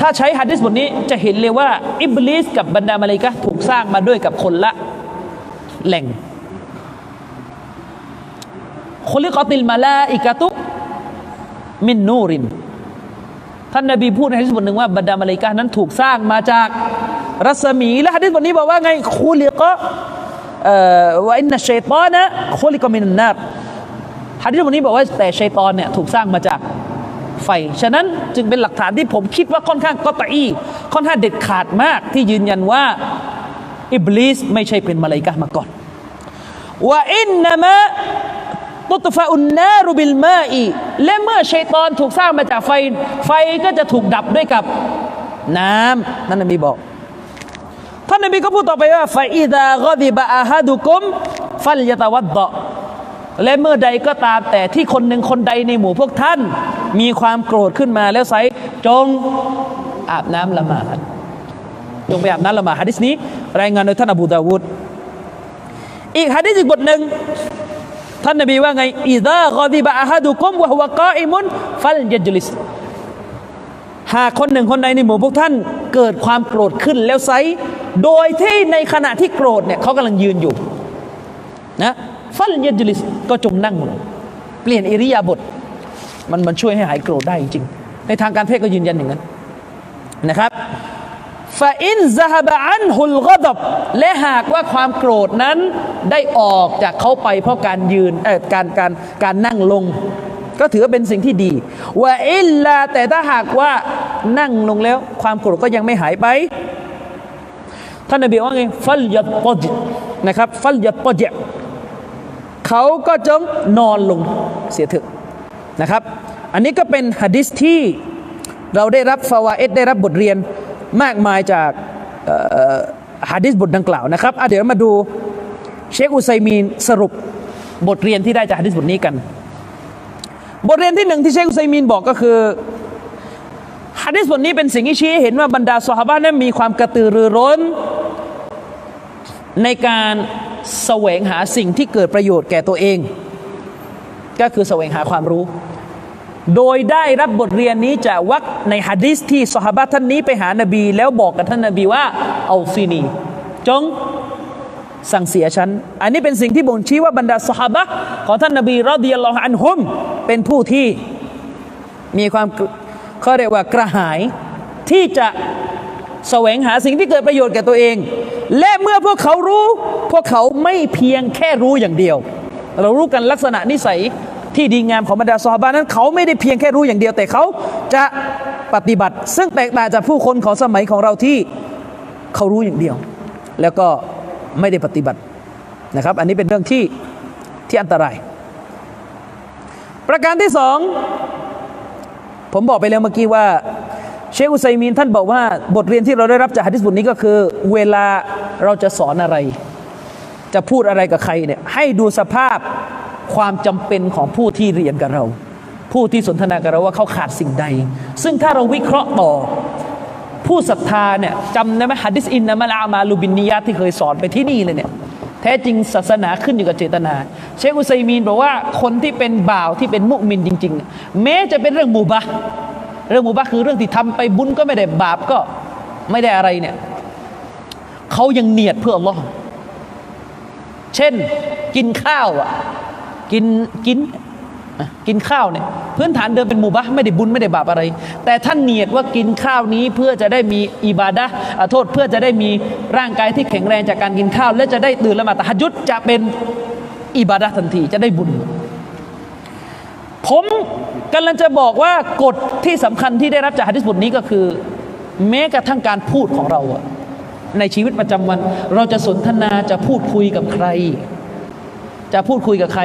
[SPEAKER 2] ถ้าใช้ฮะดิษบทนี้จะเห็นเลยว่าอิบลิสกับบรรดามาลาอิกะถูกสร้างมาด้วยกับคนละ แหล่งخلقت الملائكة من نور ท่านนบีพูดในฮะดิษบทหนึ่งว่าบรรดามาลาอิกะนั้นถูกสร้างมาจากรัศมีและฮะดิษบทนี้บอกว่าไงคุลิกะว่าอินนัชัยตอนะคุลิกะมินนาร์ฮะดิษบทนี้บอกว่าแต่ชัยตอนเนี่ยถูกสร้างมาจากไฟ ฉะนั้นจึงเป็นหลักฐานที่ผมคิดว่าค่อนข้างก็ตะอีค่อนข้างเด็ดขาดมากที่ยืนยันว่า อิบลิสไม่ใช่เป็นมาลาอิกะมาก่อนว่าอินนามะตุตฟาอุนนารุบิลมาอีและเมื่อชัยตอนถูกสร้างมาจากไฟ ไฟก็จะถูกดับด้วยกับน้ำนั่นนบีบอกท่านนบีก็พูดต่อไปว่าไฟอิดากอดิบะอาฮัดุกุมฟัลยะตะวัดดะและเมื่อใดก็ตามแต่ที่คนหนึ่งคนใดในหมู่พวกท่าน มีความโกรธขึ้นมาแล้วไซจงอาบน้ำละหมาด จงไปอาบน้ำละหมาดฮะดิษนี้ รายงานโดยท่านอบูดาวุดอีกฮะดิษอีกบทหนึ่งท่านนบีว่าไงอิดากอดิบะอาฮัดุกุมวะฮุวะกาอิมุนฟัลยัจลิสหากคนหนึ่งคนใดในหมู่พวกท่านเกิดความโกรธขึ้นแล้วไซโดยที่ในขณะที่โกรธเนี่ยเขากำลังยืนอยู่นะฟัลยัจลิสก็จงนั่งลงเปลี่ยนอิริยาบถมันมันช่วยให้หายโกรธได้จริงในทางการเพศก็ยืนยันอย่างนั้นนะครับ ฟาอินซาฮบะอันฮุลกดบและหากว่าความโกรธนั้นได้ออกจากเขาไปเพราะการยืนเออการการการนั่งลง ก็ถือว่าเป็นสิ่งที่ดีว่าอิลลาแต่ถ้าหากว่านั่งลงแล้ว ความโกรธก็ยังไม่หายไปท่านนบีว่าไงฟัลยัดปจินะครับฟัลยัดปจิเขาก็จงนอนลงเสียเถอะนะครับ อันนี้ก็เป็นฮะดิษที่เราได้รับฟาวาเอตได้รับบทเรียน มากมายจากฮะดิษบทดังกล่าวนะครับเดี๋ยวมาดูเชคอุไซมีนสรุปบทเรียนที่ได้จากฮะดิษบทนี้กัน บทเรียนที่หนึ่งที่เชคอุไซมีนบอกก็คือฮะดิษบทนี้เป็นสิ่งที่ชี้เห็นว่าบรรดาสหายนั้นมีความกระตือรือร้น ในการแสวงหาสิ่งที่เกิดประโยชน์แก่ตัวเอง ก็คือแสวงหาความรู้ โดยได้รับบทเรียนนี้จากวักในฮะดิษที่สหบาท่านนี้ไปหานบี แล้วบอกกับท่านนบีว่าเอาซีนี จงสั่งเสียฉัน อันนี้เป็นสิ่งที่บ่งชี้ว่าบรรดาสหบะของท่านนบีรอดิยัลลอฮุอันฮุม เป็นผู้ที่มีความเขาเรียกว่ากระหายที่จะแสวงหาสิ่งที่เกิดประโยชน์แก่ตัวเอง และเมื่อพวกเขารู้ พวกเขาไม่เพียงแค่รู้อย่างเดียว เรารู้กันลักษณะนิสัย ที่ดีงามของบรรดาซอฮาบานั้น เขาไม่ได้เพียงแค่รู้อย่างเดียวแต่เขาจะปฏิบัติ ซึ่งแตกต่างจากผู้คนของสมัยของเราที่เขารู้อย่างเดียว แล้วก็ไม่ได้ปฏิบัตินะครับ อันนี้เป็นเรื่องที่ที่อันตราย ประการที่สองผมบอกไปแล้วเมื่อกี้ว่า เชคอุไซมีนท่านบอกว่า บทเรียนที่เราได้รับจากฮะดิษบทนี้ก็คือ เวลาเราจะสอนอะไร จะพูดอะไรกับใครเนี่ยให้ดูสภาพ ความจำเป็นของผู้ที่เรียนกับเรา ผู้ที่สนทนากับเราว่าเขาขาดสิ่งใด ซึ่งถ้าเราวิเคราะห์ต่อ ผู้ศรัทธาเนี่ยจำได้ไหมฮะดิษอินนามะลามาลูบินนียาที่เคยสอนไปที่นี่เลยเนี่ยแท้จริงศาสนาขึ้นอยู่กับเจตนา เชคอุไซมีนบอกว่าคนที่เป็นบ่าวที่เป็นมุมินจริง ๆ แม้จะเป็นเรื่องมูบะเรื่องมูบะคือเรื่องที่ทำไปบุญก็ไม่ได้บาปก็ไม่ได้อะไรเนี่ยเขายังเนียดเพื่ออัลลอฮ์เช่นกินข้าวอะ กินกินกินข้าวเนี่ยพื้นฐานเดิมเป็นมูบ้าไม่ได้บุญไม่ได้บาปอะไร แต่ท่านเนียดว่ากินข้าวนี้เพื่อจะได้มีอิบาดะโทษเพื่อจะได้มีร่างกายที่แข็งแรงจากการกินข้าว และจะได้ตื่นละหมาดตะฮัจุดจะเป็นอิบาดะทันทีจะได้บุญ ผมกำลังจะบอกว่ากฎที่สำคัญที่ได้รับจากฮะดิษบทนี้ก็คือ แม้กระทั่งการพูดของเราในชีวิตประจำวัน เราจะสนทนาจะพูดคุยกับใคร จะพูดคุยกับใคร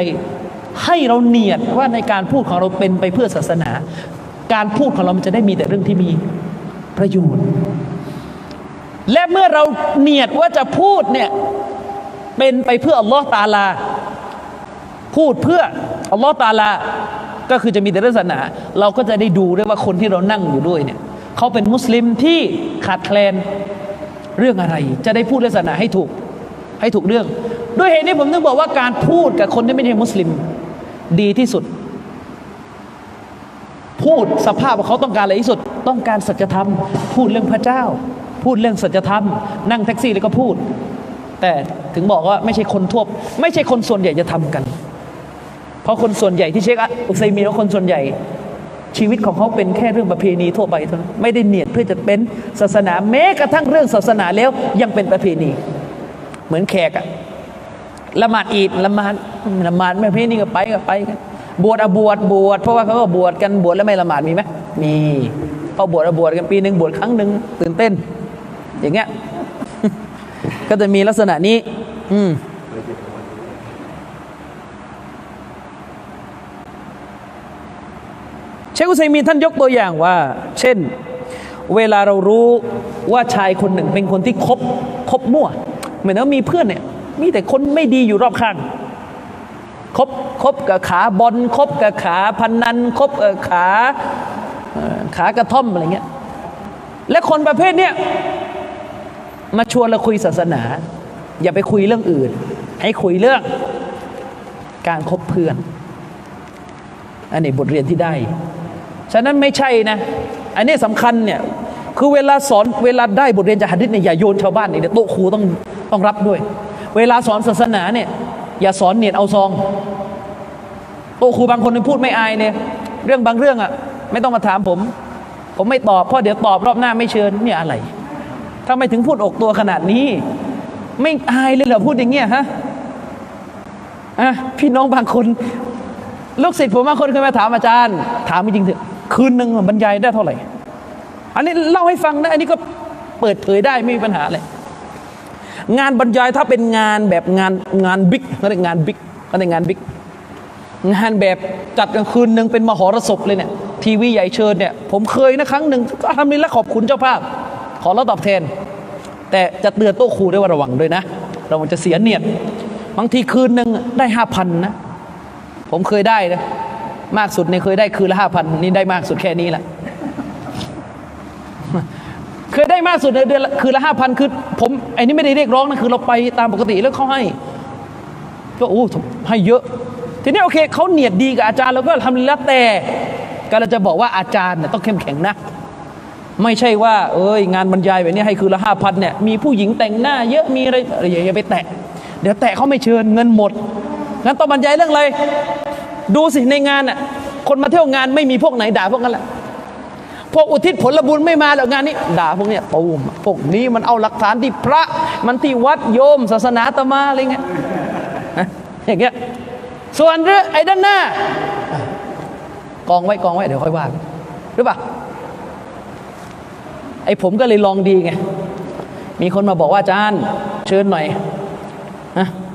[SPEAKER 2] ให้เราเนียดว่าในการพูดของเราเป็นไปเพื่อศาสนา การพูดของเรามันจะได้มีแต่เรื่องที่มีประโยชน์ และเมื่อเราเนียดว่าจะพูดเนี่ยเป็นไปเพื่ออัลลอฮ์ตาลา พูดเพื่ออัลลอฮ์ตาลา ก็คือจะมีแต่เรื่องศาสนา เราก็จะได้ดูด้วยว่าคนที่เรานั่งอยู่ด้วยเนี่ยเขาเป็นมุสลิมที่ขาดแคลนเรื่องอะไร จะได้พูดเรื่องศาสนาให้ถูก ให้ถูกเรื่อง ด้วยเหตุนี้ผมถึงบอกว่าการพูดกับคนที่ไม่ใช่มุสลิม ดีที่สุด พูดสภาพว่าเขาต้องการอะไรที่สุด ต้องการสัจธรรม พูดเรื่องพระเจ้า พูดเรื่องสัจธรรม นั่งแท็กซี่แล้วก็พูด แต่ถึงบอกว่าไม่ใช่คนทั่วไม่ใช่คนส่วนใหญ่จะทำกัน เพราะคนส่วนใหญ่ที่เช็คอุซัยมีว่าคนส่วนใหญ่ชีวิตของเขาเป็นแค่เรื่องประเพณีทั่วไปเท่านั้นไม่ได้เนียดเพื่อจะเป็นศาสนาแม้กระทั่งเรื่องศาสนาแล้วยังเป็นประเพณี เหมือนแขกอะละหมาดอีดละหมาดละหมาดไม่ประเพณีก็ไปก็ไปกันบวชอะบวชบวชเพราะว่าเขาก็บวชกันบวชแล้วไม่ละหมาดมีไหมมีพอบวชอะบวชกันปีหนึ่งบวชครั้งหนึ่งตื่นเต้น อย่างเงี้ยก็จะมีลักษณะนี้ อืมเชคุซัยมีท่านยกตัวอย่างว่า เช่น เวลาเรารู้ว่าชายคนหนึ่งเป็นคนที่คบคบมั่ว เหมือนว่ามีเพื่อนเนี่ย มีแต่คนไม่ดีอยู่รอบข้างคบคบกับขาบอลคบกับขาพันนันคบกับขาขากระท่อมอะไรเงี้ยและคนประเภทเนี้ยมาชวนเราคุยศาสนา อย่าไปคุยเรื่องอื่น ให้คุยเรื่องการคบเพื่อน อันนี้บทเรียนที่ได้ ฉะนั้นไม่ใช่นะ อันนี้สำคัญเนี่ย คือเวลาสอนเวลาได้บทเรียนจากหะดิษเนี่ยอย่าโยนชาวบ้านนี่เดี๋ยโต๊ะครูต้องต้องรับด้วย เวลาสอนศาสนาเนี่ยอย่าสอนเนียดเอาซองโต๊ะครูบางคนนี่พูดไม่อายเนี่ยเรื่องบางเรื่องอะไม่ต้องมาถามผม ผมไม่ตอบเพราะเดี๋ยวตอบรอบหน้าไม่เชิญเนี่ยอะไรทำไมถึงพูดอกตัวขนาดนี้ ไม่อายเลยเหรอพูดอย่างเงี้ยฮะอะพี่น้องบางคน ลูกศิษย์ผมบางคนเคยมาถามอาจารย์ ถามจริงๆเถอะคืนหนึ่งบรรยายได้เท่าไหร่ อันนี้เล่าให้ฟังนะ อันนี้ก็เปิดเผยได้ไม่มีปัญหาเลย งานบรรยายถ้าเป็นงานแบบงานงานบิ๊กเขาเรียกงานบิ๊กเขาเรียกงานบิ๊กงานแบบจัดกลางคืนหนึ่งเป็นมหรสพเลยเนี่ยทีวีใหญ่เชิญเนี่ยผมเคยนะครั้งหนึ่งก็ทำนี้แล้วขอบคุณเจ้าภาพ ขอรับตอบแทน แต่จะเตือนโต๊ะครูด้วยว่าระวังด้วยนะเราจะเสียเนียดบางทีคืนหนึ่งได้ห้าพันนะผมเคยได้นะมากสุดเนี่ยเคยได้คืนละห้าพันนี่ได้มากสุดแค่นี้แหละ เคยได้มากสุดในเดือนคืนละห้าพันคือ ผมไอ้นี่ไม่ได้เรียกร้องนะคือเราไปตามปกติแล้วเขาให้ ก็โอ้ให้เยอะ ทีนี้โอเคเขาเนียดดีกับอาจารย์เราก็ทำแล้วแต่ก็เราจะบอกว่าอาจารย์เนี่ยต้องเข้มแข็งนะไม่ใช่ว่า เอ้ยงานบรรยายแบบนี้ให้คืนละห้าพันเนี่ยมีผู้หญิงแต่งหน้า เยอะมีอะไรอย่าไปแตะ เดี๋ยวแตะเขาไม่เชิญเงินหมดงั้นต้องบรรยายเรื่องอะไรดูสิในงานอะคนมาเที่ยวงานไม่มีพวกไหนด่าพวกนั้นแหละ พวกอุทิศผลบุญไม่มาแล้วงานนี้ ด่าพวกเนี้ยตูมพวกนี้มันเอาหลักฐานที่พระ มันที่วัดโยม ศาสนาตมาอะไรเงี้ยนะอย่างเงี้ยส่วนเรื่องไอ้ด้านหน้ากองไว้กองไว้เดี๋ยวค่อยว่ากันหรือเปล่าไอ้ผมก็เลยลองดีไงมีคนมาบอกว่าอาจารย์เชิญหน่อย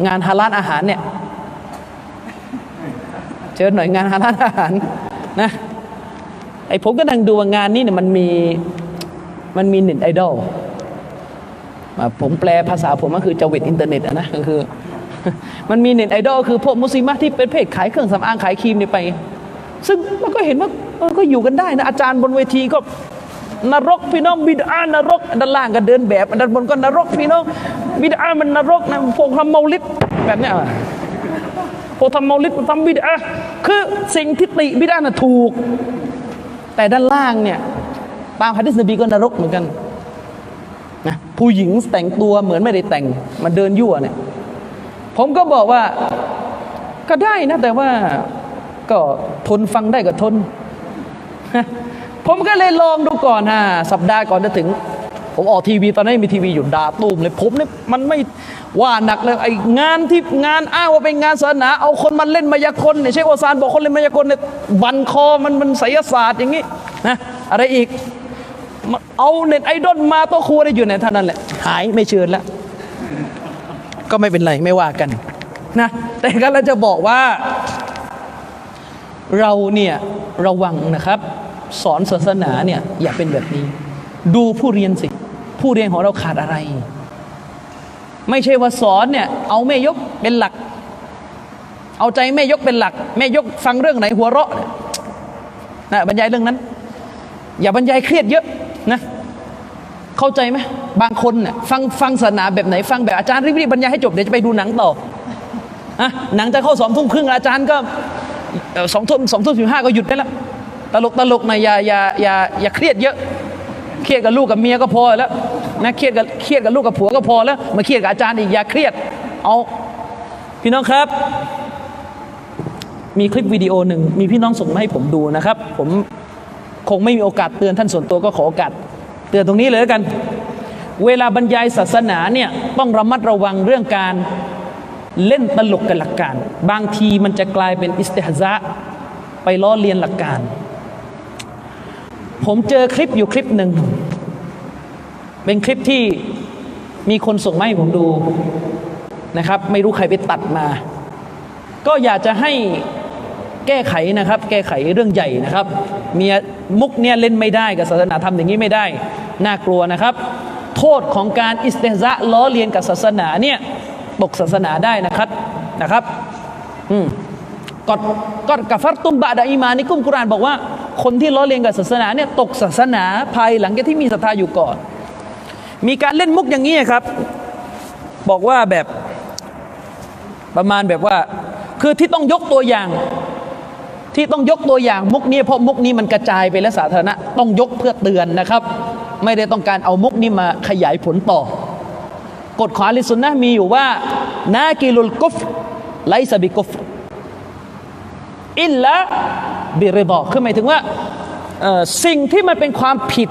[SPEAKER 2] งานฮาลาลอาหารเนี่ยเชิญหน่อยงานฮาลาลอาหารนะ ไอ้ผมก็นั่งดูว่างานนี้เนี่ยมันมีมันมีเน็ตไอดอลผมแปลภาษาผมก็คือจวิตอินเทอร์เน็ตนะก็คือ มันมีเน็ตไอดอลคือพวกมุสลิมที่เป็นเพจขายเครื่องสำอางขายครีมเนี่ยไป ซึ่งมันก็เห็นว่าเออก็อยู่กันได้นะ อาจารย์บนเวทีก็นรกพี่น้องบิดอานรกด้านล่างก็เดินแบบด้านบนก็นรกพี่น้องบิดอามันนรกนะพวกทำเมาลิดแบบเนี้ยพวกทำเมาลิดทำบิดอาคือสิ่งที่ติบิดอาน่ะถูก แต่ด้านล่างเนี่ยตามฮะดิษนบีก็นรกเหมือนกันนะผู้หญิงแต่งตัวเหมือนไม่ได้แต่งมาเดินยั่วเนี่ย ผมก็บอกว่าก็ได้นะแต่ว่าก็ทนฟังได้ก็ทน ผมก็เลยลองดูก่อนฮะสัปดาห์ก่อนจะถึง ผมออกทีวีตอนนั้นมีทีวีอยู่ดาตูมเลยผมเนี่ยมันไม่ว่าหนักเลยไอ้งานที่งานอ้างว่าเป็นงานศาสนา เอาคนมาเล่นมายากลเนี่ยเชคโอซานบอกคนเล่นมายากลเนี่ยบันคอมันมันไสยศาสตร์อย่างนี้นะอะไรอีกเอาเน็ตไอดอลมาตัวครูได้อยู่ในเท่านั้นแหละหายไม่เชิญแล้วก็ไม่เป็นไรไม่ว่ากันนะแต่ก็เราจะบอกว่า เราเนี่ยระวังนะครับ สอนศาสนาเนี่ยอย่าเป็นแบบนี้ ดูผู้เรียนสิ ผู้เรียนของเราขาดอะไร ไม่ใช่ว่าสอนเนี่ยเอาแม่ยกเป็นหลัก เอาใจแม่ยกเป็นหลัก แม่ยกฟังเรื่องไหนหัวเราะเนะบรรยายเรื่องนั้น อย่าบรรยายเครียดเยอะนะเข้าใจไหมบางคนน่ะฟังฟังศาสนาแบบไหน ฟังแบบอาจารย์รีบๆบรรยายให้จบเดี๋ยวจะไปดูหนังต่ออะหนังจะเข้าสองทุ่มครึ่งอาจารย์ก็สองทุ่มสองทุ่มสิบห้าก็หยุดได้แล้วตลกตลกนะอย่าอย่าอย่าอย่าเครียดเยอะ เครียดกับลูกกับเมียก็พอแล้วนะเครียดกับเครียดกับลูกกับผัวก็พอแล้ว มาเครียดกับอาจารย์อีกอย่าเครียด เอา พี่น้องครับ มีคลิปวิดีโอหนึ่งมีพี่น้องส่งมาให้ผมดูนะครับ ผมคงไม่มีโอกาสเตือนท่านส่วนตัวก็ขอโอกาสเตือนตรงนี้เลยกัน เวลาบรรยายศาสนาเนี่ยต้องระมัดระวังเรื่องการเล่นตลกกับหลักการ บางทีมันจะกลายเป็นอิสติฮะไปล้อเลียนหลักการ ผมเจอคลิปอยู่คลิปหนึ่ง เป็นคลิปที่มีคนส่งมาให้ผมดูนะครับ ไม่รู้ใครไปตัดมา ก็อยากจะให้แก้ไขนะครับ แก้ไขเรื่องใหญ่นะครับเมียมุกเนี่ยเล่นไม่ได้กับศาสนาธรรมอย่างนี้ไม่ได้ น่ากลัวนะครับ โทษของการอิสเตซะล้อเลียนกับศาสนาเนี่ยตกศาสนาได้นะครับนะครับ อืมกอดกอดกับฟัรตุมบะดาอีมานี่กุมกุรานบอกว่า คนที่ล้อเลียนกับศาสนาเนี่ยตกศาสนาภายหลังจากที่มีศรัทธาอยู่ก่อน มีการเล่นมุกอย่างนี้ครับ บอกว่าแบบประมาณแบบว่า คือที่ต้องยกตัวอย่าง ที่ต้องยกตัวอย่างมุกนี้เพราะมุกนี้มันกระจายไปและสาธารณะ ต้องยกเพื่อเตือนนะครับ ไม่ได้ต้องการเอามุกนี้มาขยายผลต่อกฎของอลิสุนนะมีอยู่ว่านากิลุลกุฟไลซะบิกุฟอิลละ บิริดอคือหมายถึงว่าสิ่งที่มันเป็นความผิด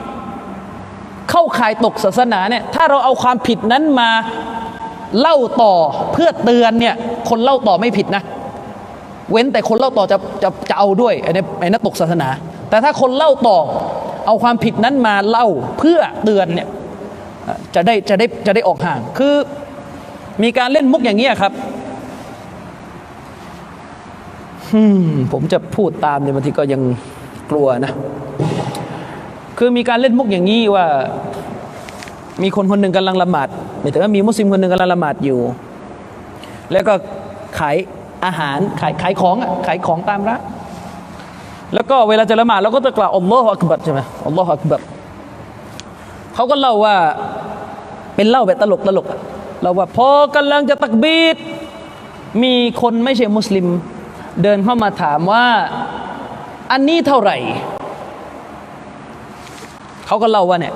[SPEAKER 2] เข้าข่ายตกศาสนาเนี่ยถ้าเราเอาความผิดนั้นมาเล่าต่อเพื่อเตือนเนี่ยคนเล่าต่อไม่ผิดนะ เว้นแต่คนเล่าต่อจะจะจะเอาด้วยไอ้นี่ไอ้นั่นตกศาสนา แต่ถ้าคนเล่าต่อเอาความผิดนั้นมาเล่าเพื่อเตือนเนี่ยจะได้จะได้จะได้ออกห่าง คือมีการเล่นมุกอย่างนี้ยครับ ผมจะพูดตามเนี่ยบางทีก็ยังกลัวนะ คือมีการเล่นมุกอย่างนี้ว่า มีคนคนหนึ่งกำลังละหมาดหมายถึงว่ามีมุสลิมคนหนึ่งกำลังละหมาดอยู่ แล้วก็ขายอาหารขายขายของอะขายของตามร้านแล้วก็เวลาจะละหมาดเราก็จะกล่าวอัลลอฮฺอักบัรใช่ไหมอัลลอฮฺอักบัรเขาก็เล่าว่าเป็นเล่าแบบตลกตลกเราว่าพอกำลังจะตักบีดมีคนไม่ใช่มุสลิม เดินเข้ามาถามว่าอันนี้เท่าไหร่ เขาก็เล่าว่าเนี่ย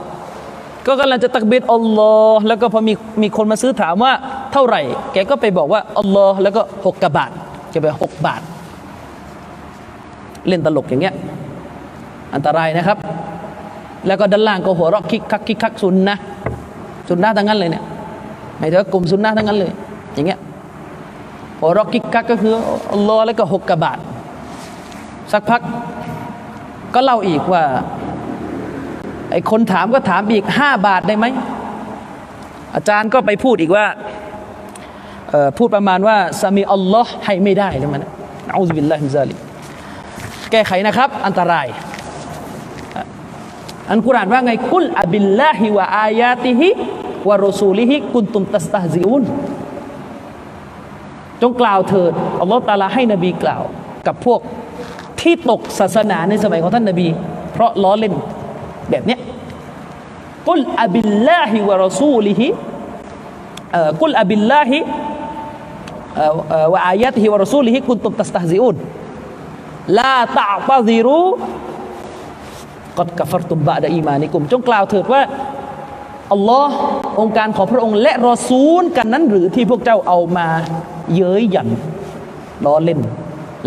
[SPEAKER 2] ก็กำลังจะตักบิดอัลลอฮ์แล้วก็พอมีมีคนมาซื้อถามว่าเท่าไหร่ แกก็ไปบอกว่าอัลลอฮ์แล้วก็หกกะบาทแกไปหกบาท เล่นตลกอย่างเงี้ย อันตรายนะครับ แล้วก็ด้านล่างก็หัวเราะคิกคักคิกคักซุนนะซุนนะทั้งนั้นเลยเนี่ยหมายถึงกลุ่มซุนนะทั้งนั้นเลย อย่างเงี้ย หัวเราะคิกคักก็คืออัลลอฮ์แล้วก็หกกะบาทสักพักก็เล่าอีกว่าไอ้คนถามก็ถามอีกห้าบาทได้ไหม อาจารย์ก็ไปพูดอีกว่าพูดประมาณว่าสามีอัลลอฮ์ให้ไม่ได้ใช่ไหมنعوذ بالله من ذلكแก้ไขนะครับ อันตราย อัลกุรอานว่าไงقل أبالله وآياته ورسوله كنتم تستهزئون จงกล่าวเถิดอัลลอฮ์ตาลาให้นบีกล่าว กับพวกที่ตกศาสนาในสมัยของท่านนบี เพราะล้อเล่นแบบเนี้ยقل أبالله ورسوله قل أبالله وآياته ورسوله كنتم تستهزئون لا تعتذروا قد كفرتم بعد إيمانكم จงกล่าวเถิดว่า อัลลอฮ์องค์การของพระองค์ และรอซูลกันนั้นหรือที่พวกเจ้าเอามาเย้ยหยันล้อเล่น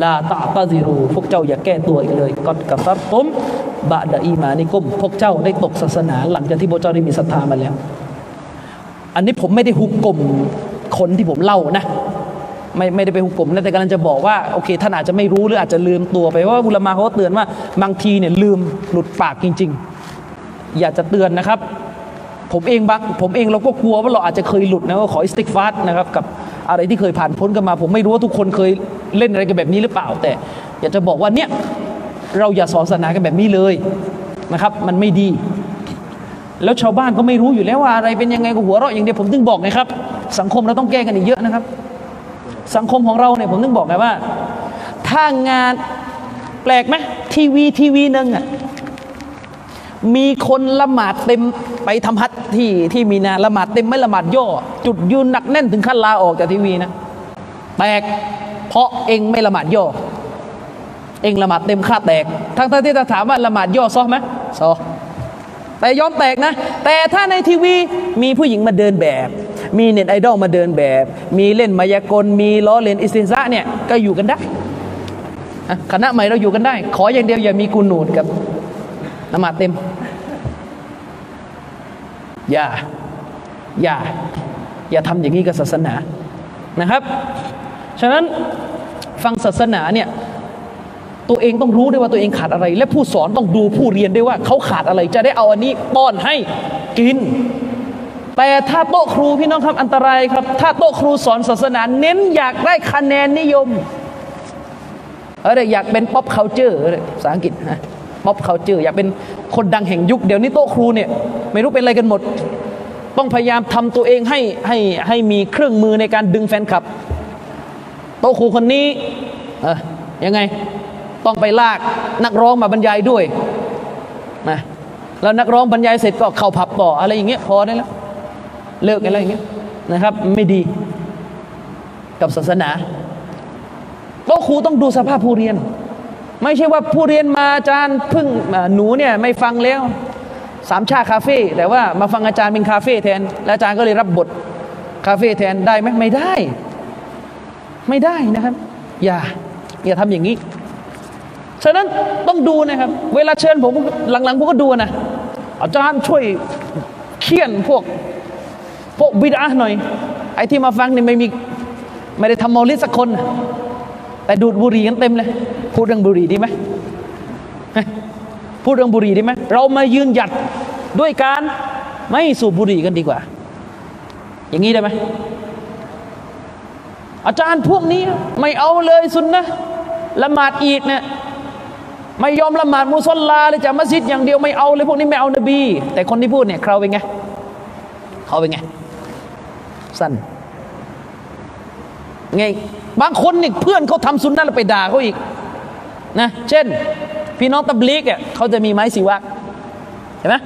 [SPEAKER 2] ลาตะตะซิรู พวกเจ้าอย่าแก้ตัวอีกเลยกอดกัฟรตุมบะดะอีมานิกุม พวกเจ้าได้ตกศาสนา หลังจากที่พวกเจ้าได้มีศรัทธามาแล้ว อันนี้ผมไม่ได้หุกกลมคนที่ผมเล่านะ ไม่ไม่ได้ไปหุกกลมนะแต่กำลังจะบอกว่าโอเคท่านอาจจะไม่รู้หรืออาจจะลืมตัวไปว่าอุลามาเขาเตือนว่าบางทีเนี่ยลืมหลุดปากจริง ๆ อยากจะเตือนนะครับ ผมเองบางผมเองเราก็กลัวว่าเราอาจจะเคยหลุดนะว่าขออิสติกฟาร์นะครับกับอะไรที่เคยผ่านพ้นกันมา ผมไม่รู้ว่าทุกคนเคยเล่นอะไรกันแบบนี้หรือเปล่า แต่ อยากจะบอกว่าเนี่ยเราอย่าสอนศาสนากันแบบนี้เลยนะครับ มันไม่ดี แล้วชาวบ้านก็ไม่รู้อยู่แล้วว่าอะไรเป็นยังไงก็หัวเราะอย่างเดียวผมถึงบอกไงครับ สังคมเราต้องแก้กันอีกเยอะนะครับ สังคมของเราเนี่ยผมถึงบอกไงว่า ถ้างานแปลกไหมทีวีทีวีหนึ่งอะ มีคนละหมาดเต็มไปทำฮัทที่ที่มีนาละหมาดเต็มไม่ละหมาดย่อ จุดยืนหนักแน่นถึงขั้นลาออกจากทีวีนะแตกเพราะเองไม่ละหมาดย่อ เองละหมาดเต็มค่าแตก ทั้งๆที่จะถามว่าละหมาดย่อซอไหมซอแต่ยอมแตกนะ แต่ถ้าในทีวีมีผู้หญิงมาเดินแบบ มีเน็ตไอดอลมาเดินแบบ มีเล่นมายากล มีล้อเล่นอิสตินซะเนี่ยก็อยู่กันได้คณะใหม่เราอยู่กันได้ ขออย่างเดียวอย่ามีกูนูดกับ ละหมาดเต็ม อย่า อย่า อย่าทำอย่างนี้กับศาสนานะครับ ฉะนั้นฟังศาสนาเนี่ยตัวเองต้องรู้ด้วยว่าตัวเองขาดอะไร และผู้สอนต้องดูผู้เรียนด้วยว่าเขาขาดอะไรจะได้เอาอันนี้ป้อนให้กิน แต่ถ้าโต๊ะครูพี่น้องครับอันตรายครับ ถ้าโต๊ะครูสอนศาสนา เน้นอยากได้คะแนนนิยมอะไรอยากเป็น pop culture ภาษาอังกฤษนะ pop culture อยากเป็นคนดังแห่งยุค เดี๋ยวนี้โต๊ะครูเนี่ยไม่รู้เป็นอะไรกันหมด ต้องพยายามทำตัวเองให้ให้ให้มีเครื่องมือในการดึงแฟนคลับ โต๊ะครูคนนี้เออยังไงต้องไปลากนักร้องมาบรรยายด้วยนะแล้วนักร้องบรรยายเสร็จก็เข้าผับต่ออะไรอย่างเงี้ยพอได้แล้วเลิกอะไรอย่างเงี้ยนะครับ ไม่ดีกับศาสนาโต๊ะครูต้องดูสภาพผู้เรียน ไม่ใช่ว่าผู้เรียนมาอาจารย์พึ่งหนูเนี่ยไม่ฟังแล้วสามชาคาเฟ่แต่ว่ามาฟังอาจารย์เป็นคาเฟ่แทน แล้วอาจารย์ก็เลยรับบทคาเฟ่แทนได้ไหมไม่ได้ ไม่ได้นะครับ อย่า อย่าทำอย่างนี้ ฉะนั้นต้องดูนะครับ เวลาเชิญผมหลังๆผมก็ดูนะ อาจารย์ช่วยเคี่ยนพวกพวกบิดาหน่อย ไอ้ที่มาฟังนี่ไม่มี ไม่ได้ทำมอลิสักคน แต่ดูดบุหรี่กันเต็มเลย พูดเรื่องบุหรี่ดีไหมพูดเรื่องบุหรี่ดีไหมเรามายืนหยัดด้วยการไม่สูบบุหรี่กันดีกว่า อย่างนี้ได้ไหมอาจารย์พวกนี้ไม่เอาเลยสุนนะละหมาดอีดเนี่ยไม่ยอมละหมาดมุสลาเลยจะมัสยิดอย่างเดียวไม่เอาเลยพวกนี้ไม่เอานบี แต่คนที่พูดเนี่ยเขาเป็นไงเขาเป็นไงสั้น ไงบางคนเนี่ยเพื่อนเขาทำซุนนะแล้วไปด่าเขาอีกนะเช่น พี่น้องตับลีกอะเขาจะมีไม้สีวักเห็นไหม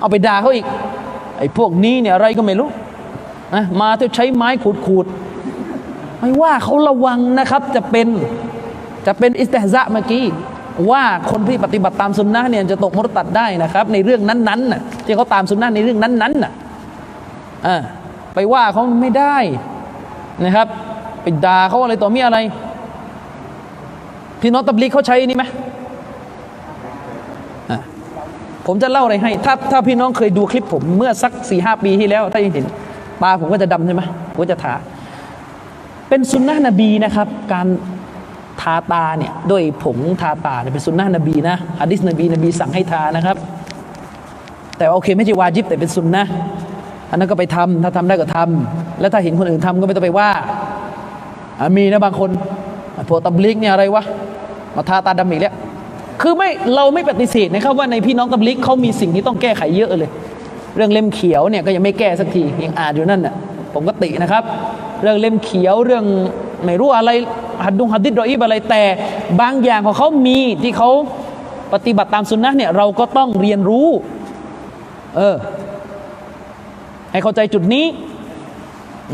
[SPEAKER 2] เอาไปด่าเขาอีกไอ้พวกนี้เนี่ยอะไรก็ไม่รู้นะมาเธอใช้ไม้ขูดขูดไม่ว่าเขาระวังนะครับจะเป็นจะเป็นอิสติฮซะเมื่อกี้ว่าคนที่ปฏิบัติตามสุนนะเนี่ยจะตกมรตัดได้นะครับ ในเรื่องนั้นๆน่ะที่เขาตามสุนนะในเรื่องนั้นๆน่ะอ่าไปว่าเขาไม่ได้นะครับ ไปด่าเขาอะไรต่อมีอะไร พี่น้องตับลีกเขาใช้นี่ไหมผมจะเล่าอะไรให้ ถ้าถ้าพี่น้องเคยดูคลิปผมเมื่อสักสี่ห้าปีที่แล้ว ถ้ายังเห็นตาผมก็จะดำใช่ไหมผมจะทา เป็นสุนนะนบีนะครับ การทาตาเนี่ยด้วยผงทาตาเนี่ยเป็นสุนนะนบีนะฮะดิษนบีนบีสั่งให้ทานะครับ แต่โอเคไม่ใช่วาจิบแต่เป็นสุนนะอันนั้นก็ไปทำถ้าทำได้ก็ทำแล้วถ้าเห็นคนอื่นทำก็ไม่ต้องไปว่า มีนะบางคนพวกตับลิกเนี่ยอะไรวะมาทาตาดำอีกแล้วคือไม่เราไม่ปฏิเสธนะครับว่าในพี่น้องตับลิกเขามีสิ่งที่ต้องแก้ไขเยอะเลย เรื่องเล่มเขียวเนี่ยก็ยังไม่แก้สักทียังอ่านอยู่นั่นน่ะผมก็ตินะครับ เรื่องเล่มเขียวเรื่องไม่รู้อะไรหัดดุงหัดดิดรออีบอะไรแต่บางอย่างของเขามีที่เขาปฏิบัติตามสุนนะเนี่ยเราก็ต้องเรียนรู้ เออ ให้เข้าใจจุดนี้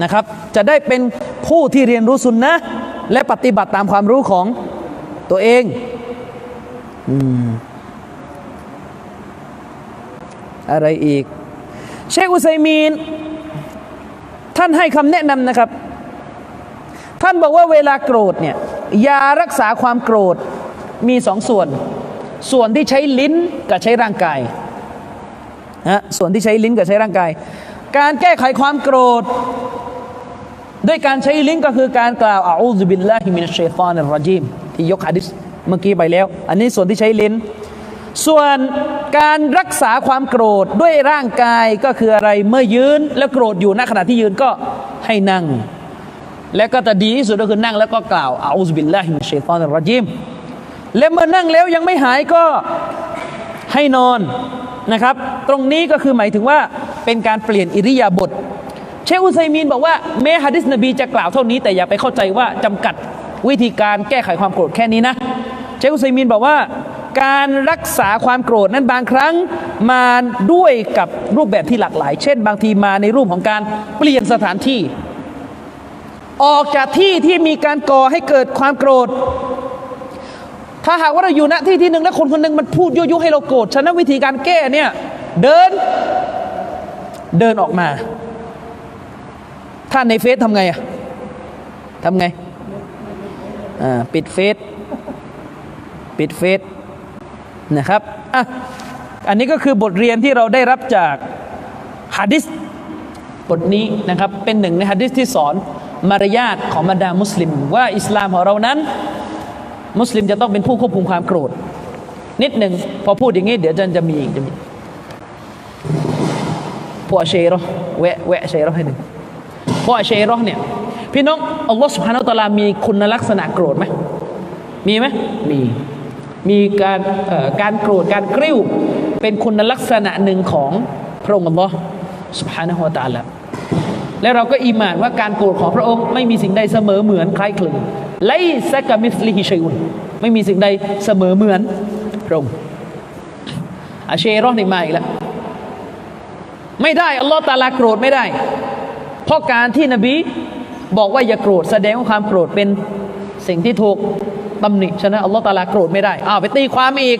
[SPEAKER 2] นะครับ จะได้เป็นผู้ที่เรียนรู้สุนนะและปฏิบัติตามความรู้ของตัวเองอืมอะไรอีก เชคอุซัยมีน ท่านให้คำแนะนำนะครับ ท่านบอกว่าเวลาโกรธเนี่ยยารักษาความโกรธมีสองส่วน ส่วนที่ใช้ลิ้นกับใช้ร่างกายนะส่วนที่ใช้ลิ้นกับใช้ร่างกาย การแก้ไขความโกรธ ด้วยการใช้ลิ้นก็คือการกล่าวأعوذ بالله من الشيطان الرجيم ที่ยกฮะดิษเมื่อกี้ไปแล้ว อันนี้ส่วนที่ใช้ลิ้น ส่วนการรักษาความโกรธด้วยร่างกายก็คืออะไรเมื่อยืนแล้วโกรธอยู่ณขณะที่ยืนก็ให้นั่ง และก็จะดีที่สุดก็คือนั่งแล้วก็กล่าวأعوذ بالله من الشيطان الرجيمและเมื่อนั่งแล้วยังไม่หายก็ให้นอน นะครับ ตรงนี้ก็คือหมายถึงว่าเป็นการเปลี่ยนอิริยาบถเชคอุซัยมีนบอกว่าแม้ฮะดิษนบีจะกล่าวเท่านี้ แต่อย่าไปเข้าใจว่าจำกัดวิธีการแก้ไขความโกรธแค่นี้นะ เชคอุซัยมีนบอกว่าการรักษาความโกรธนั้นบางครั้งมาด้วยกับรูปแบบที่หลากหลาย เช่น บางทีมาในรูปของการเปลี่ยนสถานที่ ออกจากที่ที่มีการก่อให้เกิดความโกรธ ถ้าหากว่าเราอยู่ณที่ที่หนึ่งแล้วคนคนหนึ่งมันพูดยุยุให้เราโกรธฉะนั้นวิธีการแก้เนี่ยเดินเดินออกมา ถ้าในเฟซทำไงอะทำไงอ่าปิดเฟซปิดเฟซนะครับอะอันนี้ก็คือบทเรียนที่เราได้รับจากฮะดิษบทนี้นะครับเป็นหนึ่งในฮะดิษที่สอนมารยาทของบรรดามุสลิม ว่าอิสลามของเรานั้น มุสลิมจะต้องเป็นผู้ควบคุมความโกรธ นิดหนึ่งพอพูดอย่างนี้เดี๋ยวจะจะมีอีกจะมีพวกเชโรแวะแวะเชโรให้หนึ่งพวกเชโรเนี่ยพี่น้องอัลลอฮฺสุบฮานาอัลตะลามีคุณลักษณะโกรธไหมมีไหมมีมีการเอ่อการโกรธการกริ้ว เป็นคุณลักษณะหนึ่งของพระองค์อัลลอฮฺสุบฮานาอัลตะลาและเราก็อีหมานว่าการโกรธของพระองค์ไม่มีสิ่งใดเสมอเหมือนคล้ายคลึง ไลซะกามิสลิฮิชัยอุนไม่มีสิ่งใดเสมอเหมือนพระองค์อาเชรอนี่มาอีกแล้วไม่ได้อัลลอฮ์ตาลาโกรธไม่ได้ เพราะการที่นบีบอกว่าอย่าโกรธแสดงว่าความโกรธเป็นสิ่งที่ถูกตำหนิฉะนั้นอัลลอฮ์ตาลาโกรธไม่ได้อ้าวไปตีความอีก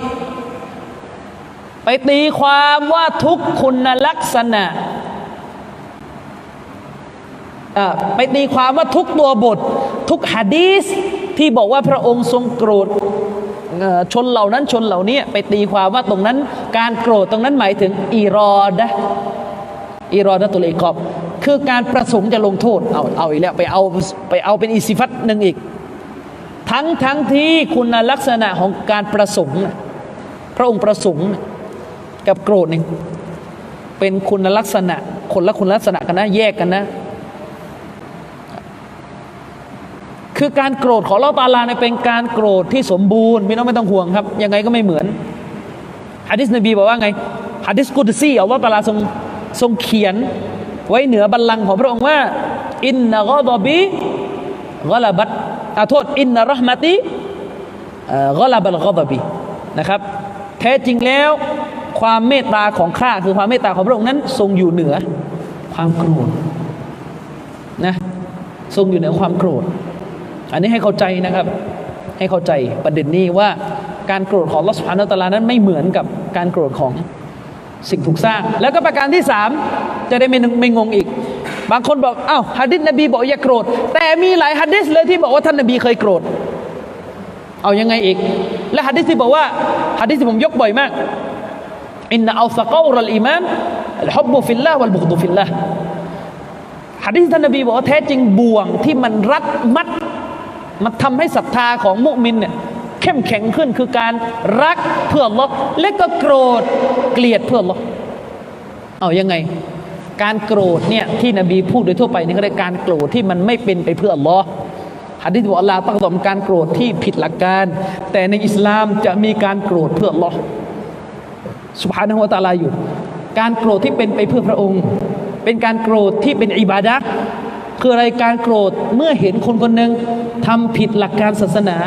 [SPEAKER 2] ไปตีความว่าทุกคุณลักษณะ ไปตีความว่าทุกตัวบท ทุกฮะดีสที่บอกว่าพระองค์ทรงโกรธชนเหล่านั้นชนเหล่านี้ไปตีความว่าตรงนั้น การโกรธตรงนั้นหมายถึงอีรอดะอิรอดะตุลิกอบคือการประสงค์จะลงโทษเอาเอาอีกแล้วไปเอาไปเอาเป็นอิสิฟัตหนึ่งอีก ทั้งทั้งที่คุณลักษณะของการประสงค์พระองค์ประสงค์กับโกรธนี่เป็นคุณลักษณะคนละคุณลักษณะกันนะแยกกันนะ คือการโกรธของเราตาลาเนี่ยเป็นการโกรธที่สมบูรณ์ไม่ต้องไม่ต้องห่วงครับ ยังไงก็ไม่เหมือนฮะดิษนบีบอกว่าไงฮะดิษกุดซีอัลลอฮฺตาลาทรงทรงเขียนไว้เหนือบัลลังก์ของพระองค์ว่าอินนะกอดบีกลาบัตอาโทษอินนะรหมติกลาบัลกอดบีนะครับ แท้จริงแล้วความเมตตาของข้าคือความเมตตาของพระองค์นั้น ทรงอยู่เหนือความโกรธนะทรงอยู่เหนือความโกรธ อันนี้ให้เข้าใจนะครับ ให้เข้าใจประเด็นนี้ว่าการโกรธของالله سبحانه وتعالى นั้นไม่เหมือนกับการโกรธของสิ่งถูกสร้าง แล้วก็ประการที่สามจะได้ไม่ไม่งงอีก บางคนบอกอ้าวฮะดิษนบีบอกอย่าโกรธ แต่มีหลายฮะดิษเลยที่บอกว่าท่านนบีเคยโกรธ เอายังไงอีก และฮะดิษที่บอกว่าฮะดิษที่ผมยกบ่อยมากإن أوثق عرى الإيمان الحب في الله والبغض في الله ฮะดิษท่านนบีบอกว่าแท้จริงบ่วงที่มันรัดมัด มันทำให้ศรัทธาของมุมินเนี่ยเข้มแข็งขึ้นคือการรักเพื่อลอและก็โกรธเกลียดเพื่อลอเอายังไง การโกรธเนี่ยที่นบีพูดโดยทั่วไปนี่ก็เรียกการโกรธที่มันไม่เป็นไปเพื่อลอฮ์ฮะดิษบอกอัลลอฮ์ต้องตอการโกรธที่ผิดหลักการ แต่ในอิสลามจะมีการโกรธเพื่อลอสุบฮานะฮูวตาลาอยู่ การโกรธที่เป็นไปเพื่อพระองค์ เป็นการโกรธที่เป็นอิบาดะ คืออะไรการโกรธเมื่อเห็นคนคนหนึ่งทำผิดหลักการศาสนา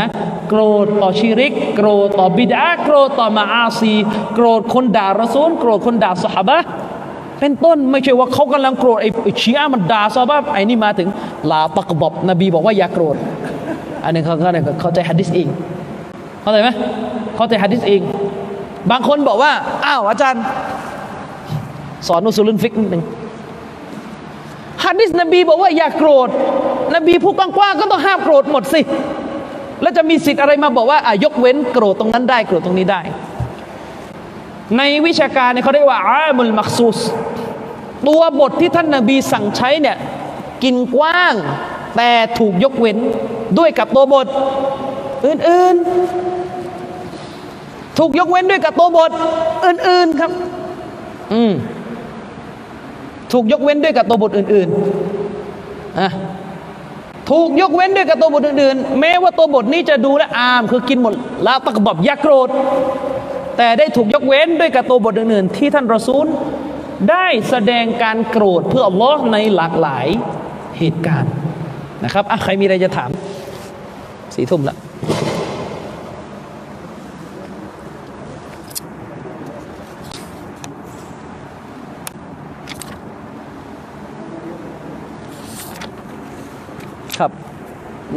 [SPEAKER 2] โกรธต่อชิริก โกรธต่อบิดาโกรธต่อมาอาซี โกรธคนด่ารอซูลโกรธคนด่าสหบะเป็นต้นไม่ใช่ว่าเขากำลังโกรธไอ้ชีอะมันด่าซอบ้าไอ้นี่มาถึงลาตักบอบนบีบอกว่าอย่าโกรธ อันนี้เขาเขาเข้าใจฮัดดิษเองเข้าใจไหมเข้าใจฮัดดิษเอง บางคนบอกว่า อ้าวอาจารย์ สอนอุสุลุนฟิกนิดหนึ่ง ฮัดดิษนบีบอกว่าอย่าโกรธ นบีพูดกว้างๆก็ต้องห้ามโกรธหมดสิ แล้วจะมีสิทธิ์อะไรมาบอกว่าอะยกเว้นโกรธตรงนั้นได้โกรธตรงนี้ได้ ในวิชาการเนี่ยเขาเรียกว่าอามุลมักซูสตัวบทที่ท่านนาบีสั่งใช้เนี่ยกินกว้างแต่ถูกยกเว้นด้วยกับตัวบท อื่นๆ ถูกยกเว้นด้วยกับตัวบท อื่นๆครับ อืม ถูกยกเว้นด้วยกับตัวบทอื่นๆอะถูกยกเว้นด้วยกับตัวบทอื่นๆ แม้ว่าตัวบทนี้จะดูและอาม คือกินหมดละตะกบอบยักโกรธ แต่ได้ถูกยกเว้นด้วยกับตัวบทอื่นๆ ที่ท่านรอซูล ได้แสดงการโกรธเพื่ออัลลอฮ์ในหลากหลายเหตุการณ์นะครับอะใครมีอะไรจะถามสี่ทุ่มละ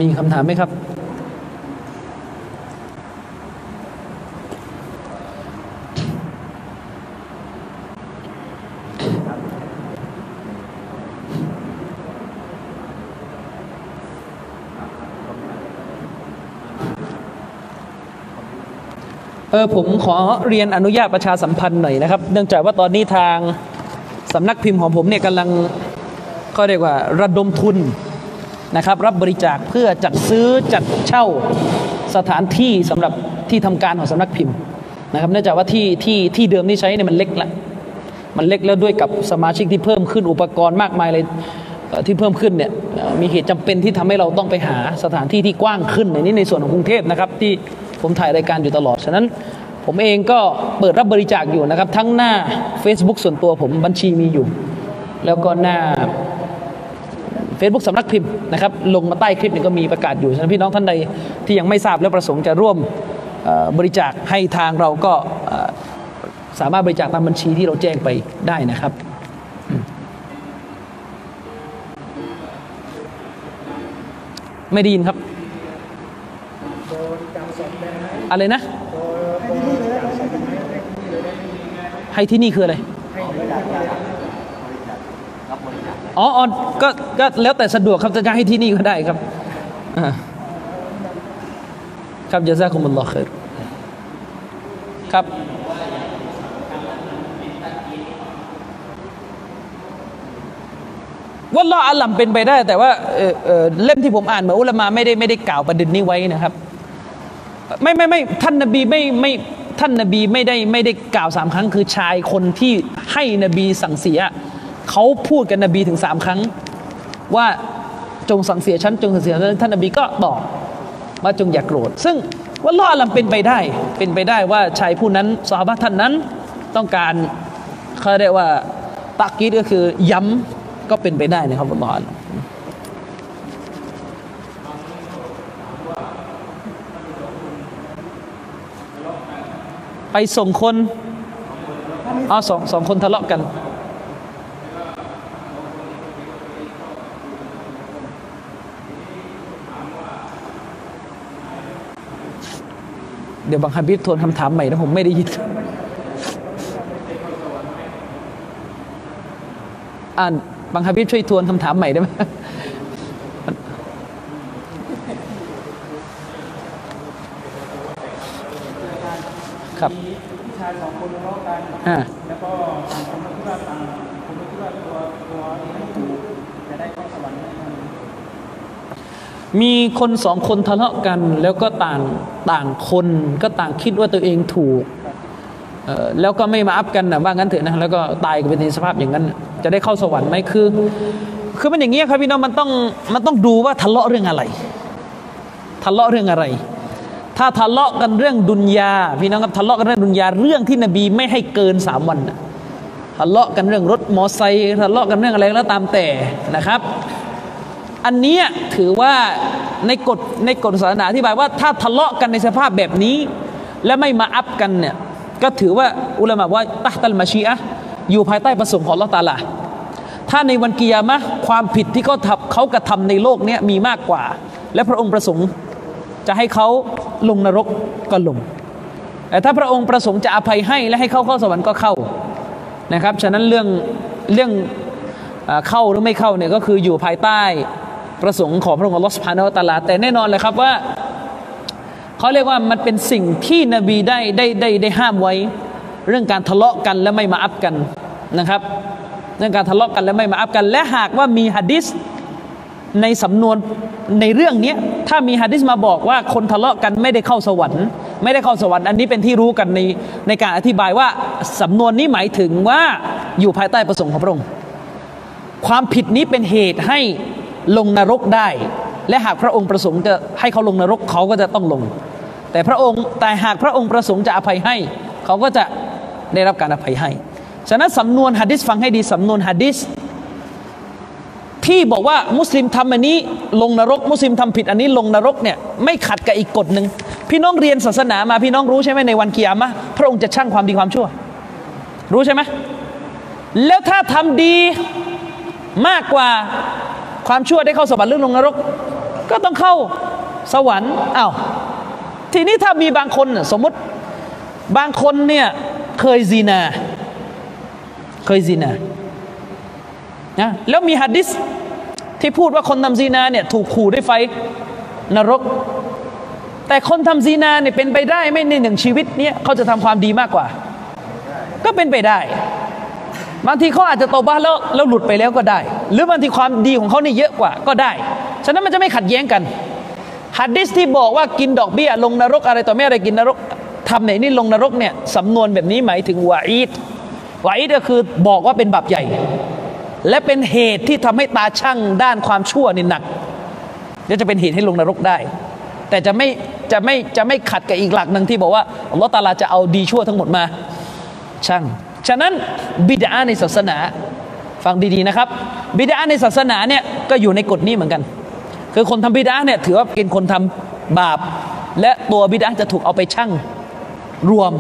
[SPEAKER 2] มีคำถามไหมครับ เออผมขอเรียนอนุญาตประชาสัมพันธ์หน่อยนะครับ เนื่องจากว่าตอนนี้ทางสำนักพิมพ์ของผมเนี่ยกำลังก็เรียกว่าระดมทุน นะครับรับบริจาคเพื่อจัดซื้อจัดเช่าสถานที่สำหรับที่ทำการของสำนักพิมพ์นะครับเนื่องจากว่าที่ที่ที่เดิมที่ใช้เนี่ยมันเล็กละมันเล็กแล้วด้วยกับสมาชิกที่เพิ่มขึ้นอุปกรณ์มากมายเลยที่เพิ่มขึ้นเนี่ยมีเหตุจำเป็นที่ทำให้เราต้องไปหาสถานที่ที่กว้างขึ้นในนี้ในส่วนของกรุงเทพนะครับที่ผมถ่ายรายการอยู่ตลอด ฉะนั้นผมเองก็เปิดรับบริจาคอยู่นะครับ ทั้งหน้า Facebook ส่วนตัวผมบัญชีมีอยู่ แล้วก็หน้า Facebook สำนักพิมพ์นะครับลงมาใต้คลิปนี้ก็มีประกาศอยู่ฉะนั้นพี่น้องท่านใดที่ยังไม่ทราบและประสงค์จะร่วมบริจาคให้ทางเราก็สามารถบริจาคตามบัญชีที่เราแจ้งไปได้นะครับไม่ได้ยินครับ อะไรนะ ให้ที่นี่คืออะไร อ๋ออก็ก็แล้วแต่สะดวกครับจะให้ที่นี่ก็ได้ครับครับจะซาคุมุลลอฮ์ครับครับว่าละอัลลัมเป็นไปได้ แต่ว่าเเอ่อเล่มที่ผมอ่านมาอุลามาไม่ได้ไม่ได้กล่าวประเด็นนี้ไว้นะครับ ไม่ไม่ไม่ท่านนบีไม่ไม่ท่านนบีไม่ได้ไม่ได้กล่าวสามครั้งคือชายคนที่ให้นบีสั่งเสีย เขาพูดกับนบีถึงสามครั้ง ว่าจงสังเสียฉันจงสังเสียฉันท่านนบีก็ตอบว่าจงอย่ากโกรธ ซึ่งว่าล่อลัมเป็นไปได้เป็นไปได้ว่าชายผู้นั้นสาบะท่านนั้นต้องการเขาเรียกว่าตักกีดก็คือย้ำก็เป็นไปได้นะครับอัลลอฮ์ไปส่งคนอ๋อสองสองคนทะเลาะกัน ดี๋ยวบางฮับบิบทวนคำถามใหม่นะผมไม่ได้ยิน อ่านบางฮับบิบช่วยทวนคำถามใหม่ได้ไหมครับ
[SPEAKER 3] ชายสองคนทะเลาะกันแล้วก็ต่างคนก็คิดว่าต่างคนก็คิดว่าตัวตัวเองถูกจะได้เข้าสวรรค์
[SPEAKER 2] มีคนสองคนทะเลาะกันแล้วก็ต่าง ต่างคนก็ต่างคิดว่าตัวเองถูกแล้วก็ไม่มาอัพกันนะว่างั้นเถอะนะแล้วก็ตายกันเป็นในสภาพอย่างนั้น จะได้เข้าสวรรค์ไหมคือ คือมันอย่างเงี้ยครับพี่น้องมันต้องมันต้องดูว่าทะเลาะเรื่องอะไร ทะเลาะเรื่องอะไร ถ้าทะเลาะกันเรื่องดุนยาพี่น้องครับทะเลาะกันเรื่องดุนยาเรื่องที่นบีไม่ให้เกินสามวันทะเลาะกันเรื่องรถมอไซค์ทะเลาะกันเรื่องอะไรก็แล้วตามแต่นะครับ อันนี้ถือว่าในกฎในกฎศาสนาอธิบายว่าถ้าทะเลาะกันในสภาพแบบนี้ และไม่มาอัพกันเนี่ยก็ถือว่าอุลามะว่าตะตัลมาชีอะอยู่ภายใต้ประสงค์ของลอตาลาถ้าในวันกิยามะความผิดที่เขาทำเขากระทำในโลกนี้มีมากกว่า และพระองค์ประสงค์จะให้เขาลงนรกก็ลงแต่ถ้าพระองค์ประสงค์จะอภัยให้และให้เขาเข้าสวรรค์ก็เข้านะครับ ฉะนั้นเรื่องเรื่องเข้าหรือไม่เข้าเนี่ยก็คืออยู่ภายใต้ ประสงค์ของพระองค์อัลลอฮฺสุบฮานอตะอาลา แต่แน่นอนเลยครับว่าเขาเรียกว่ามันเป็นสิ่งที่นบีได้ได้ได้ได้ห้ามไว้ เรื่องการทะเลาะกันและไม่มาอัพกันนะครับ เรื่องการทะเลาะกันและไม่มาอัพกัน และหากว่ามีหะดิษในสำนวนในเรื่องนี้ถ้ามีหะดิษมาบอกว่าคนทะเลาะกันไม่ได้เข้าสวรรค์ ไม่ได้เข้าสวรรค์อันนี้เป็นที่รู้กันในในการอธิบายว่าสำนวนนี้หมายถึงว่าอยู่ภายใต้ประสงค์ของพระองค์ความผิดนี้เป็นเหตุให้ ลงนรกได้ และหากพระองค์ประสงค์จะให้เขาลงนรกเขาก็จะต้องลง แต่พระองค์แต่หากพระองค์ประสงค์จะอภัยให้ เขาก็จะได้รับการอภัยให้ฉะนั้นสำนวนฮะดิษฟังให้ดีสำนวนฮะดิษที่บอกว่ามุสลิมทำอันนี้ลงนรก มุสลิมทำผิดอันนี้ลงนรกเนี่ยไม่ขัดกับอีกกฎหนึ่งพี่น้องเรียนศาสนามาพี่น้องรู้ใช่ไหมในวันเกียรมะพระองค์จะชั่งความดีความชั่ว รู้ใช่ไหมแล้วถ้าทำดีมากกว่า ความชั่วได้เข้าสวรรค์หรือลงนรก ก็ต้องเข้าสวรรค์อ้าวทีนี้ถ้ามีบางคนสมมติบางคนเนี่ยเคยซีนา เคยซีนานะแล้วมีฮัดดิสที่พูดว่าคนทำซีนาเนี่ยถูกขู่ด้วยไฟนรก แต่คนทำซีนาเนี่ยเป็นไปได้ไม่ในหนึ่งชีวิตเนี่ยเขาจะทำความดีมากกว่า ก็เป็นไปได้ บางทีเขาอาจจะโตบ้าแล้วแล้วหลุดไปแล้วก็ได้ หรือบางทีความดีของเขานี่เยอะกว่าก็ได้ ฉะนั้นมันจะไม่ขัดแย้งกันฮัดดิสที่บอกว่ากินดอกเบี้ย ลงนรกอะไรต่อไม่อะไรกินนรกทำไหนนี่ลงนรกเนี่ยสำนวนแบบนี้หมายถึงวาอีดวาอีดก็คือบอกว่าเป็นบาปใหญ่ และเป็นเหตุที่ทำให้ตาช่างด้านความชั่วนี่หนักเดี๋ยวจะเป็นเหตุให้ลงนรกได้ แต่จะไม่จะไม่จะไม่ขัดกับอีกหลักหนึ่งที่บอกว่าอัลลอฮฺตาลาจะเอาดีชั่วทั้งหมดมาช่าง ฉะนั้นบิดาในศาสนาฟังดีๆนะครับ บิดาในศาสนาเนี่ยก็อยู่ในกฎนี้เหมือนกัน คือคนทำบิดาเนี่ยถือว่าเป็นคนทำบาป และตัวบิดาจะถูกเอาไปชั่งรวม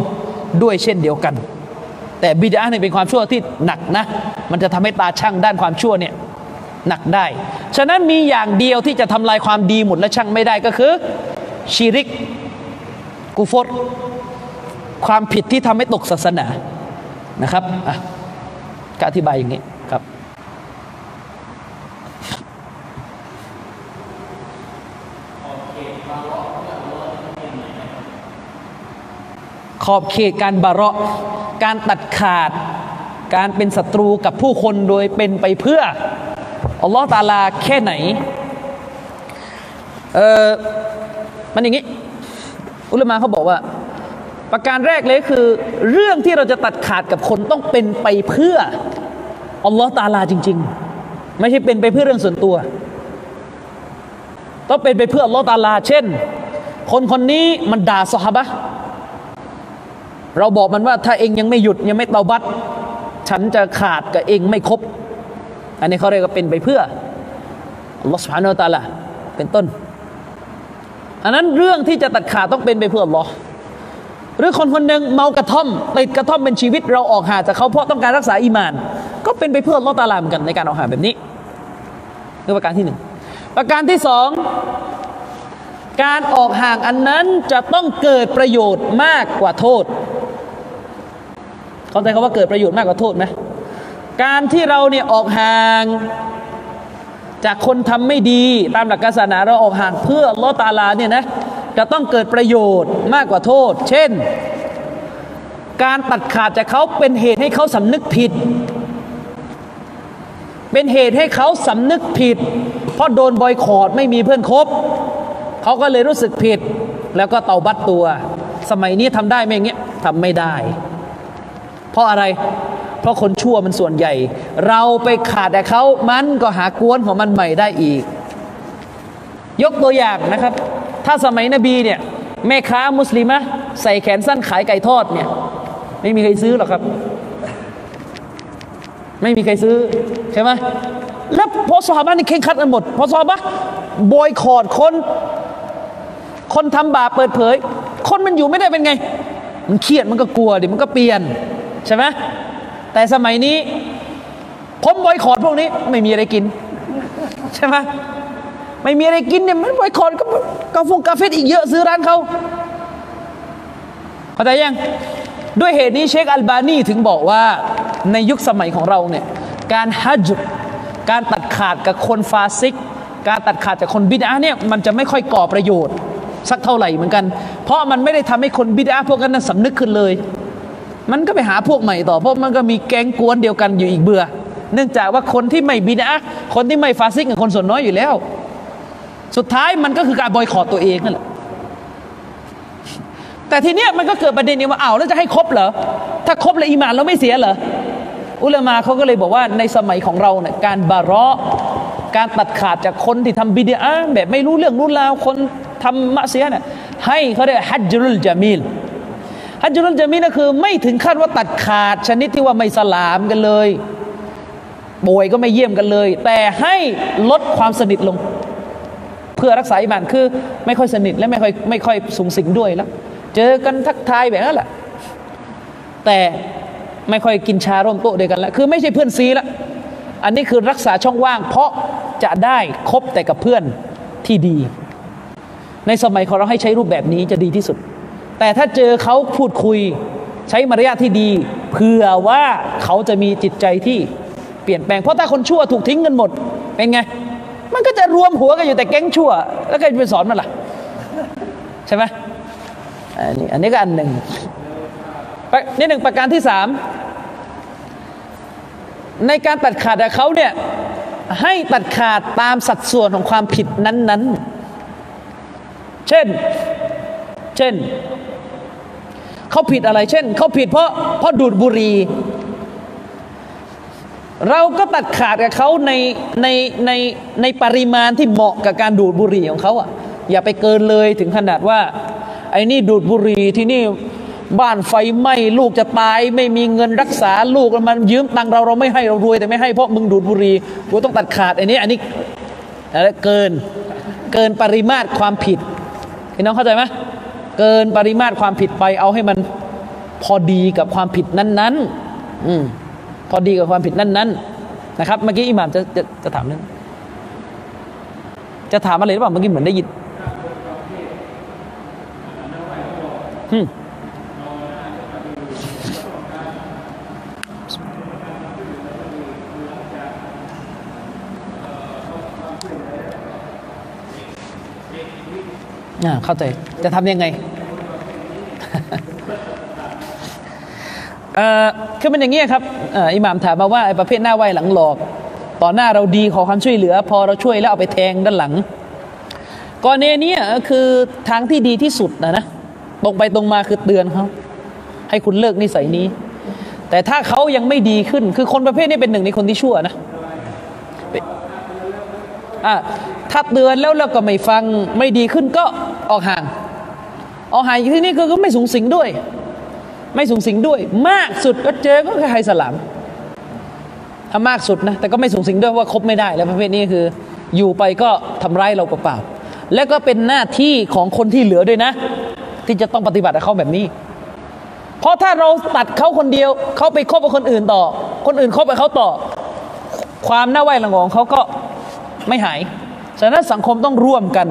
[SPEAKER 2] ด้วยเช่นเดียวกัน แต่บิดาเนี่ยเป็นความชั่วที่หนักนะ มันจะทำให้ตาชั่งด้านความชั่วเนี่ยหนักได้ ฉะนั้นมีอย่างเดียวที่จะทำลายความดีหมดและชั่งไม่ได้ก็คือชีริกกูฟรความผิดที่ทำให้ตกศาสนา นะครับอะก็อธิบายอย่างนี้ครับขอบเขตการบาระการตัดขาด การเป็นศัตรูกับผู้คนโดยเป็นไปเพื่ออัลลอฮ์ตาลาแค่ไหน เออมันอย่างนี้ อุลมะเขาบอกว่า ประการแรกเลยคือ เรื่องที่เราจะตัดขาดกับคนต้องเป็นไปเพื่ออัลลอฮ์ตาลาจริง ๆ ไม่ใช่เป็นไปเพื่อเรื่องส่วนตัว ต้องเป็นไปเพื่ออัลลอฮ์ตาลา เช่น คนคนนี้มันด่าสฮาบะเราบอกมันว่าถ้าเองยังไม่หยุดยังไม่เตาบัตฉันจะขาดกับเองไม่ครบ อันนี้เขาเรียกว่าเป็นไปเพื่ออัลลอฮฺสุบฮานาอัลตะลาเป็นต้น อันนั้นเรื่องที่จะตัดขาดต้องเป็นไปเพื่ออัลลอฮ์ หรือคนคนหนึ่งเมากระท่อมติดกระท่อมเป็นชีวิตเราออกห่างจากเขาเพราะต้องการรักษาอีมาน ก็เป็นไปเพื่อลลอตาลาเหมือนกันในการออกห่างแบบนี้คือประการที่หนึ่งประการที่สองการออกห่างอันนั้นจะต้องเกิดประโยชน์มากกว่าโทษ เข้าใจคำว่าเกิดประโยชน์มากกว่าโทษไหมการที่เราเนี่ยออกห่างจากคนทำไม่ดี ตามหลักศาสนาเราออกห่างเพื่อลอตาลาเนี่ยนะ จะต้องเกิดประโยชน์มากกว่าโทษ เช่น การตัดขาดจากเขาเป็นเหตุให้เขาสำนึกผิด เป็นเหตุให้เขาสำนึกผิด เพราะโดนบอยคอรดไม่มีเพื่อนคบ เขาก็เลยรู้สึกผิด แล้วก็เตาบัตตัว สมัยนี้ทำได้ไหมเงี้ยทำไม่ได้ เพราะอะไรเพราะคนชั่วมันส่วนใหญ่ เราไปขาดแต่เขามันก็หากวนของมันใหม่ได้อีก ยกตัวอย่างนะครับ ถ้าสมัยนบีเนี่ยแม่ค้ามุสลิมะใส่แขนสั้นขายไก่ทอดเนี่ยไม่มีใครซื้อหรอกครับ ไม่มีใครซื้อใช่ไหมแล้วพอสฮาบะนี่เข่งขัดกันหมดพอสฮาบะบอยคอรดคน คนทำบาปเปิดเผย คนมันอยู่ไม่ได้เป็นไง มันเครียดมันก็กลัวดิมันก็เปลี่ยนใช่ไหมแต่สมัยนี้ผมบอยคอรดพวกนี้ไม่มีอะไรกิน ใช่ไหม ไม่มีอะไรกินเนี่ยมันบอยคอรดก็กาแฟกาเฟอีกเยอะซื้อร้านเขาเข้าใจยัง ด้วยเหตุนี้เชคอัลบานีถึงบอกว่าในยุคสมัยของเราเนี่ยการฮัจจ์การตัดขาดกับคนฟาซิก การตัดขาดจากคนบิดาเนี่ยมันจะไม่ค่อยก่อประโยชน์ สักเท่าไหร่เหมือนกัน เพราะมันไม่ได้ทำให้คนบิดาพวกนั้นสำนึกขึ้นเลย มันก็ไปหาพวกใหม่ต่อเพราะมันก็มีแก๊งกวนเดียวกันอยู่อีกเบื่อ เนื่องจากว่าคนที่ไม่บิดาคนที่ไม่ฟาซิกกับคนส่วนน้อยอยู่แล้ว สุดท้ายมันก็คือการบอยคอรตัวเองนั่นแหละแต่ทีเนี้ยมันก็เกิดประเด็นนี้ว่าอ้าวแล้วจะให้ครบเหรอถ้าครบแล้วอีมานเราไม่เสียเหรออุลามาเขาก็เลยบอกว่าในสมัยของเราเนี่ยการบาระการตัดขาดจากคนที่ทำบิดาแบบไม่รู้เรื่องรู้ราวคนทำมะเสียเนี่ยให้เขาเรียกฮัจจุลจามิลฮัจจุลจามิลก็คือไม่ถึงขั้นว่าตัดขาดชนิดที่ว่าไม่สลามกันเลยป่วยก็ไม่เยี่ยมกันเลย แต่ให้ลดความสนิทลง พื่อรักษาอิมานคือ ไม่ค่อยสนิทและไม่ค่อยไม่ค่อยสูงสิงด้วยแล้ว เจอกันทักทายแบบนั้นแหละแต่ไม่ค่อยกินชาร่วมโต๊ะเดียวกันแล้วคือไม่ใช่เพื่อนซีละอันนี้คือรักษาช่องว่าง เพราะจะได้คบแต่กับเพื่อนที่ดี ในสมัยของเราให้ใช้รูปแบบนี้จะดีที่สุด แต่ถ้าเจอเขาพูดคุยใช้มารยาทที่ดีเพื่อว่าเขาจะมีจิตใจที่เปลี่ยนแปลง เพราะถ้าคนชั่วถูกทิ้งกันหมด เป็นไง มันก็จะรวมหัวกันอยู่แต่แก๊งชั่ว แล้วก็จะไปสอนมันล่ะ ใช่ไหมอันนี้อันนี้ก็อันหนึ่งนี่หนึ่งประการที่สามในการตัดขาดเขาเนี่ยให้ตัดขาดตามสัดส่วนของความผิดนั้น ๆ เช่น เช่น เขาผิดอะไร เช่น เขาผิดเพราะเพราะดูดบุหรี่ เราก็ตัดขาดกับเขาในในในในปริมาณที่เหมาะกับการดูดบุหรี่ของเขาอะอย่าไปเกินเลยถึงขนาดว่า ไอ้นี่ดูดบุหรี่ที่นี่บ้านไฟไหม้ลูกจะตาย ไม่มีเงินรักษาลูกแล้วมันยืมตังเราเราไม่ให้เรารวยแต่ไม่ให้เพราะมึงดูดบุหรี่กูต้องตัดขาดไอันนี้อันนี้อะไรเกินเกินปริมาตรความผิดพี่น้องเข้าใจไหมเกินปริมาตรความผิดไปเอาให้มันพอดีกับความผิดนั้น ๆ อืม พอดีกับความผิดนั้นๆนะครับ เมื่อกี้อิหม่ามจะจะจะถามเรื่องจะถามอะไรหรือเปล่าเมื่อกี้เหมือนได้ยินอืมอ่าเข้าใจ จะทำยังไง คือมันอย่างนี้ยครับอ,อิหม่ามถามมาว่าไอ้ประเภทหน้าไหวหลังหลอก ต่อหน้าเราดีขอความช่วยเหลือ พอเราช่วยแล้วเอาไปแทงด้านหลังกรณีเนี้ยคือทางที่ดีที่สุดนะนะตรงไปตรงมาคือเตือนเขาให้คุณเลิกนิสัยนี้ แต่ถ้าเขายังไม่ดีขึ้น คือคนประเภทนี้เป็นหนึ่งในคนที่ชั่วนะอะถ้าเตือนแล้วเราก็ไม่ฟังไม่ดีขึ้นก็ออกห่างออกห่างอยู่ที่นี่คือก็ไม่สูงสิงด้วย ไม่สูงสิงด้วย มากสุดก็เจอก็แค่ไฮสลามถ้ามากสุดนะแต่ก็ไม่สูงสิงด้วยว่าคบไม่ได้ แล้วประเภทนี้คืออยู่ไปก็ทำร้ายเราเปล่าๆแล้วก็เป็นหน้าที่ของคนที่เหลือด้วยนะ ที่จะต้องปฏิบัติกับเขาแบบนี้ เพราะถ้าเราตัดเขาคนเดียวเขาไปคบกับคนอื่นต่อ คนอื่นคบกับเขาต่อ ความน่าไหวหลังของเขาก็ไม่หายฉะนั้นสังคมต้องร่วมกัน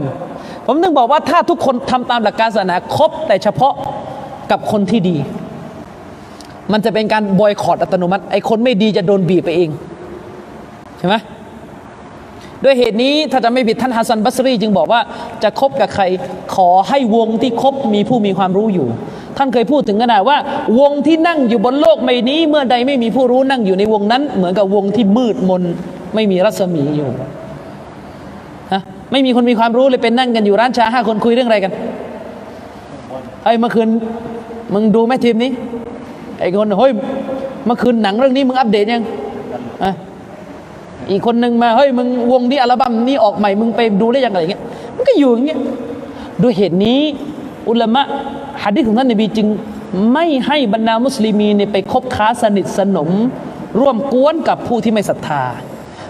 [SPEAKER 2] ผมถึงบอกว่าถ้าทุกคนทำตามหลักการศาสนาครบแต่เฉพาะกับคนที่ดี มันจะเป็นการบอยคอรดอัตโนมัติไอ้คนไม่ดีจะโดนบีบไปเอง ใช่ไหมด้วยเหตุนี้ถ้าจะไม่ผิดท่านฮัสซันบัสรี จึงบอกว่าจะคบกับใครขอให้วงที่คบมีผู้มีความรู้อยู่ ท่านเคยพูดถึงขนาดว่า วงที่นั่งอยู่บนโลกใบนี้ เมื่อใดไม่มีผู้รู้นั่งอยู่ในวงนั้น เหมือนกับวงที่มืดมนไม่มีรัศมีอยู่ฮะไม่มีคนมีความรู้เลยเป็นนั่งกันอยู่ร้านชาห้าคนคุยเรื่องอะไรกันไอ้เมื่อคืนมึงดูไหมทีมนี้ ไอ้คนเฮ้ยเมื่อคืนหนังเรื่องนี้มึงอัปเดตยังอะอีกคนหนึ่งมาเฮ้ยมึงวงนี้อัลบั้มนี้ออกใหม่มึงไปดูได้ยังไงอย่างเงี้ยมันก็อยู่อย่างเงี้ยด้วยเหตุนี้ อุลามะฮะดิษของท่านนบีจึงไม่ให้บรรดามุสลิมีเนี่ยไปคบค้าสนิทสนม ร่วมกวนกับผู้ที่ไม่ศรัทธา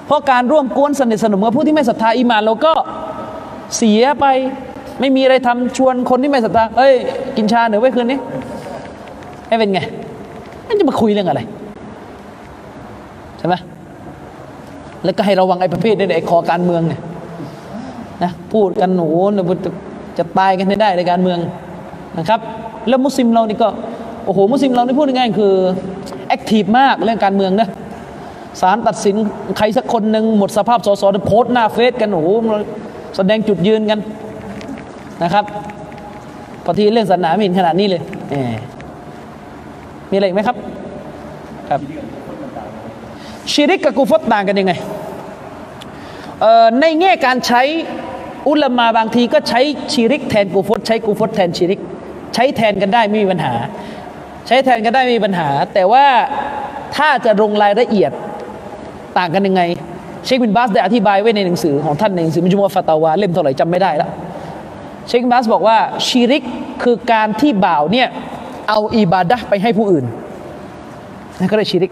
[SPEAKER 2] เพราะการร่วมกวนสนิทสนมกับผู้ที่ไม่ศรัทธาอีมานเราก็เสียไปไม่มีอะไรทำชวนคนที่ไม่ศรัทธาเอ้ย กินชาเหนือไว้คืนนี้ให้เป็นไง จะมาคุยเรื่องอะไร ใช่ไหมแล้วก็ให้ระวังไอ้ประเภทนี้ไอ้คอการเมืองเนี่ยนะพูดกันโหนูจะตายกันให้ได้ในการเมืองนะครับ แล้วมุสลิมเรานี่ก็โอ้โหมุสลิมเรานี่พูดง่ายๆคือแอคทีฟมากเรื่องการเมืองนะศาลตัดสินใครสักคนหนึ่งหมดสภาพสสโพสต์หน้าเฟซกันโอ้โหแสดงจุดยืนกันนะครับพอทีเรื่องศาสนาไม่เห็นขนาดนี้เลยเออ มีอะไรอีกไหมครับครับชิริกกับกูฟตต่างกันยังไงในแง่การใช้อุลมาบางทีก็ใช้ชิริกแทนกูฟตใช้กูฟตแทนชิริก ใช้แทนกันได้ไม่มีปัญหา ใช้แทนกันได้ไม่มีปัญหา แต่ว่าถ้าจะลงรายละเอียดต่างกันยังไง เชคบินบาสได้อธิบายไว้ในหนังสือของท่านในหนังสือมิจุมวฟาตาวาเล่มเท่าไหร่จำไม่ได้แล้วเชคบินบาสบอกว่าชีริกคือการที่บ่าวเนี่ย เอาอิบาดะไปให้ผู้อื่นนั่นก็เรียกชีริก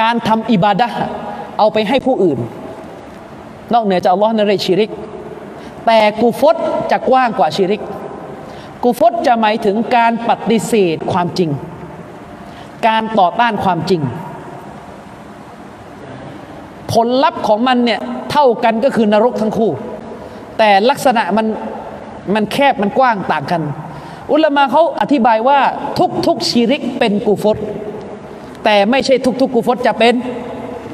[SPEAKER 2] การทำอิบาดะเอาไปให้ผู้อื่น นอกเหนือจากอัลลอฮ์นั่นเรียกชีริก แต่กูฟตจะกว้างกว่าชีริก กูฟตจะหมายถึงการปฏิเสธความจริง การต่อต้านความจริง ผลลัพธ์ของมันเนี่ยเท่ากันก็คือนรกทั้งคู่ แต่ลักษณะมันมันแคบมันกว้างต่างกัน อุลามะเขาอธิบายว่าทุกทุกชีริกเป็นกูฟตแต่ไม่ใช่ทุกทุกกูฟตจะเป็น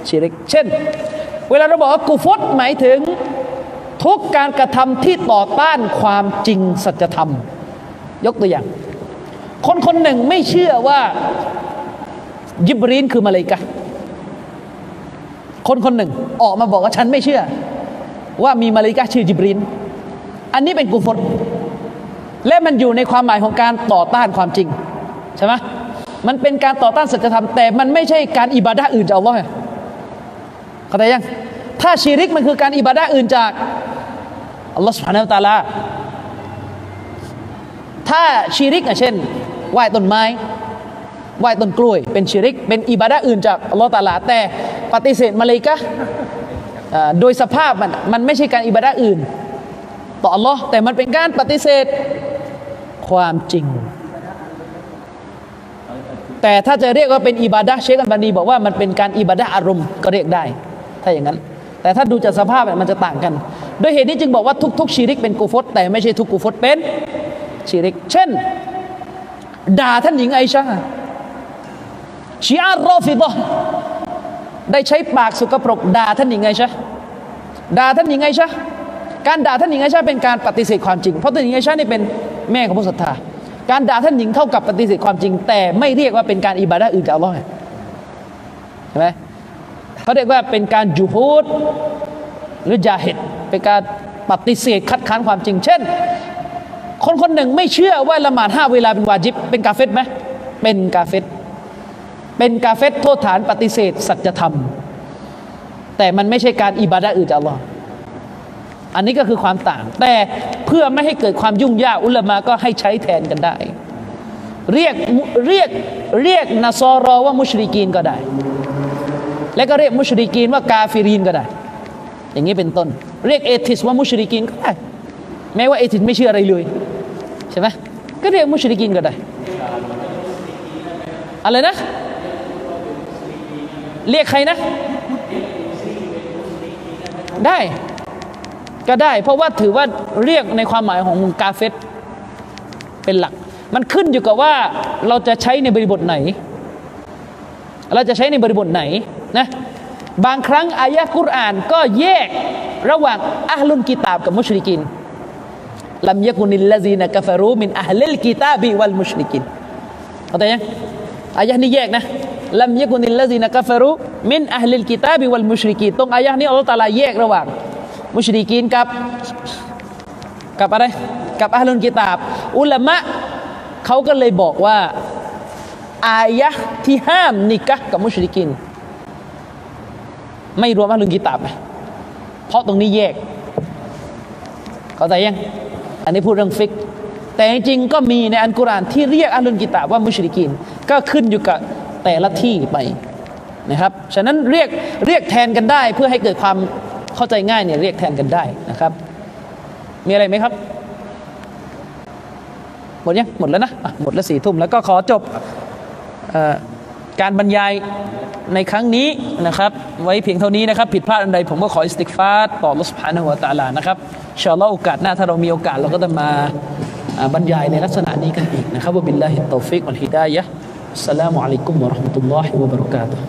[SPEAKER 2] ชีริก เช่น เวลาเราบอกว่ากูฟตหมายถึงทุกการกระทำที่ต่อต้านความจริงสัจธรรม ยกตัวอย่าง คนคนหนึ่งไม่เชื่อว่ายิบรีนคือมาเลายกะห์คนคนหนึ่งออกมาบอกว่าฉันไม่เชื่อ ว่ามีมาเลายกะห์ชื่อยิบรีน อันนี้เป็นกูฟต และมันอยู่ในความหมายของการต่อต้านความจริงใช่ไหมมันเป็นการต่อต้านสัจธรรมแต่มันไม่ใช่การอิบาดะอื่นจากอัลลอฮ์เข้าใจยัง ถ้าชีริกมันคือการอิบาดะอื่นจากอัลลอฮ์สุบฮานาอัลตาลาถ้าชีริกอะเช่นไหว้ต้นไม้ไหว้ต้นกล้วย เป็นชีริก เป็นอิบาดะอื่นจากอัลลอฮ์ตาลา แต่ปฏิเสธมาเลยกะโดยสภาพมันมันไม่ใช่การอิบาดะอื่น ต่ออัลลอฮ์แต่มันเป็นการปฏิเสธ ความจริง แต่ถ้าจะเรียกว่าเป็นอิบาดะเชคอัลบานีบอกว่ามันเป็นการอิบาดะอารมณ์ก็เรียกได้ ถ้าอย่างนั้น แต่ถ้าดูจากสภาพมันจะต่างกัน ด้วยเหตุนี้จึงบอกว่าทุกๆชีริกเป็นกูฟตแต่ไม่ใช่ทุกกูฟตเป็นชีริก เช่น ด่าท่านหญิงไอชาชีอาร์รอฟิดะห์ได้ใช้ปากสุกปรกด่าท่านหญิงไอชาด่าท่านหญิงไอชาการด่าท่านหญิงไอชาเป็นการปฏิเสธความจริง เพราะท่านหญิงไอชานี่เป็น แม่ของผู้ศรัทธา การด่าท่านหญิงเท่ากับปฏิเสธความจริง แต่ไม่เรียกว่าเป็นการอิบาดะอื่นจากอัลลอฮ์เห็นไหมเขาเรียกว่าเป็นการจูฮูดหรือจาฮิดเป็นการปฏิเสธคัดค้านความจริง เช่น คนคนหนึ่งไม่เชื่อว่าละหมาดห้าเวลาเป็นวาจิบ เป็นกาเฟตไหมเป็นกาเฟตเป็นกาเฟตโทษฐานปฏิเสธสัจธรรม แต่มันไม่ใช่การอิบาดะอื่นจากอัลลอฮ์ อันนี้ก็คือความต่าง แต่เพื่อไม่ให้เกิดความยุ่งยากอุลามะก็ให้ใช้แทนกันได้ เรียกเรียกเรียกนาซอรอว่ามุชริกีนก็ได้ และก็เรียกมุชริกีนว่ากาฟิรีนก็ได้ อย่างนี้เป็นต้น เรียกเอทิสว่ามุชริกีนก็ได้แม้ว่าเอทิสไม่เชื่ออะไรเลยใช่ไหมก็เรียกมุชริกีนก็ได้ อะไรนะ เรียกใครนะ ได้ ก็ได้ เพราะว่าถือว่าเรียกในความหมายของกาเฟรเป็นหลัก มันขึ้นอยู่กับว่าเราจะใช้ในบริบทไหน เราจะใช้ในบริบทไหนนะบางครั้งอายะกุรอานก็แยกระหว่างأهل الكتاب กับ مشركين لم يكن الذين كفروا من أهل الكتاب والمشركين เข้าใจยังอายะนี้แยกนะلم يكن الذين كفروا من أهل الكتاب والمشركين ตรงอายะนี้ الله تعالى แยกระหว่าง มุชริกินกับกับอะไรกับอัลลุนกิตาบ อุลามะเขาก็เลยบอกว่า อายะที่ห้ามนิกะกับมุชริกิน ไม่รวมอัลลุนกิตาบเพราะตรงนี้แยก เข้าใจยัง อันนี้พูดเรื่องฟิก แต่จริงก็มีในอันกุรานที่เรียกอัลลุนกิตาบว่ามุชริกิน ก็ขึ้นอยู่กับแต่ละที่ไปนะครับ ฉะนั้นเรียกเรียกแทนกันได้เพื่อให้เกิดความ เข้าใจง่ายเนี่ยเรียกแทนกันได้นะครับ มีอะไรไหมครับ หมดยังหมดแล้วนะหมดแล้วสี่ทุ่มแล้วก็ขอจบอการบรรยายในครั้งนี้นะครับ ไว้เพียงเท่านี้นะครับ ผิดพลาดอันใดผมก็ขอاستغفار ต่อ الله سبحانه وتعالى นะครับ إن شاء الله โอกาสหน้าถ้าเรามีโอกาสเราก็จะมาบรรยายในลักษณะนี้กันอีกนะครับوبالله التوفيق والهدايةอัสสลามุอะลัยกุมวะราะห์มะตุลลอฮิวะบะเราะกาตุฮ์